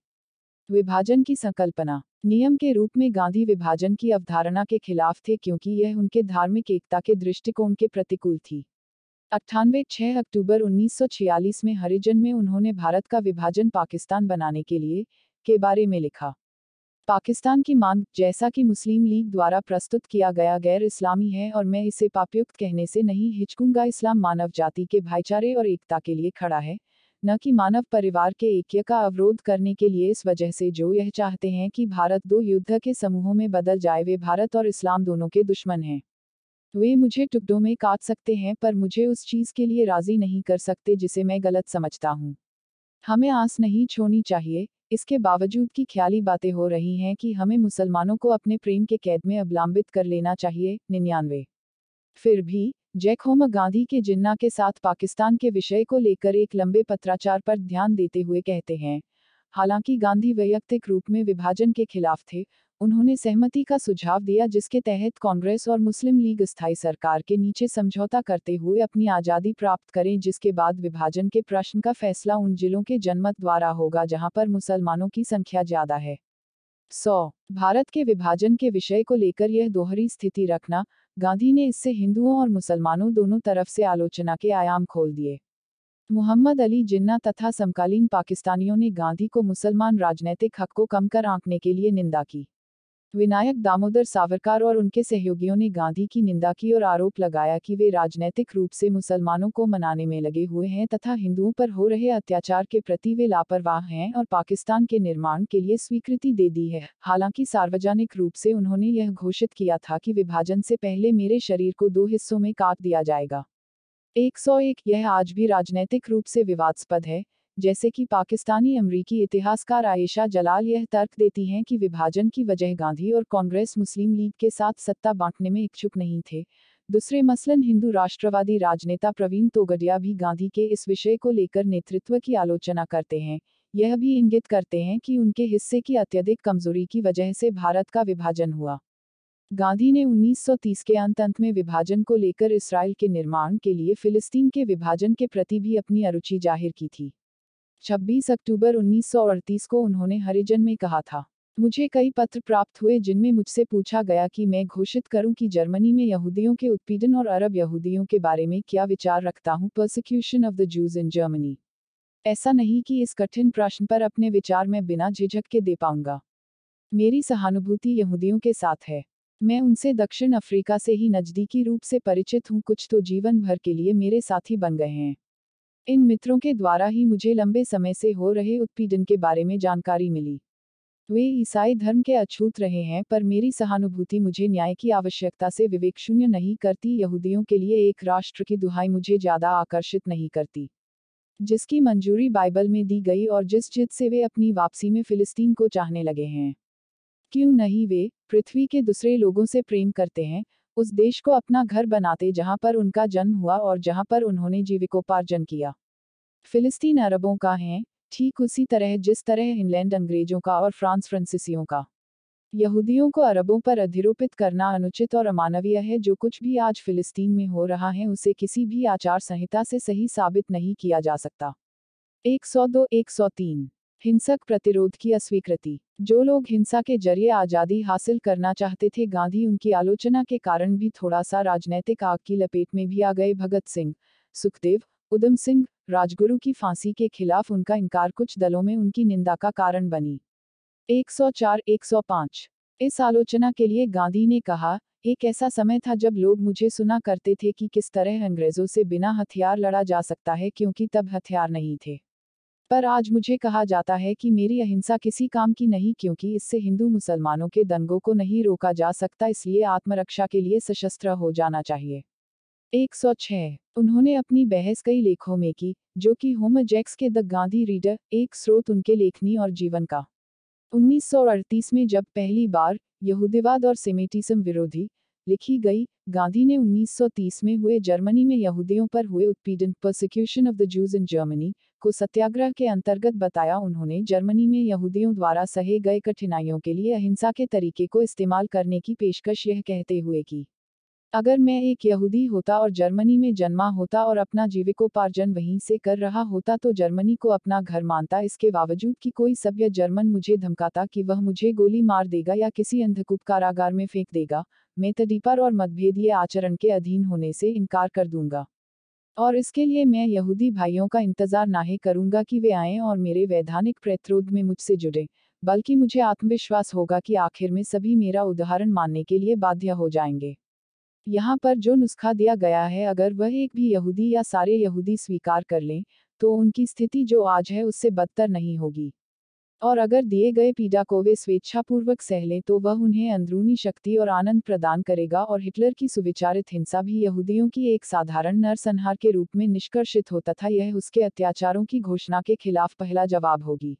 विभाजन की संकल्पना। नियम के रूप में गांधी विभाजन की अवधारणा के खिलाफ थे क्योंकि यह उनके धार्मिक एकता के दृष्टिकोण के प्रतिकूल थी। अट्ठानवे छह अक्टूबर 1946 में हरिजन में उन्होंने भारत का विभाजन पाकिस्तान बनाने के लिए के बारे में लिखा। पाकिस्तान की मांग, जैसा कि मुस्लिम लीग द्वारा प्रस्तुत किया गया गैर इस्लामी है और मैं इसे पापयुक्त कहने से नहीं हिचकूँगा इस्लाम मानव जाति के भाईचारे और एकता के लिए खड़ा है। न कि मानव परिवार के ऐक्य का अवरोध करने के लिए इस वजह से जो यह चाहते हैं कि भारत दो युद्ध के समूहों में बदल जाए, वे भारत और इस्लाम दोनों के दुश्मन हैं। वे मुझे टुकड़ों में काट सकते हैं, पर मुझे उस चीज़ के लिए राज़ी नहीं कर सकते जिसे मैं गलत समझता हूँ। हमें आस नहीं छोड़नी चाहिए इसके बावजूद की ख्याली बातें हो रही हैं कि हमें मुसलमानों को अपने प्रेम के कैद में अवलंबित कर लेना चाहिए, निन्यानवे। फिर भी, जैकहोम गांधी के जिन्ना के साथ पाकिस्तान के विषय को लेकर एक लंबे पत्राचार पर ध्यान देते हुए कहते हैं, हालाँकि गांधी वैयक्तिक रूप में विभाजन के खिलाफ थे उन्होंने सहमति का सुझाव दिया जिसके तहत कांग्रेस और मुस्लिम लीग स्थायी सरकार के नीचे समझौता करते हुए अपनी आज़ादी प्राप्त करें, जिसके बाद विभाजन के प्रश्न का फैसला उन जिलों के जनमत द्वारा होगा जहाँ पर मुसलमानों की संख्या ज़्यादा है। सौ। भारत के विभाजन के विषय को लेकर यह दोहरी स्थिति रखना, गांधी ने इससे हिंदुओं और मुसलमानों दोनों तरफ़ से आलोचना के आयाम खोल दिए। मोहम्मद अली जिन्ना तथा समकालीन पाकिस्तानियों ने गांधी को मुसलमान राजनैतिक हक को कम कर आंकने के लिए निंदा की। विनायक दामोदर सावरकर और उनके सहयोगियों ने गांधी की निंदा की और आरोप लगाया कि वे राजनैतिक रूप से मुसलमानों को मनाने में लगे हुए हैं तथा हिंदुओं पर हो रहे अत्याचार के प्रति वे लापरवाह हैं और पाकिस्तान के निर्माण के लिए स्वीकृति दे दी है। हालाँकि सार्वजनिक रूप से उन्होंने यह घोषित किया था कि विभाजन से पहले मेरे शरीर को दो हिस्सों में काट दिया जाएगा। 101 यह आज भी राजनैतिक रूप से विवादस्पद है। जैसे कि पाकिस्तानी अमरीकी इतिहासकार आयशा जलाल यह तर्क देती हैं कि विभाजन की वजह गांधी और कांग्रेस मुस्लिम लीग के साथ सत्ता बांटने में इच्छुक नहीं थे। दूसरे मसलन हिंदू राष्ट्रवादी राजनेता प्रवीण तोगडिया भी गांधी के इस विषय को लेकर नेतृत्व की आलोचना करते हैं। यह भी इंगित करते हैं कि उनके हिस्से की अत्यधिक कमज़ोरी की वजह से भारत का विभाजन हुआ। गांधी ने 1930 के अंत अंत में विभाजन को लेकर इसराइल के निर्माण के लिए फिलिस्तीन के विभाजन के प्रति भी अपनी अरुचि ज़ाहिर की थी। 26 अक्टूबर 1938 को उन्होंने हरिजन में कहा था, मुझे कई पत्र प्राप्त हुए जिनमें मुझसे पूछा गया कि मैं घोषित करूँ कि जर्मनी में यहूदियों के उत्पीड़न और अरब यहूदियों के बारे में क्या विचार रखता हूँ prosecution of the Jews in Germany ऐसा नहीं कि इस कठिन प्रश्न पर अपने विचार में बिना झिझक के दे पाऊँगा। मेरी सहानुभूति यहूदियों के साथ है। मैं उनसे दक्षिण अफ्रीका से ही नजदीकी रूप से परिचित हूँ, कुछ तो जीवन भर के लिए मेरे साथी बन गए हैं। इन मित्रों के द्वारा ही मुझे लंबे समय से हो रहे उत्पीड़न के बारे में जानकारी मिली। वे ईसाई धर्म के अछूत रहे हैं, पर मेरी सहानुभूति मुझे न्याय की आवश्यकता से विवेक शून्य नहीं करती, यहूदियों के लिए एक राष्ट्र की दुहाई मुझे ज़्यादा आकर्षित नहीं करती। जिसकी मंजूरी बाइबल में दी गई और जिस जिद से वे अपनी वापसी में फिलिस्तीन को चाहने लगे हैं। क्यों नहीं वे पृथ्वी के दूसरे लोगों से प्रेम करते हैं उस देश को अपना घर बनाते जहाँ पर उनका जन्म हुआ और जहाँ पर उन्होंने जीविकोपार्जन किया। फिलिस्तीन अरबों का है, ठीक उसी तरह जिस तरह इंग्लैंड अंग्रेज़ों का और फ्रांस फ्रांसीसियों का। यहूदियों को अरबों पर अधिरोपित करना अनुचित और अमानवीय है, जो कुछ भी आज फिलिस्तीन में हो रहा है उसे किसी भी आचार संहिता से सही साबित नहीं किया जा सकता। 102 103 हिंसक प्रतिरोध की अस्वीकृति। जो लोग हिंसा के ज़रिए आज़ादी हासिल करना चाहते थे, गांधी उनकी आलोचना के कारण भी थोड़ा सा राजनैतिक आग की लपेट में भी आ गए। भगत सिंह, सुखदेव, उधम सिंह, राजगुरु की फांसी के खिलाफ उनका इनकार कुछ दलों में उनकी निंदा का कारण बनी। 104 105 इस आलोचना के लिए गांधी ने कहा, एक ऐसा समय था जब लोग मुझे सुना करते थे कि किस तरह अंग्रेज़ों से बिना हथियार लड़ा जा सकता है, क्योंकि तब हथियार नहीं थे। पर आज मुझे कहा जाता है कि मेरी अहिंसा किसी काम की नहीं क्योंकि इससे हिंदू मुसलमानों के दंगों को नहीं रोका जा सकता, इसलिए आत्मरक्षा के लिए सशस्त्र हो जाना चाहिए। 106 उन्होंने अपनी बहस कई लेखों में की, जो कि होमर जैक्स के द गांधी रीडर, एक स्रोत उनके लेखनी और जीवन का। 1938 में जब पहली बार यहूदीवाद और सेमेटिज्म विरोधी लिखी गई, गांधी ने 1930 में हुए जर्मनी में यहूदियों पर हुए उत्पीड़न prosecution of the Jews in Germany को सत्याग्रह के अंतर्गत बताया उन्होंने जर्मनी में यहूदियों द्वारा सहे गए कठिनाइयों के लिए अहिंसा के तरीके को इस्तेमाल करने की पेशकश यह कहते हुए की, अगर मैं एक यहूदी होता और जर्मनी में जन्मा होता और अपना जीविकोपार्जन वहीं से कर रहा होता तो जर्मनी को अपना घर मानता। इसके बावजूद कि कोई सभ्य जर्मन मुझे धमकाता कि वह मुझे गोली मार देगा या किसी अंधकूप कारागार में फेंक देगा, मैं तदीपर और मतभेदीय आचरण के अधीन होने से इनकार कर दूँगा। और इसके लिए मैं यहूदी भाइयों का इंतज़ार नाहे करूँगा कि वे आएँ और मेरे वैधानिक प्रतिरोध में मुझसे जुड़ें, बल्कि मुझे आत्मविश्वास होगा कि आखिर में सभी मेरा उदाहरण मानने के लिए बाध्य हो जाएँगे। यहाँ पर जो नुस्खा दिया गया है, अगर वह एक भी यहूदी या सारे यहूदी स्वीकार कर लें तो उनकी स्थिति जो आज है उससे बदतर नहीं होगी। और अगर दिए गए पीड़ा को वे स्वेच्छापूर्वक सह लें तो वह उन्हें अंदरूनी शक्ति और आनंद प्रदान करेगा और हिटलर की सुविचारित हिंसा भी यहूदियों की एक साधारण नरसंहार के रूप में निष्कर्षित हो तथा यह उसके अत्याचारों की घोषणा के खिलाफ पहला जवाब होगी।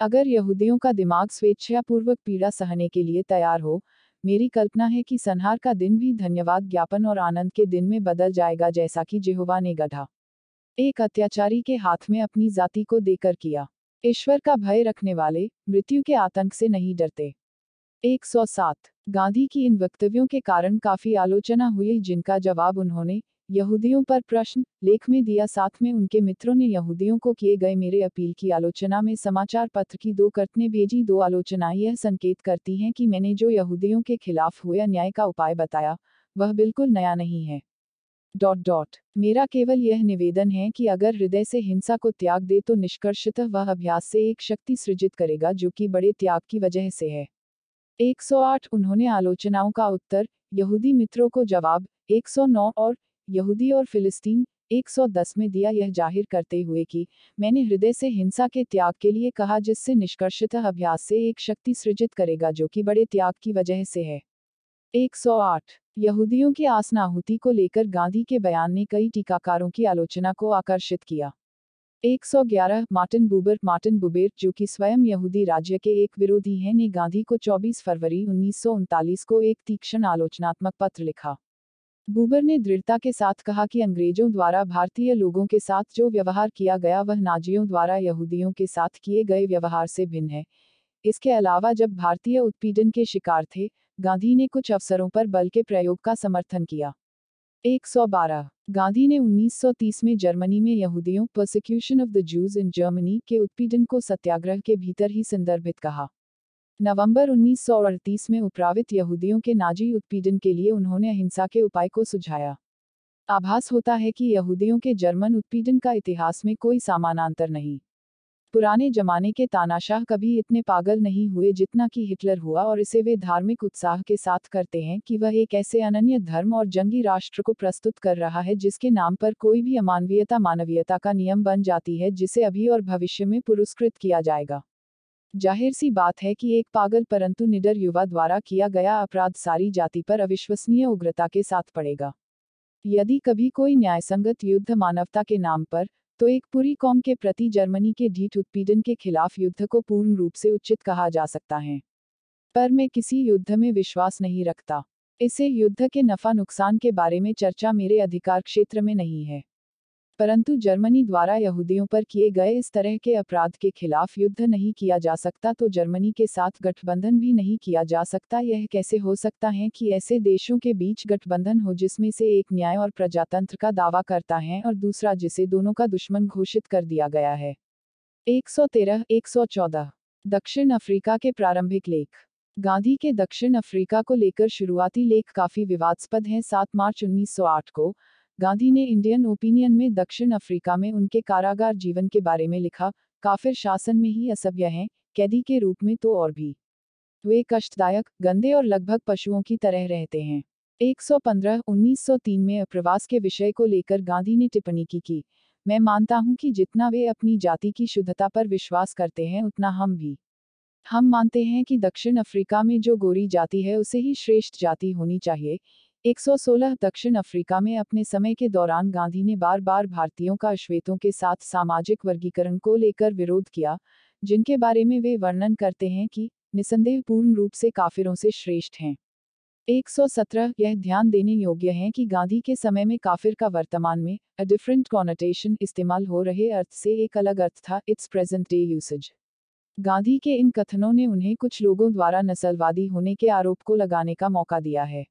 अगर यहूदियों का दिमाग स्वेच्छापूर्वक पीड़ा सहने के लिए तैयार हो, मेरी कल्पना है कि संहार का दिन भी धन्यवाद ज्ञापन और आनंद के दिन में बदल जाएगा जैसा कि जेहोवा ने गढ़ा। एक अत्याचारी के हाथ में अपनी जाति को देकर किया। ईश्वर का भय रखने वाले, मृत्यु के आतंक से नहीं डरते। 107 गांधी की इन वक्तव्यों के कारण काफ़ी आलोचना हुई जिनका जवाब उन्होंने, यहूदियों पर प्रश्न, लेख में दिया साथ में उनके मित्रों ने यहूदियों को किए गए मेरे अपील की आलोचना में समाचार पत्र की दो कटने भेजी। दो आलोचनाएँ यह संकेत करती हैं कि मैंने जो यहूदियों के खिलाफ हुए अन्याय का उपाय बताया, वह बिल्कुल नया नहीं है। डॉट डॉट मेरा केवल यह निवेदन है कि अगर हृदय से हिंसा को त्याग दे तो निष्कर्षतः वह अभ्यास से एक शक्ति सृजित करेगा जो कि बड़े त्याग की वजह से है। 108 उन्होंने आलोचनाओं का उत्तर, यहूदी मित्रों को जवाब 109 और, यहूदी और फिलिस्तीन 110 में दिया यह ज़ाहिर करते हुए कि, मैंने हृदय से हिंसा के त्याग के लिए कहा जिससे निष्कर्षतः अभ्यास से एक शक्ति सृजित करेगा जो कि बड़े त्याग की वजह से है। 108 यहूदियों की आसनाहुति को लेकर गांधी के बयान ने कई टीकाकारों की आलोचना को आकर्षित किया। 111 मार्टिन बुबर, मार्टिन बुबेर, जो कि स्वयं यहूदी राज्य के एक विरोधी हैं, ने गांधी को 24 फरवरी उन्नीस सौ उनतालीस को एक तीक्ष्ण आलोचनात्मक पत्र लिखा। बूबर ने दृढ़ता के साथ कहा कि अंग्रेज़ों द्वारा भारतीय लोगों के साथ जो व्यवहार किया गया, वह नाजियों द्वारा यहूदियों के साथ किए गए व्यवहार से भिन्न है। इसके अलावा जब भारतीय उत्पीड़न के शिकार थे गांधी ने कुछ अवसरों पर बल के प्रयोग का समर्थन किया। 112 गांधी ने 1930 में जर्मनी में यहूदियों prosecution of the Jews in Germany के उत्पीड़न को सत्याग्रह के भीतर ही संदर्भित कहा। नवंबर 1938 में उप्रावित यहूदियों के नाजी उत्पीड़न के लिए उन्होंने अहिंसा के उपाय को सुझाया। आभास होता है कि यहूदियों के जर्मन उत्पीड़न का इतिहास में कोई समानांतर नहीं। पुराने जमाने के तानाशाह कभी इतने पागल नहीं हुए जितना कि हिटलर हुआ और इसे वे धार्मिक उत्साह के साथ करते हैं कि वह एक ऐसे अनन्य धर्म और जंगी राष्ट्र को प्रस्तुत कर रहा है जिसके नाम पर कोई भी अमानवीयता, मानवीयता का नियम बन जाती है, जिसे अभी और भविष्य में पुरस्कृत किया जाएगा। ज़ाहिर सी बात है कि एक पागल परंतु निडर युवा द्वारा किया गया अपराध सारी जाति पर अविश्वसनीय उग्रता के साथ पड़ेगा। यदि कभी कोई न्यायसंगत युद्ध मानवता के नाम पर तो एक पूरी कौम के प्रति जर्मनी के डीट उत्पीड़न के खिलाफ युद्ध को पूर्ण रूप से उचित कहा जा सकता है। पर मैं किसी युद्ध में विश्वास नहीं रखता। इसे युद्ध के नफा नुकसान के बारे में चर्चा मेरे अधिकार क्षेत्र में नहीं है। परंतु जर्मनी द्वारा यहूदियों पर किए गए इस तरह के अपराध के खिलाफ युद्ध नहीं किया जा सकता तो जर्मनी के साथ गठबंधन भी नहीं किया जा सकता। यह कैसे हो सकता है कि ऐसे देशों के बीच गठबंधन हो जिसमें से एक न्याय और प्रजातंत्र का दावा करता है और दूसरा जिसे दोनों का दुश्मन घोषित कर दिया गया है। 113 114 दक्षिण अफ्रीका के प्रारंभिक लेख। गांधी के दक्षिण अफ्रीका को लेकर शुरुआती लेख काफ़ी विवादास्पद हैं। 7 मार्च 1908 को गांधी ने इंडियन ओपिनियन में दक्षिण अफ्रीका में उनके कारागार जीवन के बारे में लिखा, काफिर शासन में ही असभ्य हैं, कैदी के रूप में तो और भी। वे कष्टदायक, गंदे और लगभग पशुओं की तरह रहते हैं। 115 1903 में अप्रवास के विषय को लेकर गांधी ने टिप्पणी की की, मैं मानता हूँ कि जितना वे अपनी जाति की शुद्धता पर विश्वास करते हैं, उतना हम भी। हम मानते हैं कि दक्षिण अफ्रीका में जो गोरी जाति है, उसे ही श्रेष्ठ जाति होनी चाहिए 116 दक्षिण अफ्रीका में अपने समय के दौरान गांधी ने बार बार भारतीयों का अश्वेतों के साथ सामाजिक वर्गीकरण को लेकर विरोध किया, जिनके बारे में वे वर्णन करते हैं कि निसंदेह पूर्ण रूप से काफिरों से श्रेष्ठ हैं। 117 यह ध्यान देने योग्य है कि गांधी के समय में काफिर का वर्तमान में अ डिफरेंट कॉनोटेशन इस्तेमाल हो रहे अर्थ से एक अलग अर्थ था its present day usage Gandhi के इन कथनों ने उन्हें कुछ लोगों द्वारा नस्लवादी होने के आरोप को लगाने का मौका दिया है।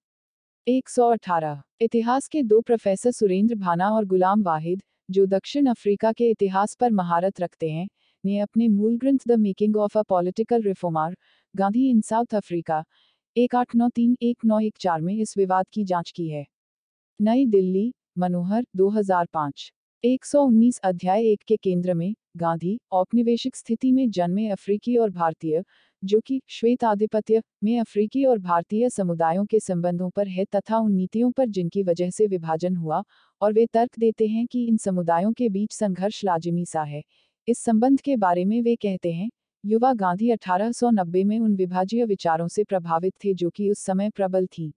118 इतिहास के दो प्रोफेसर सुरेंद्र भाना और गुलाम वाहिद, जो दक्षिण अफ्रीका के इतिहास पर महारत रखते हैं, ने अपने मूल ग्रंथ the making of a political reformer, Gandhi in South Africa, एक आठ नौ तीन एक नौ एक चार में इस विवाद की जाँच की है। नई दिल्ली, मनोहर 2005 119 अध्याय एक के केंद्र में, गांधी, औपनिवेशिक स्थिति में जन्मे अफ्रीकी और भारतीय जो कि श्वेत आधिपत्य में अफ्रीकी और भारतीय समुदायों के संबंधों पर है तथा उन नीतियों पर जिनकी वजह से विभाजन हुआ और वे तर्क देते हैं कि इन समुदायों के बीच संघर्ष लाजिमी सा है। इस संबंध के बारे में वे कहते हैं, युवा गांधी 1890 में उन विभाजीय विचारों से प्रभावित थे जो कि उस समय प्रबल थी।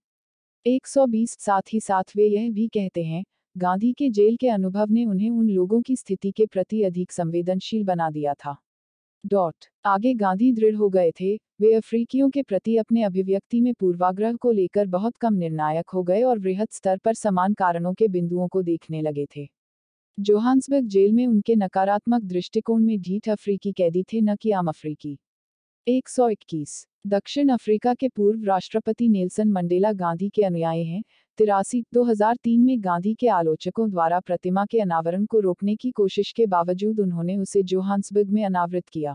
120 साथ ही साथ वे यह भी कहते हैं, गांधी के जेल के अनुभव ने उन्हें उन लोगों की स्थिति के प्रति अधिक संवेदनशील बना दिया था। डॉट आगे गांधी दृढ़ हो गए थे, वे अफ्रीकियों के प्रति अपने अभिव्यक्ति में पूर्वाग्रह को लेकर बहुत कम निर्णायक हो गए और वृहद स्तर पर समान कारणों के बिंदुओं को देखने लगे थे। जोहान्सबर्ग जेल में उनके नकारात्मक दृष्टिकोण में ढीठ अफ्रीकी कैदी थे, न कि आम अफ्रीकी। 121 दक्षिण अफ्रीका के पूर्व राष्ट्रपति नेल्सन मंडेला गांधी के अनुयायी हैं तिरासी 2003 में गांधी के आलोचकों द्वारा प्रतिमा के अनावरण को रोकने की कोशिश के बावजूद उन्होंने उसे जोहान्सबर्ग में अनावृत किया।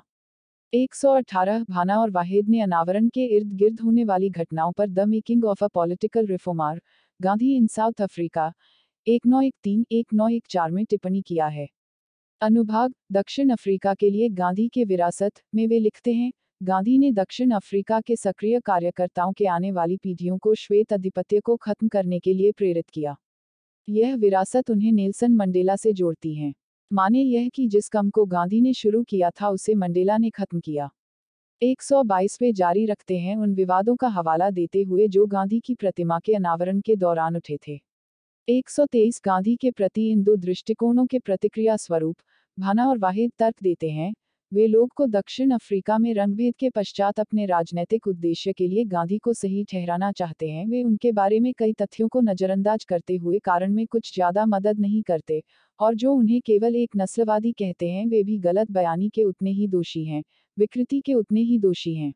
118 भाना और वाहिद ने अनावरण के इर्द गिर्द होने वाली घटनाओं पर the making of a political reformer, Gandhi in South Africa, एक नौ एक तीन, एक नौ एक चार में टिप्पणी किया है। अनुभाग, दक्षिण अफ्रीका के लिए गांधी के विरासत में वे लिखते हैं गांधी ने दक्षिण अफ्रीका के सक्रिय कार्यकर्ताओं के आने वाली पीढ़ियों को श्वेत अधिपत्य को खत्म करने के लिए प्रेरित किया। यह विरासत उन्हें नेल्सन मंडेला से जोड़ती है। माने यह कि जिस कम को गांधी ने शुरू किया था उसे मंडेला ने खत्म किया। 122 वे जारी रखते हैं उन विवादों का हवाला देते हुए जो गांधी की प्रतिमा के अनावरण के दौरान उठे थे। 123 गांधी के प्रति इन दो दृष्टिकोणों के प्रतिक्रिया स्वरूप, भाना और वाहिद तर्क देते हैं वे लोग को दक्षिण अफ्रीका में रंगभेद के पश्चात अपने राजनीतिक उद्देश्य के लिए गांधी को सही ठहराना चाहते हैं। वे उनके बारे में कई तथ्यों को नजरअंदाज करते हुए कारण में कुछ ज़्यादा मदद नहीं करते, और जो उन्हें केवल एक नस्लवादी कहते हैं, वे भी गलत बयानी के उतने ही दोषी हैं, विकृति के उतने ही दोषी हैं।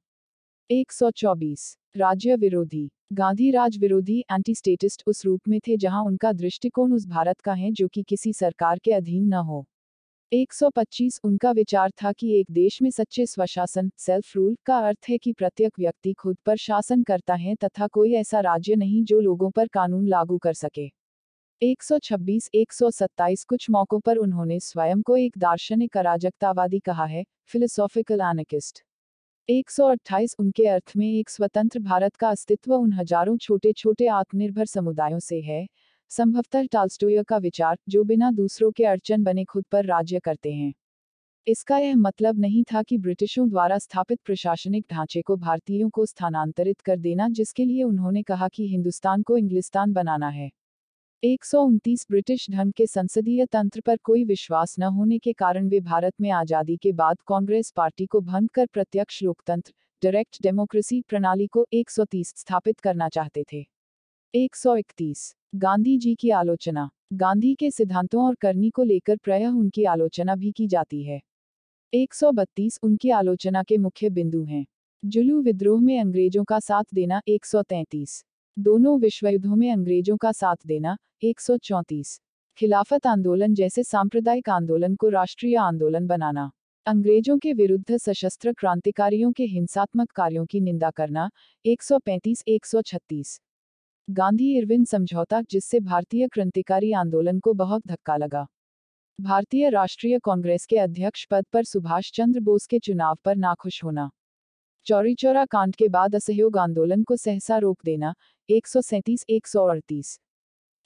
124 राज्य विरोधी। गांधी राज विरोधी एंटी स्टेटिस्ट उस रूप में थे जहाँ उनका दृष्टिकोण उस भारत का है जो कि किसी सरकार के अधीन न हो। 125 उनका विचार था कि एक देश में सच्चे स्वशासन सेल्फ रूल का अर्थ है कि प्रत्येक व्यक्ति खुद पर शासन करता है तथा कोई ऐसा राज्य नहीं जो लोगों पर कानून लागू कर सके। 126 127 कुछ मौकों पर उन्होंने स्वयं को एक दार्शनिक अराजकतावादी कहा है फिलोसॉफिकल एनाकिस्ट 128 उनके अर्थ में एक स्वतंत्र भारत का अस्तित्व उन हज़ारों छोटे छोटे आत्मनिर्भर समुदायों से है संभवतः टाल्स्टोय का विचार, जो बिना दूसरों के अड़चन बने खुद पर राज्य करते हैं। इसका यह मतलब नहीं था कि ब्रिटिशों द्वारा स्थापित प्रशासनिक ढांचे को भारतीयों को स्थानांतरित कर देना, जिसके लिए उन्होंने कहा कि हिंदुस्तान को इंग्लिस्तान बनाना है। एक सौ उनतीस ब्रिटिश ढंग के संसदीय तंत्र पर कोई विश्वास न होने के कारण वे भारत में आज़ादी के बाद कांग्रेस पार्टी को भंग कर प्रत्यक्ष लोकतंत्र, डायरेक्ट डेमोक्रेसी प्रणाली को 130 स्थापित करना चाहते थे। 131 गांधी जी की आलोचना। गांधी के सिद्धांतों और करनी को लेकर प्रायः उनकी आलोचना भी की जाती है। 132 उनकी आलोचना के मुख्य बिंदु हैं। जुलू विद्रोह में अंग्रेज़ों का साथ देना 133 दोनों विश्वयुद्धों में अंग्रेज़ों का साथ देना 134 खिलाफत आंदोलन जैसे सांप्रदायिक आंदोलन को राष्ट्रीय आंदोलन बनाना, अंग्रेज़ों के विरुद्ध सशस्त्र क्रांतिकारियों के हिंसात्मक कार्यों की निंदा करना 135-136 गांधी इरविन समझौता, जिससे भारतीय क्रांतिकारी आंदोलन को बहुत धक्का लगा। भारतीय राष्ट्रीय कांग्रेस के अध्यक्ष पद पर सुभाष चंद्र बोस के चुनाव पर नाखुश होना। चौरी चौरा कांड के बाद असहयोग आंदोलन को सहसा रोक देना, एक सौ सैंतीस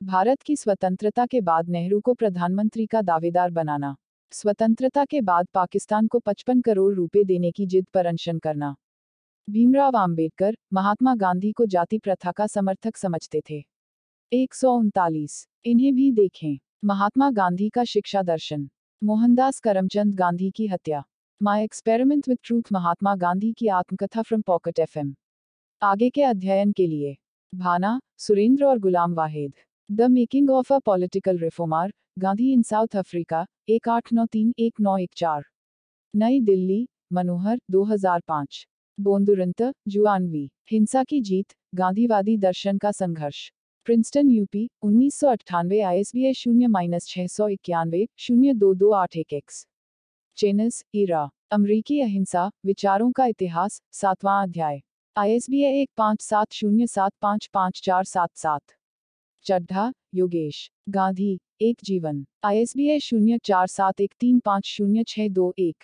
भारत की स्वतंत्रता के बाद नेहरू को प्रधानमंत्री का दावेदार बनाना। स्वतंत्रता के बाद पाकिस्तान को 55 करोड़ रुपए देने की जिद पर अनशन करना। भीमराव आम्बेडकर महात्मा गांधी को जाति प्रथा का समर्थक समझते थे। एक सौ उनतालीस, इन्हें भी देखें। महात्मा गांधी का शिक्षा दर्शन। मोहनदास करमचंद गांधी की हत्या। My experiment with truth Mahatma Gandhi की आत्मकथा फ्रॉम पॉकेट एफएम आगे के अध्ययन के लिए। भाना, सुरेंद्र और Ghulam Wahid. The making of a political reformer Gandhi in South Africa एक आठ नौ तीन एक नौ एक चार। नई दिल्ली, मनोहर 2005 बोंदुरंत, जुआनवी, हिंसा की जीत, गांधीवादी दर्शन का संघर्ष। प्रिंसटन, यूपी, उन्नीस सौ अट्ठानवे आई एस बी आई शून्य माइनस छह सौ इक्यानवे, शून्य दो दो आठ एक एक्स। चेनस इरा अमरीकी अहिंसा, विचारों का इतिहास, सातवां अध्याय। आई एस बी आई एक पाँच सात शून्य सात पाँच पाँच चार सात सात। चड्ढा, योगेश, गांधी, एक जीवन। आई एस बी आई शून्य चार सात एक तीन पाँच शून्य छह दो एक।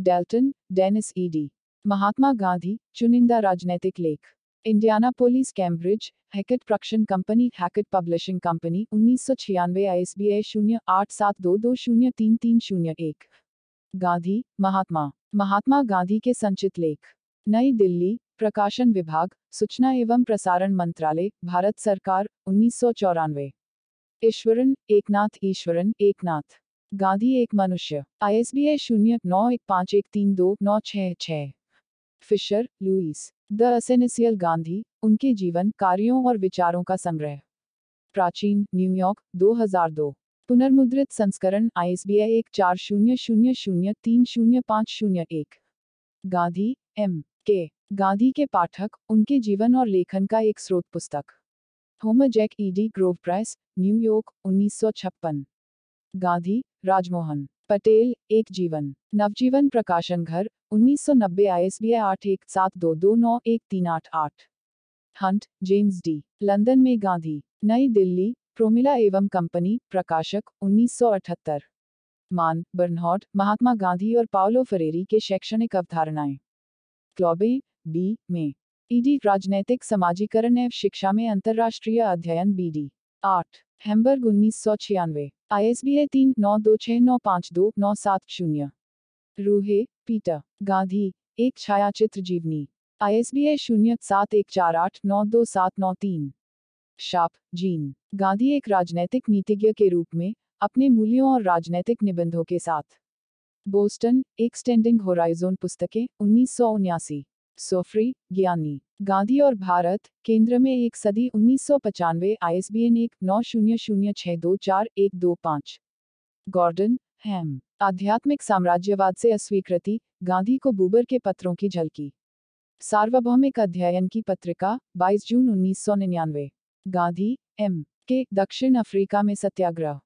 Dalton, Dennis, ED. Mahatma Gandhi, चुनिंदा राजनैतिक लेख। इंडियाना पुलिस कैम्ब्रिज, हैकेट प्रक्षण कंपनी, हैकेट पब्लिशिंग कंपनी, उन्नीस सौ छियानवे आई एस बी आई शून्य आठ सात दो दो शून्य तीन तीन शून्य एक। गांधी, महात्मा। महात्मा गांधी के संचित लेख। नई दिल्ली, प्रकाशन विभाग, सूचना एवं प्रसारण मंत्रालय, भारत सरकार, उन्नीस सौ चौरानवे। ईश्वरन, एकनाथ ईश्वरन, एकनाथ। गांधी एक मनुष्य। आई एस बी आई शून्य नौ एक पाँच एक तीन दो नौ छः छः। Fischer Louis the essential Gandhi, उनके जीवन, कार्यों और विचारों का संग्रह। प्राचीन न्यूयॉर्क 2002 पुनर्मुद्रित संस्करण, आईएसबीआई एक चार शून्य शून्य शून्य तीन शून्य पाँच शून्य एक। गांधी, एम. के. गांधी के पाठक, उनके जीवन और लेखन का एक स्रोत पुस्तक। Homer Jack ED Grove Press New York 1956 Gandhi, Rajmohan. Patel, एक जीवन। नवजीवन प्रकाशन घर 1990 आई आठ एक सात दो दो नौ एक तीन आठ आठ। Hunt, James D. लंदन में गांधी। नई दिल्ली, प्रोमिला एवं कंपनी, प्रकाशक 1978 मान बर्नहॉट महात्मा गांधी और पाओलो फरेरी के शैक्षणिक अवधारणाएँ। क्लॉबे, बी, में। ईडी, राजनैतिक समाजीकरण एवं शिक्षा में अंतर्राष्ट्रीय अध्ययन, बीडी। आठ, हेम्बर्ग, उन्नीस सौ छियानवे। आई एस बी ए तीन नौ दो छः नौ पाँच दो नौ सात शून्य। रूहे पीटर गांधी, एक छायाचित्र जीवनी आई एस बी ए शून्य सात एक चार आठ नौ दो सात नौ तीन। शाप, जीन, गांधी एक राजनैतिक नीतिज्ञ के रूप में, अपने मूल्यों और राजनैतिक निबंधों के साथ। बोस्टन एक एक्सटेंडिंग होराइजोन पुस्तकें, उन्नीस सौ उन्यासी। सोफ्री, ज्ञानी, गांधी और भारत, केंद्र में एक सदी, उन्नीस सौ पचानवे आई एस बी एन एक नौ शून्य शून्य छः दो चार एक दो पाँच। Gordon, Haim. आध्यात्मिक साम्राज्यवाद से अस्वीकृति, गांधी को बूबर के पत्रों की झलकी। सार्वभौमिक अध्ययन की पत्रिका 22 जून उन्नीस सौ निन्यानवे। गांधी, एम, के, दक्षिण अफ्रीका में सत्याग्रह।